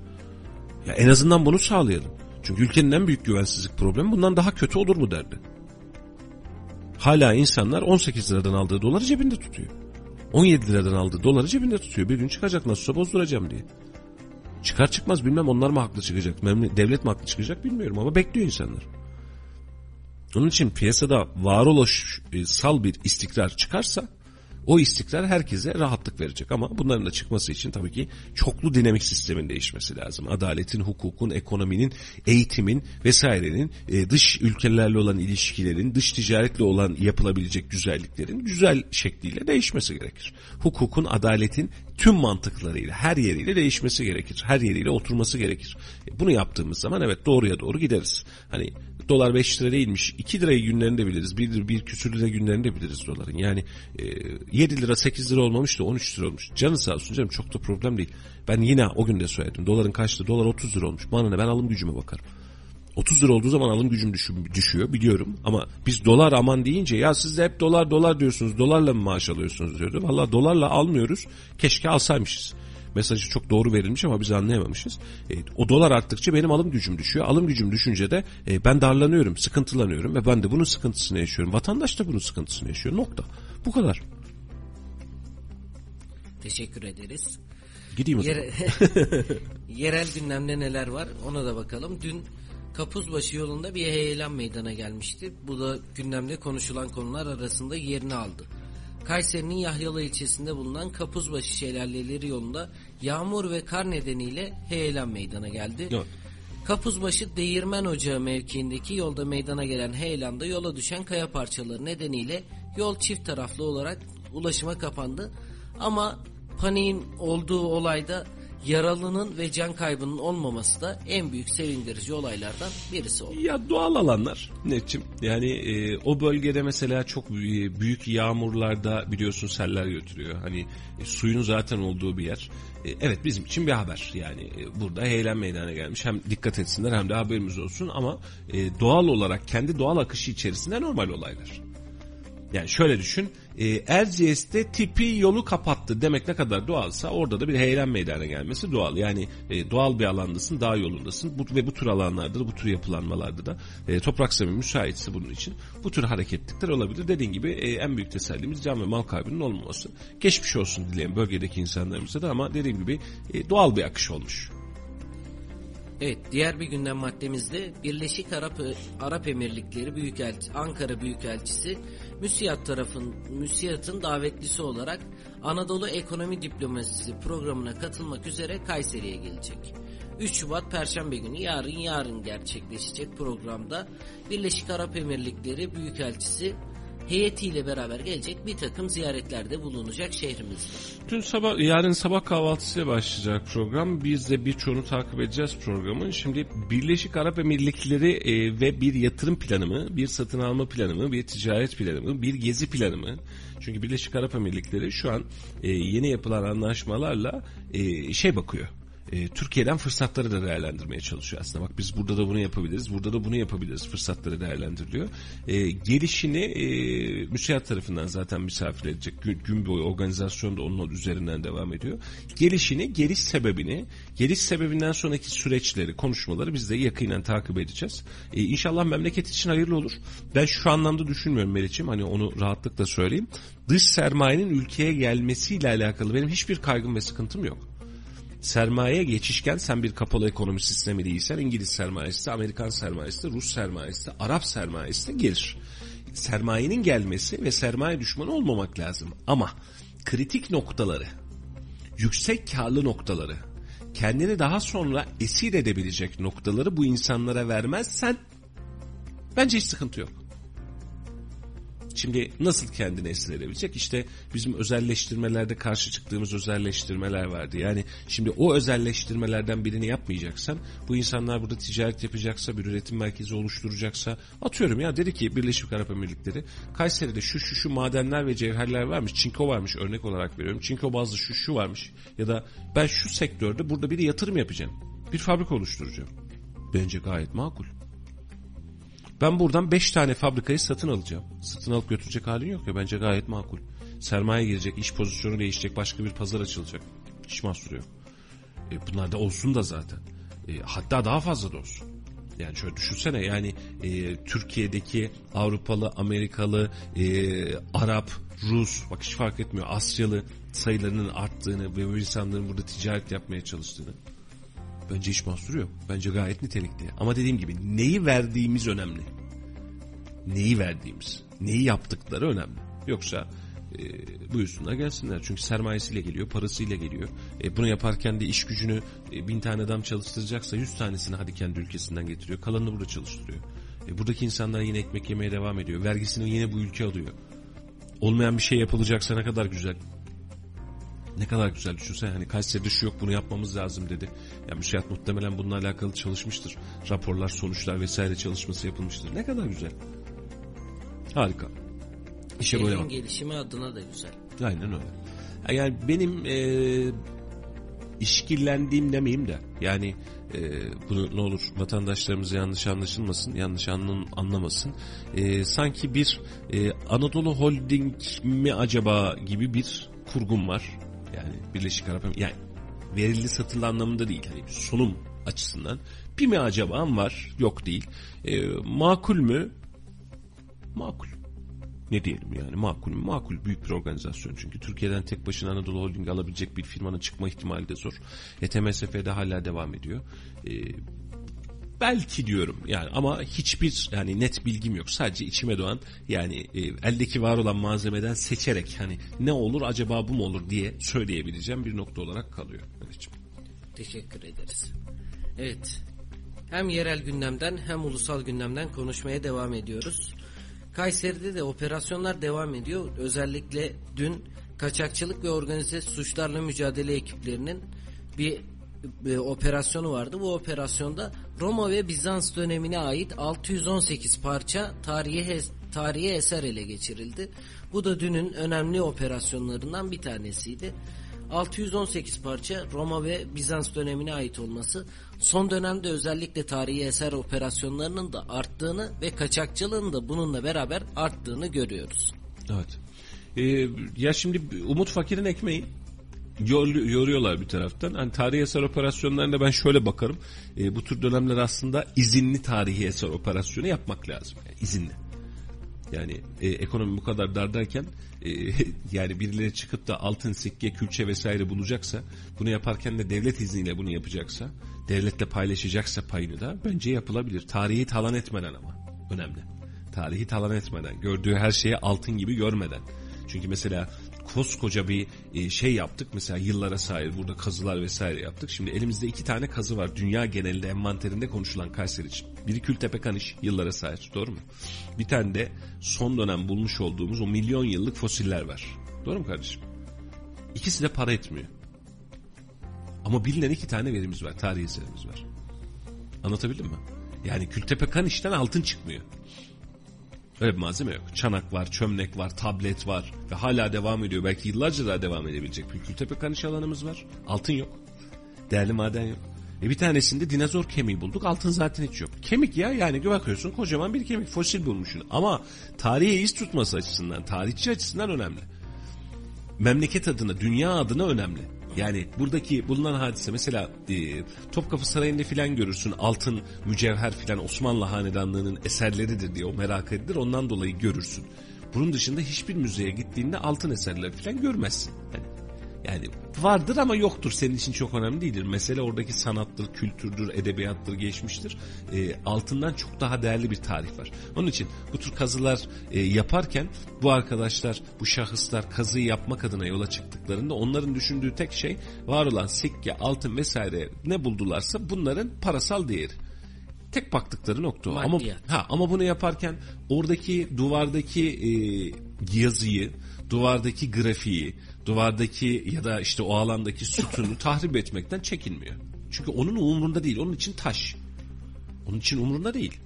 Ya en azından bunu sağlayalım. Çünkü ülkenin en büyük güvensizlik problemi bundan daha kötü olur mu derdi. Hala insanlar 18 liradan aldığı doları cebinde tutuyor. 17 liradan aldığı doları cebinde tutuyor. Bir gün çıkacak nasılsa bozduracağım diye. Çıkar çıkmaz bilmem onlar mı haklı çıkacak, devlet mi haklı çıkacak bilmiyorum ama bekliyor insanlar. Onun için piyasada varoluşsal bir istikrar çıkarsa o istikrar herkese rahatlık verecek ama bunların da çıkması için tabii ki çoklu dinamik sistemin değişmesi lazım. Adaletin, hukukun, ekonominin, eğitimin vesairenin e, dış ülkelerle olan ilişkilerin, dış ticaretle olan yapılabilecek güzelliklerin güzel şekliyle değişmesi gerekir. Hukukun, adaletin tüm mantıklarıyla, her yeriyle değişmesi gerekir. Her yeriyle oturması gerekir. E, bunu yaptığımız zaman evet doğruya doğru gideriz. Hani dolar 5 lira değilmiş 2 lirayı günlerinde biliriz. 1 lira, bir küsür lira günlerinde biliriz doların. Yani e, 7 lira 8 lira olmamış da 13 lira olmuş. Canı sağ olsun canım çok da problem değil. Ben yine o gün de söyledim. Doların kaçtı? Dolar 30 lira olmuş. Bana ne ben alım gücüme bakarım. 30 lira olduğu zaman alım gücüm düşüyor biliyorum ama biz dolar aman deyince ya siz de hep dolar dolar diyorsunuz dolarla mı maaş alıyorsunuz diyordu. Valla dolarla almıyoruz keşke alsaymışız mesajı çok doğru verilmiş ama biz anlayamamışız. E, o dolar arttıkça benim alım gücüm düşüyor. Alım gücüm düşünce de e, ben darlanıyorum, sıkıntılanıyorum ve ben de bunun sıkıntısını yaşıyorum. Vatandaş da bunun sıkıntısını yaşıyor. Nokta. Bu kadar.
Teşekkür ederiz.
Gideyim o zaman.
Yere... Yerel gündemde neler var ona da bakalım. Dün Kapuzbaşı yolunda bir heyelan meydana gelmişti. Bu da gündemde konuşulan konular arasında yerini aldı. Kayseri'nin Yahyalı ilçesinde bulunan Kapuzbaşı Şelaleleri yolunda yağmur ve kar nedeniyle heyelan meydana geldi.
Evet.
Kapuzbaşı Değirmen Ocağı mevkiindeki yolda meydana gelen heyelanda yola düşen kaya parçaları nedeniyle yol çift taraflı olarak ulaşıma kapandı. Ama paniğin olduğu olayda yaralının ve can kaybının olmaması da en büyük sevindirici olaylardan birisi oldu.
Ya doğal alanlar Netçim. Yani e, o bölgede mesela çok büyük yağmurlarda biliyorsun seller götürüyor. Hani e, suyun zaten olduğu bir yer. E, evet bizim için bir haber. Yani e, burada heyelan meydana gelmiş. Hem dikkat etsinler hem de haberimiz olsun ama e, doğal olarak kendi doğal akışı içerisinde normal olaylar. Yani şöyle düşün. E, Erciyes'te tipi yolu kapattı demek ne kadar doğalsa orada da bir heyelan meydana gelmesi doğal. Yani e, doğal bir alandasın, dağ yolundasın bu, ve bu tür alanlarda da bu tür yapılanmalarda da e, toprak zemin müsaitse bunun için bu tür hareketlikler olabilir. Dediğin gibi e, en büyük tesellimiz can ve mal kaybının olmaması. Geçmiş olsun dileyen bölgedeki insanlarımıza da ama dediğim gibi e, doğal bir akış olmuş.
Evet, diğer bir gündem maddemizde Birleşik Arap Arap Emirlikleri Büyükelçi Ankara Büyükelçisi Müsiyat tarafın Müsiyat'ın davetlisi olarak Anadolu Ekonomi Diplomasisi programına katılmak üzere Kayseri'ye gelecek. 3 Şubat Perşembe günü yarın yarın gerçekleşecek programda Birleşik Arap Emirlikleri Büyükelçisi heyetiyle beraber gelecek bir takım ziyaretlerde bulunacak şehrimizde.
Dün sabah, yarın sabah kahvaltısıyla başlayacak program. Biz de birçoğunu takip edeceğiz programın. Şimdi Birleşik Arap Emirlikleri e, ve bir yatırım planı mı, bir satın alma planı mı, bir ticaret planı mı, bir gezi planı mı? Çünkü Birleşik Arap Emirlikleri şu an e, yeni yapılan anlaşmalarla e, şey bakıyor e, Türkiye'den fırsatları da değerlendirmeye çalışıyor aslında. Bak biz burada da bunu yapabiliriz, burada da bunu yapabiliriz fırsatları değerlendiriliyor. E, gelişini e, müsait tarafından zaten misafir edecek. Gün, gün boyu organizasyon da onun üzerinden devam ediyor. Gelişini, geliş sebebini, geliş sebebinden sonraki süreçleri, konuşmaları biz de yakinen takip edeceğiz. E, inşallah memleket için hayırlı olur. Ben şu anlamda düşünmüyorum Meriç'im. Hani onu rahatlıkla söyleyeyim. Dış sermayenin ülkeye gelmesiyle alakalı benim hiçbir kaygım ve sıkıntım yok sermaye geçişken sen bir kapalı ekonomi sistemi değilsen İngiliz sermayesi de, Amerikan sermayesi de, Rus sermayesi de, Arap sermayesi de gelir. Sermayenin gelmesi ve sermaye düşmanı olmamak lazım. Ama kritik noktaları, yüksek karlı noktaları, kendini daha sonra esir edebilecek noktaları bu insanlara vermezsen bence hiç sıkıntı yok. Şimdi nasıl kendini esir edebilecek? İşte bizim özelleştirmelerde karşı çıktığımız özelleştirmeler vardı. Yani şimdi o özelleştirmelerden birini yapmayacaksan bu insanlar burada ticaret yapacaksa bir üretim merkezi oluşturacaksa atıyorum ya dedi ki Birleşik Arap Emirlikleri Kayseri'de şu şu şu madenler ve cevherler varmış. Çinko varmış örnek olarak veriyorum. Çinko bazlı şu şu varmış. Ya da ben şu sektörde burada bir yatırım yapacağım. Bir fabrika oluşturacağım. Bence gayet makul. Ben buradan 5 tane fabrikayı satın alacağım. Satın alıp götürecek halin yok ya bence gayet makul. Sermaye girecek, iş pozisyonu değişecek, başka bir pazar açılacak. Hiç mahsuru yok. E, bunlar da olsun da zaten. E, hatta daha fazla da olsun. Yani şöyle düşünsene yani e, Türkiye'deki Avrupalı, Amerikalı, e, Arap, Rus, bak hiç fark etmiyor Asyalı sayılarının arttığını ve bu insanların burada ticaret yapmaya çalıştığını. Bence hiç mahsuru yok. Bence gayet nitelikli. Ama dediğim gibi neyi verdiğimiz önemli. Neyi verdiğimiz, neyi yaptıkları önemli. Yoksa e, buyursunlar gelsinler. Çünkü sermayesiyle geliyor, parasıyla geliyor. E, bunu yaparken de iş gücünü e, bin tane adam çalıştıracaksa yüz tanesini hadi kendi ülkesinden getiriyor. Kalanını burada çalıştırıyor. E, buradaki insanlar yine ekmek yemeye devam ediyor. Vergisini yine bu ülke alıyor. Olmayan bir şey yapılacaksa ne kadar güzel. Ne kadar güzel düşünsen hani Kayseri'de şu yok bunu yapmamız lazım dedi. Ya müsait muhtemelen bununla alakalı çalışmıştır. Raporlar, sonuçlar vesaire çalışması yapılmıştır. Ne kadar güzel. Harika.
İşe böyle bak. gelişimi adına da güzel.
Aynen öyle. Yani benim e, işkillendiğim demeyeyim de yani e, bunu ne olur vatandaşlarımız yanlış anlaşılmasın, yanlış anlam, anlamasın. E, sanki bir e, Anadolu Holding mi acaba gibi bir kurgum var. Yani Birleşik Arap Emirlikleri yani verildi satılı anlamında değil. Hani sunum açısından. Bir mi acaba var? Yok değil. E, makul mü? Makul. Ne diyelim yani makul mü? Makul büyük bir organizasyon çünkü Türkiye'den tek başına Anadolu Holding alabilecek bir firmanın çıkma ihtimali de zor. ETMSF'de hala devam ediyor. E, belki diyorum yani ama hiçbir yani net bilgim yok. Sadece içime doğan yani e, eldeki var olan malzemeden seçerek hani ne olur acaba bu mu olur diye söyleyebileceğim bir nokta olarak kalıyor. Evet.
Teşekkür ederiz. Evet. Hem yerel gündemden hem ulusal gündemden konuşmaya devam ediyoruz. Kayseri'de de operasyonlar devam ediyor. Özellikle dün kaçakçılık ve organize suçlarla mücadele ekiplerinin bir e, operasyonu vardı. Bu operasyonda Roma ve Bizans dönemine ait 618 parça tarihi tarihi eser ele geçirildi. Bu da dünün önemli operasyonlarından bir tanesiydi. 618 parça Roma ve Bizans dönemine ait olması son dönemde özellikle tarihi eser operasyonlarının da arttığını ve kaçakçılığın da bununla beraber arttığını görüyoruz.
Evet. Ee, ya şimdi Umut Fakir'in ekmeği yoruyorlar bir taraftan. Hani tarihi eser operasyonlarında ben şöyle bakarım. Ee, bu tür dönemler aslında izinli tarihi eser operasyonu yapmak lazım. Yani izinli. Yani e, ekonomi bu kadar dardayken e, yani birileri çıkıp da altın sikke, külçe vesaire bulacaksa bunu yaparken de devlet izniyle bunu yapacaksa devletle paylaşacaksa payını da bence yapılabilir. Tarihi talan etmeden ama önemli. Tarihi talan etmeden gördüğü her şeyi altın gibi görmeden. Çünkü mesela koskoca bir e, şey yaptık. Mesela yıllara sahip burada kazılar vesaire yaptık. Şimdi elimizde iki tane kazı var. Dünya genelinde envanterinde konuşulan Kayseri için. Biri Kültepe Kaniş yıllara sahip doğru mu? Bir tane de son dönem bulmuş olduğumuz o milyon yıllık fosiller var. Doğru mu kardeşim? İkisi de para etmiyor. Ama bilinen iki tane verimiz var. Tarih eserimiz var. Anlatabildim mi? Yani Kültepe Kaniş'ten altın çıkmıyor. Öyle bir malzeme yok. Çanak var, çömlek var, tablet var ve hala devam ediyor. Belki yıllarca daha devam edebilecek bir Kültepe Kaniş alanımız var. Altın yok. Değerli maden yok. E bir tanesinde dinozor kemiği bulduk. Altın zaten hiç yok. Kemik ya yani bakıyorsun kocaman bir kemik fosil bulmuşsun. Ama tarihe iz tutması açısından, tarihçi açısından önemli. Memleket adına, dünya adına önemli. Yani buradaki bulunan hadise mesela e, Topkapı Sarayı'nda filan görürsün altın, mücevher filan Osmanlı Hanedanlığı'nın eserleridir diye o merak edilir ondan dolayı görürsün. Bunun dışında hiçbir müzeye gittiğinde altın eserler filan görmezsin. Yani, yani vardır ama yoktur senin için çok önemli değildir. Mesele oradaki sanattır, kültürdür, edebiyattır, geçmiştir. E, altından çok daha değerli bir tarih var. Onun için bu tür kazılar e, yaparken bu arkadaşlar, bu şahıslar kazıyı yapmak adına yola çıktıklarında onların düşündüğü tek şey var olan sikke, altın vesaire ne buldularsa bunların parasal değeri. Tek baktıkları nokta o. Ama, ha, ama bunu yaparken oradaki duvardaki e, yazıyı, duvardaki grafiği, duvardaki ya da işte o alandaki sütunu tahrip etmekten çekinmiyor. Çünkü onun umurunda değil. Onun için taş. Onun için umurunda değil.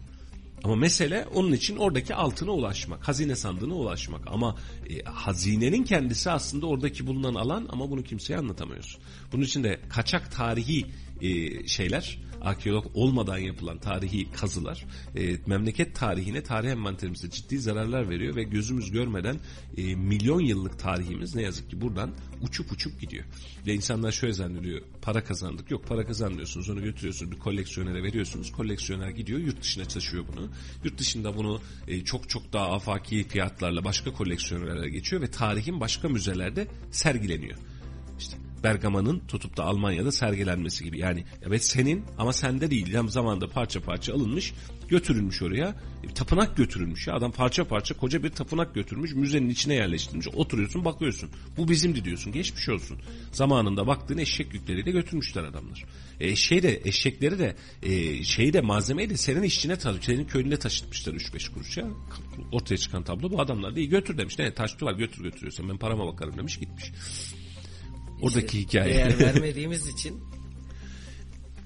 Ama mesele onun için oradaki altına ulaşmak, hazine sandığına ulaşmak. Ama e, hazinenin kendisi aslında oradaki bulunan alan ama bunu kimseye anlatamıyorsun. Bunun için de kaçak tarihi e, şeyler, arkeolog olmadan yapılan tarihi kazılar e, memleket tarihine, tarih envanterimize ciddi zararlar veriyor ve gözümüz görmeden e, milyon yıllık tarihimiz ne yazık ki buradan uçup uçup gidiyor. Ve insanlar şöyle zannediyor, para kazandık. Yok para kazanmıyorsunuz, onu götürüyorsunuz bir koleksiyonere veriyorsunuz. Koleksiyoner gidiyor, yurt dışına taşıyor bunu. Yurt dışında bunu e, çok çok daha afaki fiyatlarla başka koleksiyonerlere geçiyor ve tarihin başka müzelerde sergileniyor. Bergama'nın tutup da Almanya'da sergilenmesi gibi. Yani evet senin ama sende değil. Yani zamanda parça parça alınmış, götürülmüş oraya. E, tapınak götürülmüş ya. Adam parça parça koca bir tapınak götürmüş, müzenin içine yerleştirmiş. Oturuyorsun, bakıyorsun. Bu bizimdi diyorsun. Geçmiş olsun. Zamanında baktığın eşek yükleriyle götürmüşler adamlar. E, şey de eşekleri de e, şeyi de malzemeyi de senin işçine taşıp senin köyünde taşıtmışlar 3-5 kuruş ya. Ortaya çıkan tablo bu adamlar da iyi götür demiş. Ne taşlı var götür götürüyorsan ben parama bakarım demiş gitmiş. Oradaki hikaye.
Değer vermediğimiz için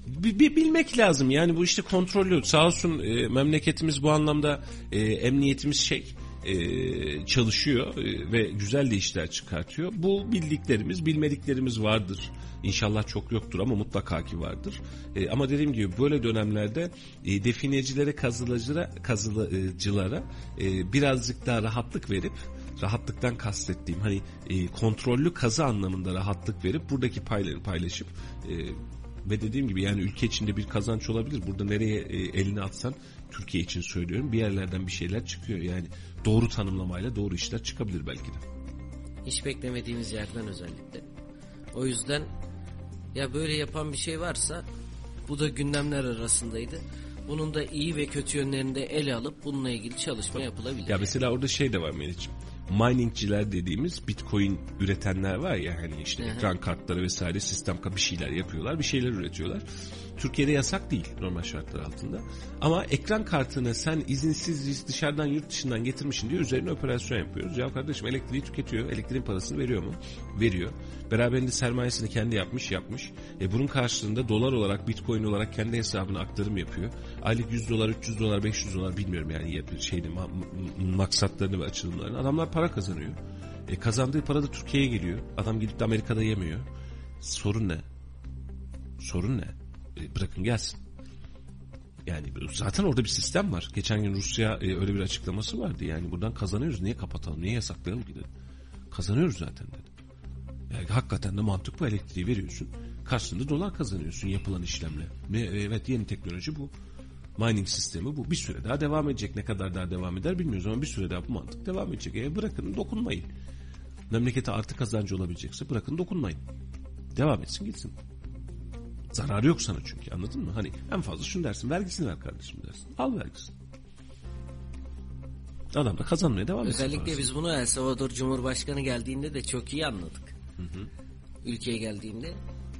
bir, bir bilmek lazım. Yani bu işte kontrollü. Sağ olsun e, memleketimiz bu anlamda e, emniyetimiz şey e, çalışıyor e, ve güzel de işler çıkartıyor. Bu bildiklerimiz, bilmediklerimiz vardır. İnşallah çok yoktur ama mutlaka ki vardır. E, ama dediğim gibi böyle dönemlerde e, definecilere, kazılıcılara, kazılıcılara e, birazcık daha rahatlık verip rahatlıktan kastettiğim hani e, kontrollü kazı anlamında rahatlık verip buradaki payları paylaşıp e, ve dediğim gibi yani ülke içinde bir kazanç olabilir. Burada nereye e, elini atsan Türkiye için söylüyorum bir yerlerden bir şeyler çıkıyor. Yani doğru tanımlamayla doğru işler çıkabilir belki de.
hiç beklemediğimiz yerden özellikle. O yüzden ya böyle yapan bir şey varsa bu da gündemler arasındaydı. Bunun da iyi ve kötü yönlerini de ele alıp bununla ilgili çalışma yapılabilir.
Ya mesela orada şey de var Melih'ciğim. Miningciler dediğimiz bitcoin üretenler var ya hani işte ekran kartları vesaire sistem bir şeyler yapıyorlar bir şeyler üretiyorlar. Türkiye'de yasak değil normal şartlar altında. Ama ekran kartını sen izinsiz dışarıdan yurt dışından getirmişsin diye üzerine operasyon yapıyoruz. Ya kardeşim elektriği tüketiyor. Elektriğin parasını veriyor mu? Veriyor. Beraberinde sermayesini kendi yapmış yapmış. E bunun karşılığında dolar olarak bitcoin olarak kendi hesabına aktarım yapıyor. Aylık 100 dolar 300 dolar 500 dolar bilmiyorum yani şeyini maksatlarını ve açılımlarını. Adamlar para kazanıyor. E kazandığı para da Türkiye'ye geliyor. Adam gidip de Amerika'da yemiyor. Sorun ne? Sorun ne? E, bırakın gelsin. Yani zaten orada bir sistem var. Geçen gün Rusya e, öyle bir açıklaması vardı. Yani buradan kazanıyoruz. Niye kapatalım? Niye yasaklayalım ki dedi. Kazanıyoruz zaten dedi. Yani hakikaten de mantık bu elektriği veriyorsun. Karşılığında dolar kazanıyorsun yapılan işlemle. Ve evet yeni teknoloji bu. Mining sistemi bu. Bir süre daha devam edecek. Ne kadar daha devam eder bilmiyoruz ama bir süre daha bu mantık devam edecek. E bırakın dokunmayın. Memlekete artı kazancı olabilecekse bırakın dokunmayın. Devam etsin gitsin. Zararı yok sana çünkü anladın mı? Hani en fazla şunu dersin vergisini ver kardeşim dersin. Al vergisini. Adam da kazanmaya devam etsin.
Özellikle biz bunu El Salvador Cumhurbaşkanı geldiğinde de çok iyi anladık. Ülkeye geldiğinde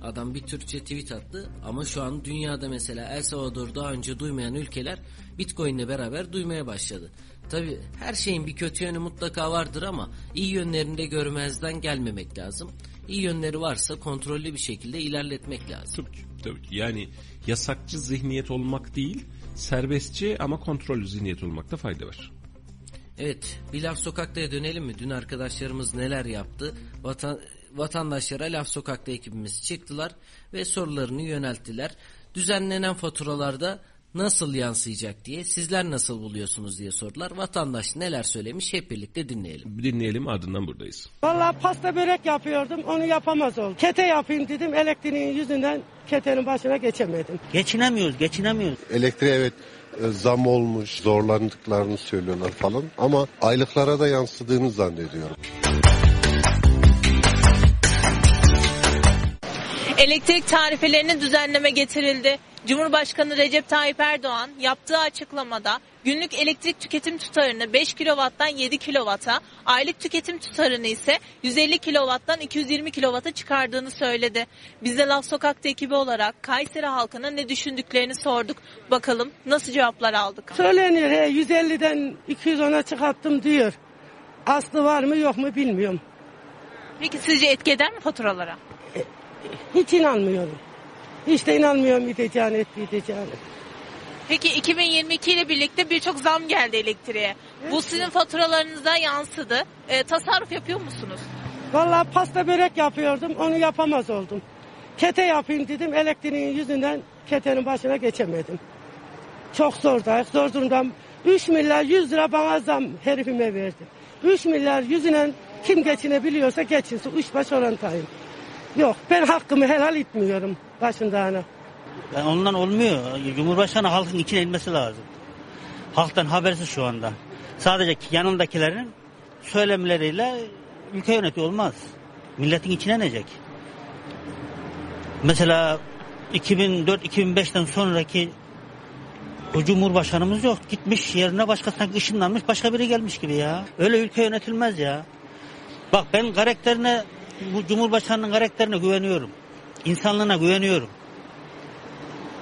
adam bir Türkçe tweet attı ama şu an dünyada mesela El Salvador daha önce duymayan ülkeler Bitcoin ile beraber duymaya başladı. Tabi her şeyin bir kötü yönü mutlaka vardır ama iyi yönlerini de görmezden gelmemek lazım. İyi yönleri varsa kontrollü bir şekilde ilerletmek lazım.
Tabii ki, tabii ki. Yani yasakçı zihniyet olmak değil, serbestçi ama kontrollü zihniyet olmakta fayda var.
Evet, bir laf sokakta dönelim mi? Dün arkadaşlarımız neler yaptı? Vatan, vatandaşlara laf sokakta ekibimiz çıktılar ve sorularını yönelttiler. Düzenlenen faturalarda nasıl yansıyacak diye, sizler nasıl buluyorsunuz diye sordular. Vatandaş neler söylemiş hep birlikte dinleyelim.
Dinleyelim ardından buradayız.
Vallahi pasta börek yapıyordum onu yapamaz oldum. Kete yapayım dedim elektriğin yüzünden ketenin başına geçemedim.
Geçinemiyoruz, geçinemiyoruz.
Elektriğe evet e, zam olmuş, zorlandıklarını söylüyorlar falan ama aylıklara da yansıdığını zannediyorum.
Elektrik tarifelerine düzenleme getirildi. Cumhurbaşkanı Recep Tayyip Erdoğan yaptığı açıklamada günlük elektrik tüketim tutarını 5 kW'dan 7 kW'a, aylık tüketim tutarını ise 150 kW'dan 220 kW'a çıkardığını söyledi. Biz de Laf Sokak'ta ekibi olarak Kayseri halkına ne düşündüklerini sorduk. Bakalım nasıl cevaplar aldık.
Söyleniyor he 150'den 210'a çıkarttım diyor. Aslı var mı yok mu bilmiyorum.
Peki sizce etki eder mi faturalara?
Hiç inanmıyorum. Hiç de inanmıyorum gideceğini etmeyeceğini.
Peki 2022 ile birlikte birçok zam geldi elektriğe. Bu sizin faturalarınıza yansıdı. E, tasarruf yapıyor musunuz?
Vallahi pasta börek yapıyordum onu yapamaz oldum. Kete yapayım dedim elektriğin yüzünden ketenin başına geçemedim. Çok zordayız zor durumdayım. 3 milyar 100 lira bana zam herifime verdi. 3 milyar yüzünden kim geçinebiliyorsa geçinsin. Üç baş orantayım. Yok ben hakkımı helal etmiyorum başındağına.
Yani ondan olmuyor. Cumhurbaşkanı halkın içine inmesi lazım. Halktan habersiz şu anda. Sadece yanındakilerin söylemleriyle ülke yönetiyor olmaz. Milletin içine inecek. Mesela 2004-2005'ten sonraki o Cumhurbaşkanımız yok. Gitmiş yerine başka sanki ışınlanmış başka biri gelmiş gibi ya. Öyle ülke yönetilmez ya. Bak ben karakterine bu Cumhurbaşkanının karakterine güveniyorum. İnsanlığına güveniyorum.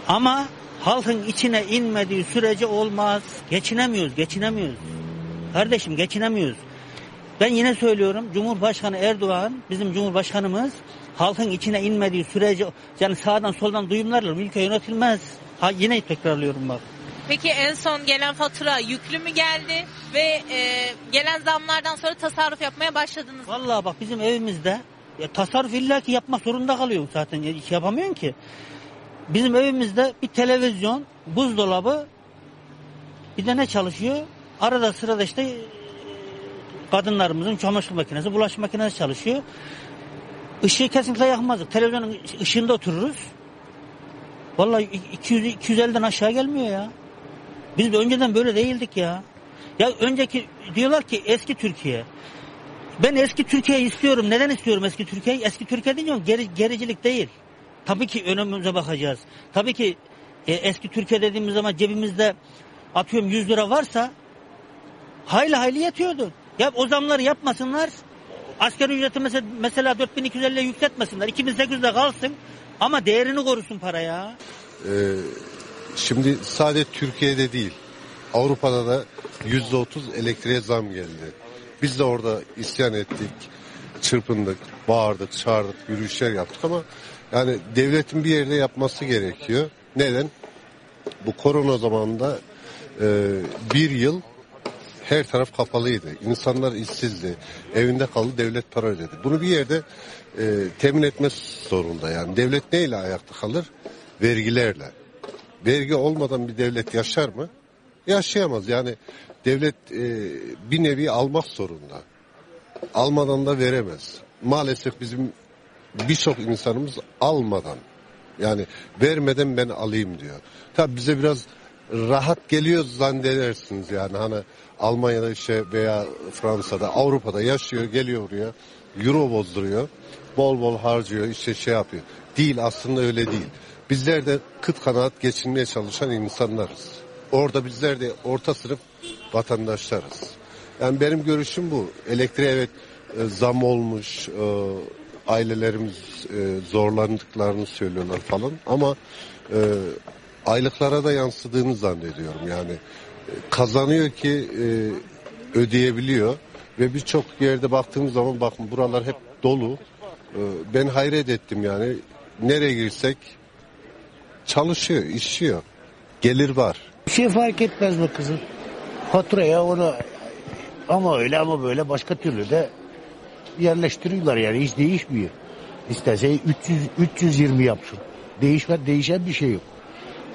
Ama halkın içine inmediği sürece olmaz. Geçinemiyoruz, geçinemiyoruz. Kardeşim geçinemiyoruz. Ben yine söylüyorum Cumhurbaşkanı Erdoğan bizim Cumhurbaşkanımız halkın içine inmediği sürece yani sağdan soldan duyumlarla ülke yönetilmez. Ha, yine tekrarlıyorum bak.
Peki en son gelen fatura yüklü mü geldi ve e, gelen zamlardan sonra tasarruf yapmaya başladınız? mı?
Vallahi bak bizim evimizde ya tasarruf illaki yapmak zorunda kalıyorsun zaten. Hiç yapamıyorsun ki. Bizim evimizde bir televizyon, buzdolabı bir de ne çalışıyor? Arada sırada işte e, kadınlarımızın çamaşır makinesi, bulaşık makinesi çalışıyor. Işığı kesinlikle yakmazdık. Televizyonun ışığında otururuz. Vallahi 200 250'den aşağı gelmiyor ya. Biz de önceden böyle değildik ya. Ya önceki diyorlar ki eski Türkiye. Ben eski Türkiye'yi istiyorum. Neden istiyorum eski Türkiye'yi? Eski Türkiye deyince geri, gericilik değil. Tabii ki önümüze bakacağız. Tabii ki e, eski Türkiye dediğimiz zaman cebimizde atıyorum 100 lira varsa hayli hayli yetiyordu. Ya o zamları yapmasınlar. Asgari ücreti mesela, mesela 4250'ye yükseltmesinler. 2800'de kalsın ama değerini korusun para ya.
Ee, şimdi sadece Türkiye'de değil Avrupa'da da yüzde otuz elektriğe zam geldi. Biz de orada isyan ettik, çırpındık, bağırdık, çağırdık, yürüyüşler yaptık ama yani devletin bir yerde yapması gerekiyor. Neden? Bu korona zamanında e, bir yıl her taraf kapalıydı. İnsanlar işsizdi. Evinde kaldı devlet para ödedi. Bunu bir yerde e, temin etmesi zorunda yani. Devlet neyle ayakta kalır? Vergilerle. Vergi olmadan bir devlet yaşar mı? Yaşayamaz. Yani devlet e, bir nevi almak zorunda. Almadan da veremez. Maalesef bizim birçok insanımız almadan yani vermeden ben alayım diyor. Tabi bize biraz rahat geliyor zannedersiniz yani hani Almanya'da işte veya Fransa'da Avrupa'da yaşıyor geliyor oraya euro bozduruyor bol bol harcıyor işte şey yapıyor. Değil aslında öyle değil. Bizler de kıt kanaat geçinmeye çalışan insanlarız. Orada bizler de orta sınıf vatandaşlarız. Yani benim görüşüm bu. Elektriğe evet e, zam olmuş, e, ailelerimiz e, zorlandıklarını söylüyorlar falan ama aylıklara da yansıdığını zannediyorum. Yani kazanıyor ki ödeyebiliyor ve birçok yerde baktığımız zaman bakın buralar hep dolu. Ben hayret ettim yani nereye girsek çalışıyor, işiyor. Gelir var.
Bir şey fark etmez mi kızım? Faturaya onu ama öyle ama böyle başka türlü de yerleştiriyorlar yani hiç değişmiyor. İsterse 300 320 yapsın. Değişme değişen bir şey yok.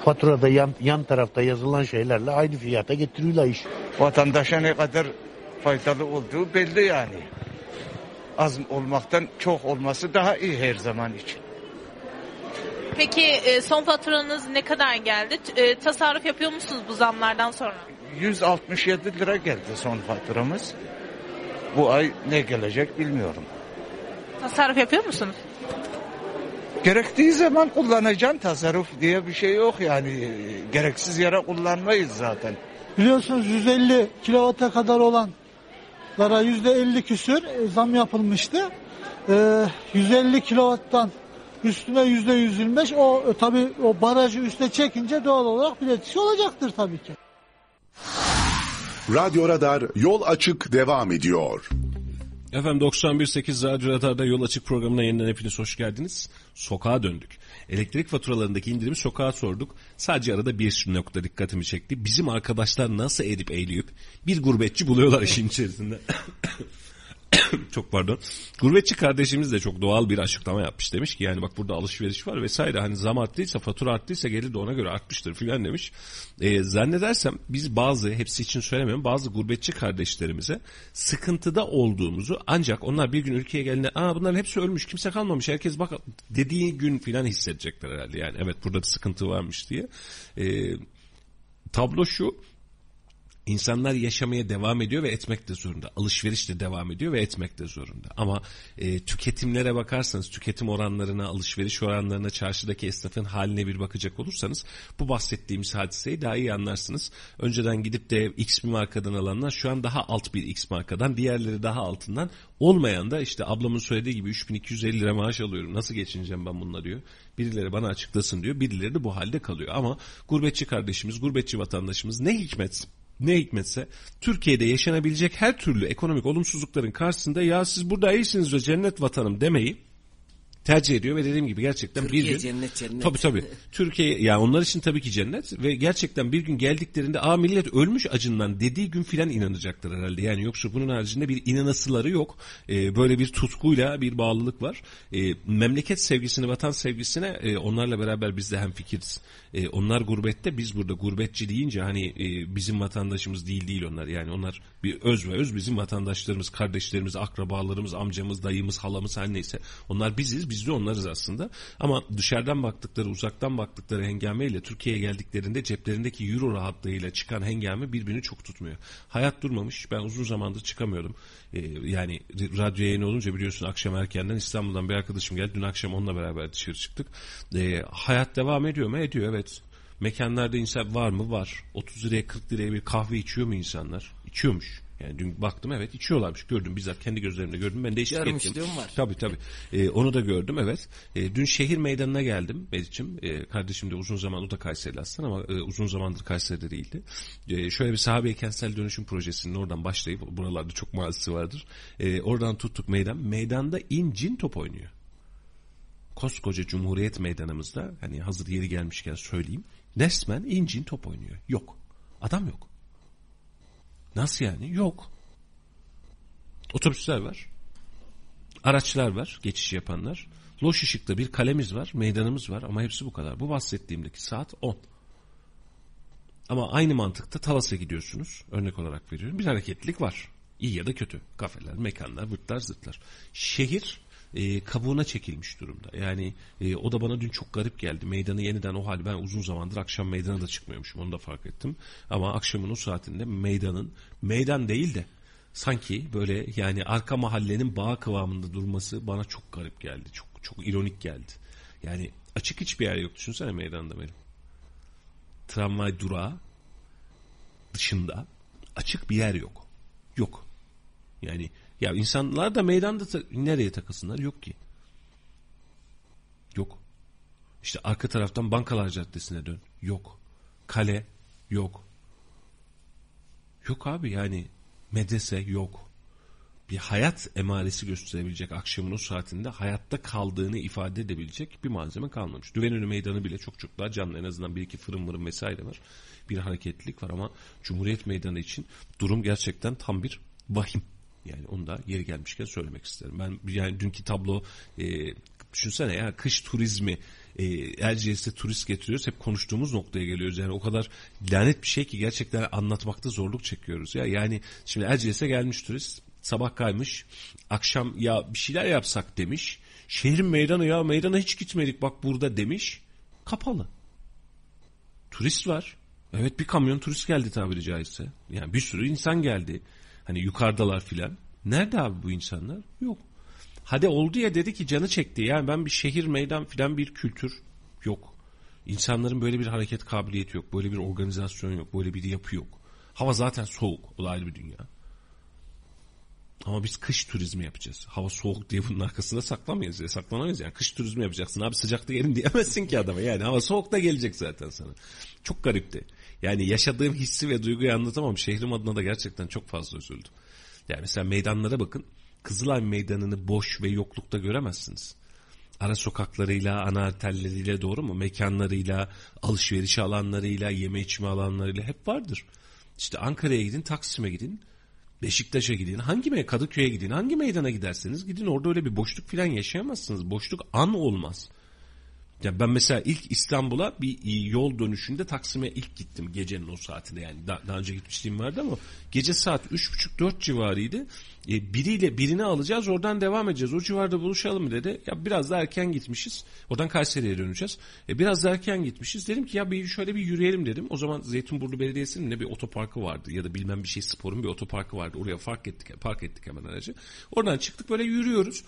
Faturada yan, yan tarafta yazılan şeylerle aynı fiyata getiriyorlar iş.
vatandaşa ne kadar faydalı olduğu belli yani. Az olmaktan çok olması daha iyi her zaman için.
Peki e, son faturanız ne kadar geldi? E, tasarruf yapıyor musunuz bu zamlardan sonra?
167 lira geldi son faturamız. Bu ay ne gelecek bilmiyorum.
Tasarruf yapıyor musunuz?
Gerektiği zaman kullanacaksın tasarruf diye bir şey yok yani. Gereksiz yere kullanmayız zaten.
Biliyorsunuz 150 kilovata kadar olanlara yüzde 50 küsür e, zam yapılmıştı. Ee, 150 kilovattan üstüne yüzde 125 o e, tabi o barajı üste çekince doğal olarak bir etkisi olacaktır tabii ki.
Radyo Radar yol açık devam ediyor.
Efendim 91.8 Radyo Radar'da Yol Açık programına yeniden hepiniz hoş geldiniz. Sokağa döndük. Elektrik faturalarındaki indirimi sokağa sorduk. Sadece arada bir nokta dikkatimi çekti. Bizim arkadaşlar nasıl edip eğleyip bir gurbetçi buluyorlar işin içerisinde. çok pardon. Gurbetçi kardeşimiz de çok doğal bir açıklama yapmış. Demiş ki yani bak burada alışveriş var vesaire. Hani zam arttıysa fatura arttıysa gelir de ona göre artmıştır filan demiş. Ee, zannedersem biz bazı hepsi için söylemiyorum bazı gurbetçi kardeşlerimize sıkıntıda olduğumuzu ancak onlar bir gün ülkeye geldiğinde aa bunların hepsi ölmüş kimse kalmamış herkes bak dediği gün filan hissedecekler herhalde. Yani evet burada bir sıkıntı varmış diye. Ee, tablo şu İnsanlar yaşamaya devam ediyor ve etmek de zorunda. Alışveriş de devam ediyor ve etmek de zorunda. Ama e, tüketimlere bakarsanız, tüketim oranlarına, alışveriş oranlarına, çarşıdaki esnafın haline bir bakacak olursanız bu bahsettiğimiz hadiseyi daha iyi anlarsınız. Önceden gidip de X bir markadan alanlar şu an daha alt bir X markadan, diğerleri daha altından olmayan da işte ablamın söylediği gibi 3250 lira maaş alıyorum nasıl geçineceğim ben bununla diyor. Birileri bana açıklasın diyor. Birileri de bu halde kalıyor. Ama gurbetçi kardeşimiz, gurbetçi vatandaşımız ne hikmet ne hikmetse Türkiye'de yaşanabilecek her türlü ekonomik olumsuzlukların karşısında ya siz burada iyisiniz ve cennet vatanım demeyi tercih ediyor ve dediğim gibi gerçekten
Türkiye
bir gün
cennet, cennet.
tabii tabii. Türkiye ya onlar için tabii ki cennet ve gerçekten bir gün geldiklerinde aa millet ölmüş acından dediği gün filan inanacaklar herhalde. Yani yoksa bunun haricinde bir inanasıları yok. Ee, böyle bir tutkuyla bir bağlılık var. Ee, memleket sevgisini vatan sevgisine e, onlarla beraber biz de hem fikiriz onlar gurbette biz burada gurbetçi deyince hani e, bizim vatandaşımız değil değil onlar. Yani onlar bir öz ve öz bizim vatandaşlarımız kardeşlerimiz akrabalarımız amcamız dayımız halamız her neyse. Onlar biziz biz de onlarız aslında. Ama dışarıdan baktıkları uzaktan baktıkları hengameyle Türkiye'ye geldiklerinde ceplerindeki euro rahatlığıyla çıkan hengame birbirini çok tutmuyor. Hayat durmamış ben uzun zamandır çıkamıyordum Ee, yani radyo yayını olunca biliyorsun akşam erkenden İstanbul'dan bir arkadaşım geldi. Dün akşam onunla beraber dışarı çıktık. Ee, hayat devam ediyor mu? Ediyor evet. Mekanlarda insan var mı? Var. 30 liraya 40 liraya bir kahve içiyor mu insanlar? İçiyormuş yani dün baktım evet içiyorlarmış gördüm bizzat kendi gözlerimle gördüm ben de eşlik ettim.
Var.
Tabii tabii. Ee, onu da gördüm evet. Ee, dün şehir meydanına geldim Meriç'im. Ee, kardeşim de uzun zaman o da Kayseri'li aslında ama e, uzun zamandır Kayseri'de değildi. Ee, şöyle bir sahabe kentsel dönüşüm projesinin oradan başlayıp buralarda çok mazisi vardır. Ee, oradan tuttuk meydan. Meydanda incin top oynuyor. Koskoca Cumhuriyet Meydanımızda hani hazır yeri gelmişken söyleyeyim. Resmen incin top oynuyor. Yok. Adam yok. Nasıl yani? Yok. Otobüsler var. Araçlar var, geçiş yapanlar. Loş ışıkta bir kalemiz var, meydanımız var ama hepsi bu kadar. Bu bahsettiğimdeki saat 10. Ama aynı mantıkta Talas'a gidiyorsunuz. Örnek olarak veriyorum. Bir hareketlilik var. İyi ya da kötü. Kafeler, mekanlar, vırtlar zırtlar. Şehir e, kabuğuna çekilmiş durumda. Yani e, o da bana dün çok garip geldi. Meydanı yeniden o hali ben uzun zamandır akşam meydana da çıkmıyormuşum onu da fark ettim. Ama akşamın o saatinde meydanın meydan değil de sanki böyle yani arka mahallenin bağ kıvamında durması bana çok garip geldi. Çok çok ironik geldi. Yani açık hiçbir yer yok düşünsene meydanda benim. Tramvay durağı dışında açık bir yer yok. Yok. Yani ya insanlar da meydanda ta- nereye takılsınlar? Yok ki. Yok. İşte arka taraftan Bankalar Caddesi'ne dön. Yok. Kale yok. Yok abi yani medrese yok. Bir hayat emaresi gösterebilecek akşamın o saatinde hayatta kaldığını ifade edebilecek bir malzeme kalmamış. Düvenönü meydanı bile çok çok daha canlı en azından bir iki fırın mırın vesaire var. Bir hareketlilik var ama Cumhuriyet Meydanı için durum gerçekten tam bir vahim. Yani onu da yeri gelmişken söylemek isterim. Ben yani dünkü tablo e, düşünsene ya kış turizmi e, Erciyes'te turist getiriyoruz hep konuştuğumuz noktaya geliyoruz. Yani o kadar lanet bir şey ki gerçekten anlatmakta zorluk çekiyoruz. ya Yani şimdi Erciyes'e gelmiş turist sabah kaymış akşam ya bir şeyler yapsak demiş. Şehrin meydanı ya meydana hiç gitmedik bak burada demiş. Kapalı. Turist var. Evet bir kamyon turist geldi tabiri caizse. Yani bir sürü insan geldi. Hani yukarıdalar filan. Nerede abi bu insanlar? Yok. Hadi oldu ya dedi ki canı çekti. Yani ben bir şehir meydan filan bir kültür yok. İnsanların böyle bir hareket kabiliyeti yok. Böyle bir organizasyon yok. Böyle bir yapı yok. Hava zaten soğuk. O da ayrı bir dünya. Ama biz kış turizmi yapacağız. Hava soğuk diye bunun arkasında saklamayız. Ya. Saklanamayız yani. Kış turizmi yapacaksın. Abi sıcakta gelin diyemezsin ki adama. Yani hava soğuk da gelecek zaten sana. Çok garipti. Yani yaşadığım hissi ve duyguyu anlatamam. Şehrim adına da gerçekten çok fazla üzüldüm. Yani mesela meydanlara bakın. Kızılay meydanını boş ve yoklukta göremezsiniz. Ara sokaklarıyla, ana arterleriyle doğru mu? Mekanlarıyla, alışveriş alanlarıyla, yeme içme alanlarıyla hep vardır. İşte Ankara'ya gidin, Taksim'e gidin. Beşiktaş'a gidin, hangi Kadıköy'e gidin, hangi meydana giderseniz gidin orada öyle bir boşluk falan yaşayamazsınız. Boşluk an olmaz. Ya ben mesela ilk İstanbul'a bir yol dönüşünde Taksim'e ilk gittim gecenin o saatinde yani daha, daha önce gitmişliğim vardı ama gece saat 3.30-4 civarıydı. E, biriyle birini alacağız oradan devam edeceğiz. O civarda buluşalım mı dedi. Ya biraz da erken gitmişiz. Oradan Kayseri'ye döneceğiz. E, biraz da erken gitmişiz. Dedim ki ya bir şöyle bir yürüyelim dedim. O zaman Zeytinburnu Belediyesi'nin ne bir otoparkı vardı ya da bilmem bir şey sporun bir otoparkı vardı. Oraya park ettik, park ettik hemen aracı. Oradan çıktık böyle yürüyoruz.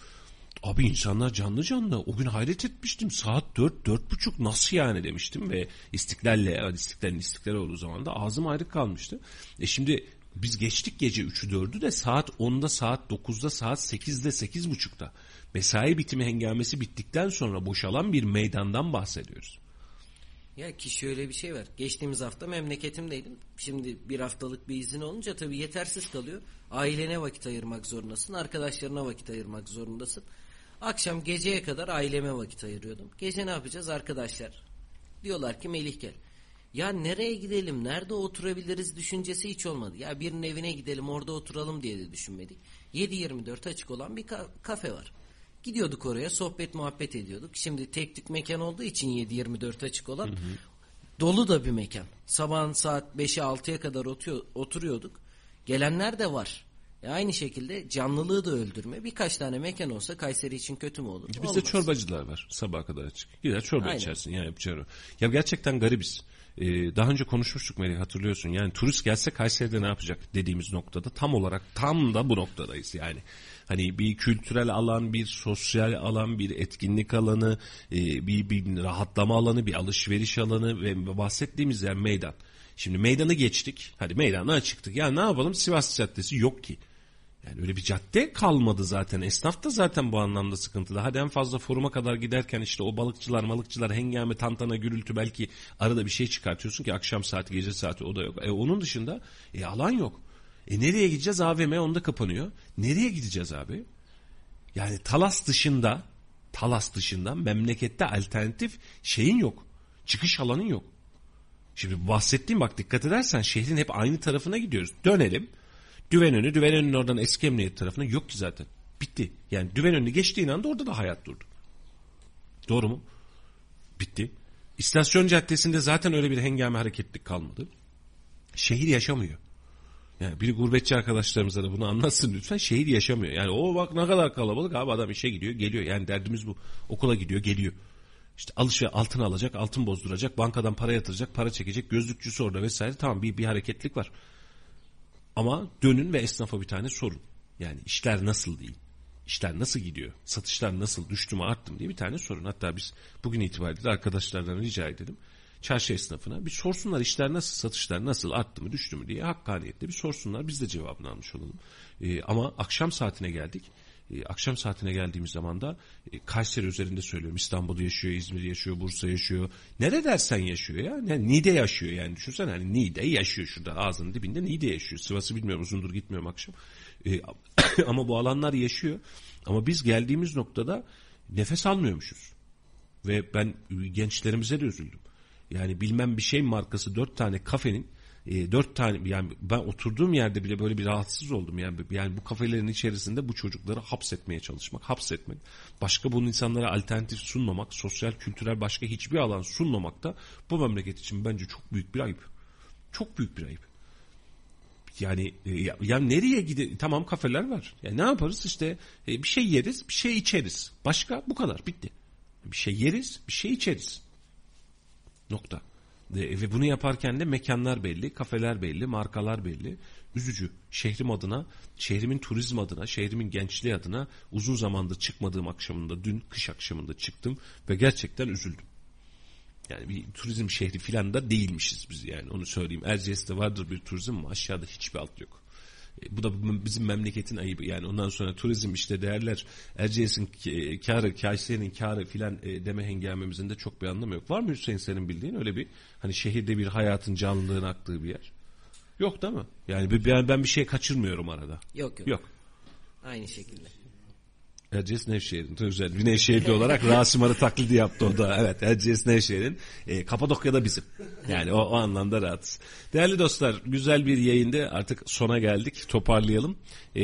Abi insanlar canlı canlı. O gün hayret etmiştim. Saat dört, dört buçuk nasıl yani demiştim ve istiklalle, istiklalin istiklal olduğu zaman da ağzım ayrı kalmıştı. E şimdi biz geçtik gece 3'ü 4'ü de saat 10'da, saat 9'da, saat 8'de, 8.30'da. Mesai bitimi hengamesi bittikten sonra boşalan bir meydandan bahsediyoruz.
Ya ki şöyle bir şey var. Geçtiğimiz hafta memleketimdeydim. Şimdi bir haftalık bir izin olunca tabii yetersiz kalıyor. Ailene vakit ayırmak zorundasın. Arkadaşlarına vakit ayırmak zorundasın. Akşam geceye kadar aileme vakit ayırıyordum. Gece ne yapacağız arkadaşlar? Diyorlar ki Melih gel. Ya nereye gidelim, nerede oturabiliriz düşüncesi hiç olmadı. Ya birinin evine gidelim orada oturalım diye de düşünmedik. 7-24 açık olan bir ka- kafe var. Gidiyorduk oraya sohbet muhabbet ediyorduk. Şimdi tek tük mekan olduğu için 7-24 açık olan hı hı. dolu da bir mekan. Sabahın saat 5'e 6'ya kadar oturuyor, oturuyorduk. Gelenler de var. E aynı şekilde canlılığı da öldürme. Birkaç tane mekan olsa Kayseri için kötü mü olur?
Bizde
Olmaz.
çorbacılar var sabaha kadar açık. Gider çorba
Aynen.
içersin yani yapacağı Ya gerçekten garibiz. Ee, daha önce konuşmuştuk Melih hatırlıyorsun. Yani turist gelse Kayseri'de ne yapacak dediğimiz noktada tam olarak tam da bu noktadayız yani. Hani bir kültürel alan, bir sosyal alan, bir etkinlik alanı, e, bir, bir rahatlama alanı, bir alışveriş alanı ve bahsettiğimiz yer meydan. Şimdi meydanı geçtik. Hadi meydana çıktık. Ya ne yapalım? Sivas Caddesi yok ki. Yani öyle bir cadde kalmadı zaten. Esnaf da zaten bu anlamda sıkıntılı. Hadi en fazla foruma kadar giderken işte o balıkçılar, malıkçılar, hengame, tantana, gürültü belki arada bir şey çıkartıyorsun ki akşam saati, gece saati o da yok. E onun dışında e alan yok. E nereye gideceğiz? AVM onda kapanıyor. Nereye gideceğiz abi? Yani Talas dışında, Talas dışında memlekette alternatif şeyin yok. Çıkış alanın yok. Şimdi bahsettiğim bak dikkat edersen şehrin hep aynı tarafına gidiyoruz. Dönelim. Düvenönü, Düvenönü'nün oradan eski emniyet tarafına yok ki zaten. Bitti. Yani Düvenönü geçtiğin anda orada da hayat durdu. Doğru mu? Bitti. İstasyon caddesinde zaten öyle bir hengame hareketlik kalmadı. Şehir yaşamıyor. Yani bir gurbetçi arkadaşlarımıza da bunu anlatsın lütfen. Şehir yaşamıyor. Yani o bak ne kadar kalabalık abi adam işe gidiyor geliyor. Yani derdimiz bu. Okula gidiyor geliyor. İşte alış altın alacak, altın bozduracak, bankadan para yatıracak, para çekecek, gözlükçüsü orada vesaire. Tamam bir, bir hareketlik var. Ama dönün ve esnafa bir tane sorun. Yani işler nasıl değil? İşler nasıl gidiyor? Satışlar nasıl? Düştü mü arttı mı diye bir tane sorun. Hatta biz bugün itibariyle arkadaşlardan rica edelim. Çarşı esnafına bir sorsunlar işler nasıl, satışlar nasıl, arttı mı, düştü mü diye hakkaniyetle bir sorsunlar. Biz de cevabını almış olalım. Ee, ama akşam saatine geldik. Ee, akşam saatine geldiğimiz zaman da e, Kayseri üzerinde söylüyorum. İstanbul'da yaşıyor, İzmir yaşıyor, Bursa yaşıyor. Nere dersen yaşıyor ya. Yani Niğde yaşıyor yani. Düşünsene hani Niğde yaşıyor şurada ağzının dibinde Niğde yaşıyor. Sivas'ı bilmiyorum uzundur gitmiyorum akşam. Ee, ama bu alanlar yaşıyor. Ama biz geldiğimiz noktada nefes almıyormuşuz. Ve ben gençlerimize de üzüldüm. Yani bilmem bir şey markası dört tane kafenin e, dört tane yani ben oturduğum yerde bile böyle bir rahatsız oldum. Yani yani bu kafelerin içerisinde bu çocukları hapsetmeye çalışmak hapsetmek. Başka bunun insanlara alternatif sunmamak sosyal kültürel başka hiçbir alan sunmamak da bu memleket için bence çok büyük bir ayıp. Çok büyük bir ayıp. Yani e, ya, ya nereye gide tamam kafeler var. Ya ne yaparız? İşte e, bir şey yeriz bir şey içeriz. Başka bu kadar bitti. Bir şey yeriz bir şey içeriz. Nokta. Ve bunu yaparken de mekanlar belli, kafeler belli, markalar belli. Üzücü. Şehrim adına, şehrimin turizm adına, şehrimin gençliği adına uzun zamandır çıkmadığım akşamında, dün kış akşamında çıktım ve gerçekten üzüldüm. Yani bir turizm şehri filan da değilmişiz biz yani onu söyleyeyim. Erciyes'te vardır bir turizm ama aşağıda hiçbir alt yok. Bu da bizim memleketin ayıbı. Yani ondan sonra turizm işte değerler Erciyes'in karı, Kayseri'nin karı filan e, deme hengamemizin de çok bir anlamı yok. Var mı Hüseyin senin bildiğin öyle bir hani şehirde bir hayatın canlılığın aktığı bir yer? Yok değil mi? Yani ben, ben bir şey kaçırmıyorum arada.
Yok yok.
Yok.
Aynı şekilde.
Erciyes Nevşehir'in özel bir Nevşehirli olarak Rasim Arı taklidi yaptı o da. Evet Erciyes Nevşehir'in e, Kapadokya'da bizim. Yani o, o anlamda rahatız. Değerli dostlar güzel bir yayında artık sona geldik. Toparlayalım. E,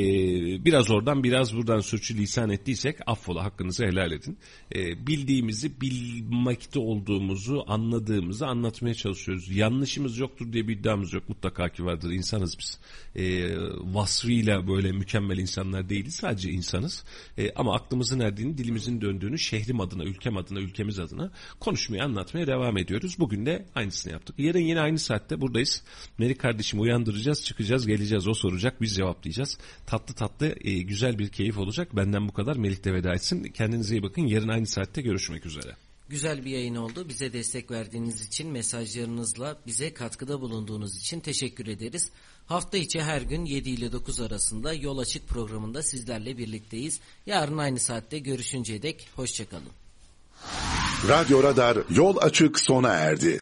biraz oradan biraz buradan sürçülisan ettiysek affola hakkınızı helal edin. E, bildiğimizi bilmekte olduğumuzu anladığımızı anlatmaya çalışıyoruz. Yanlışımız yoktur diye bir iddiamız yok. Mutlaka ki vardır. İnsanız biz. E, vasfıyla böyle mükemmel insanlar değiliz. Sadece insanız. E, ama aklımızın erdiğini, dilimizin döndüğünü şehrim adına, ülkem adına, ülkemiz adına konuşmaya, anlatmaya devam ediyoruz. Bugün de aynısını yaptık. Yarın yine aynı saatte buradayız. Meri kardeşimi uyandıracağız, çıkacağız, geleceğiz. O soracak, biz cevaplayacağız. Tatlı tatlı e, güzel bir keyif olacak. Benden bu kadar. Melih de veda etsin. Kendinize iyi bakın. Yarın aynı saatte görüşmek üzere.
Güzel bir yayın oldu. Bize destek verdiğiniz için, mesajlarınızla bize katkıda bulunduğunuz için teşekkür ederiz. Hafta içi her gün 7 ile 9 arasında Yol Açık programında sizlerle birlikteyiz. Yarın aynı saatte görüşünceye dek hoşçakalın.
Radyo Radar yol açık sona erdi.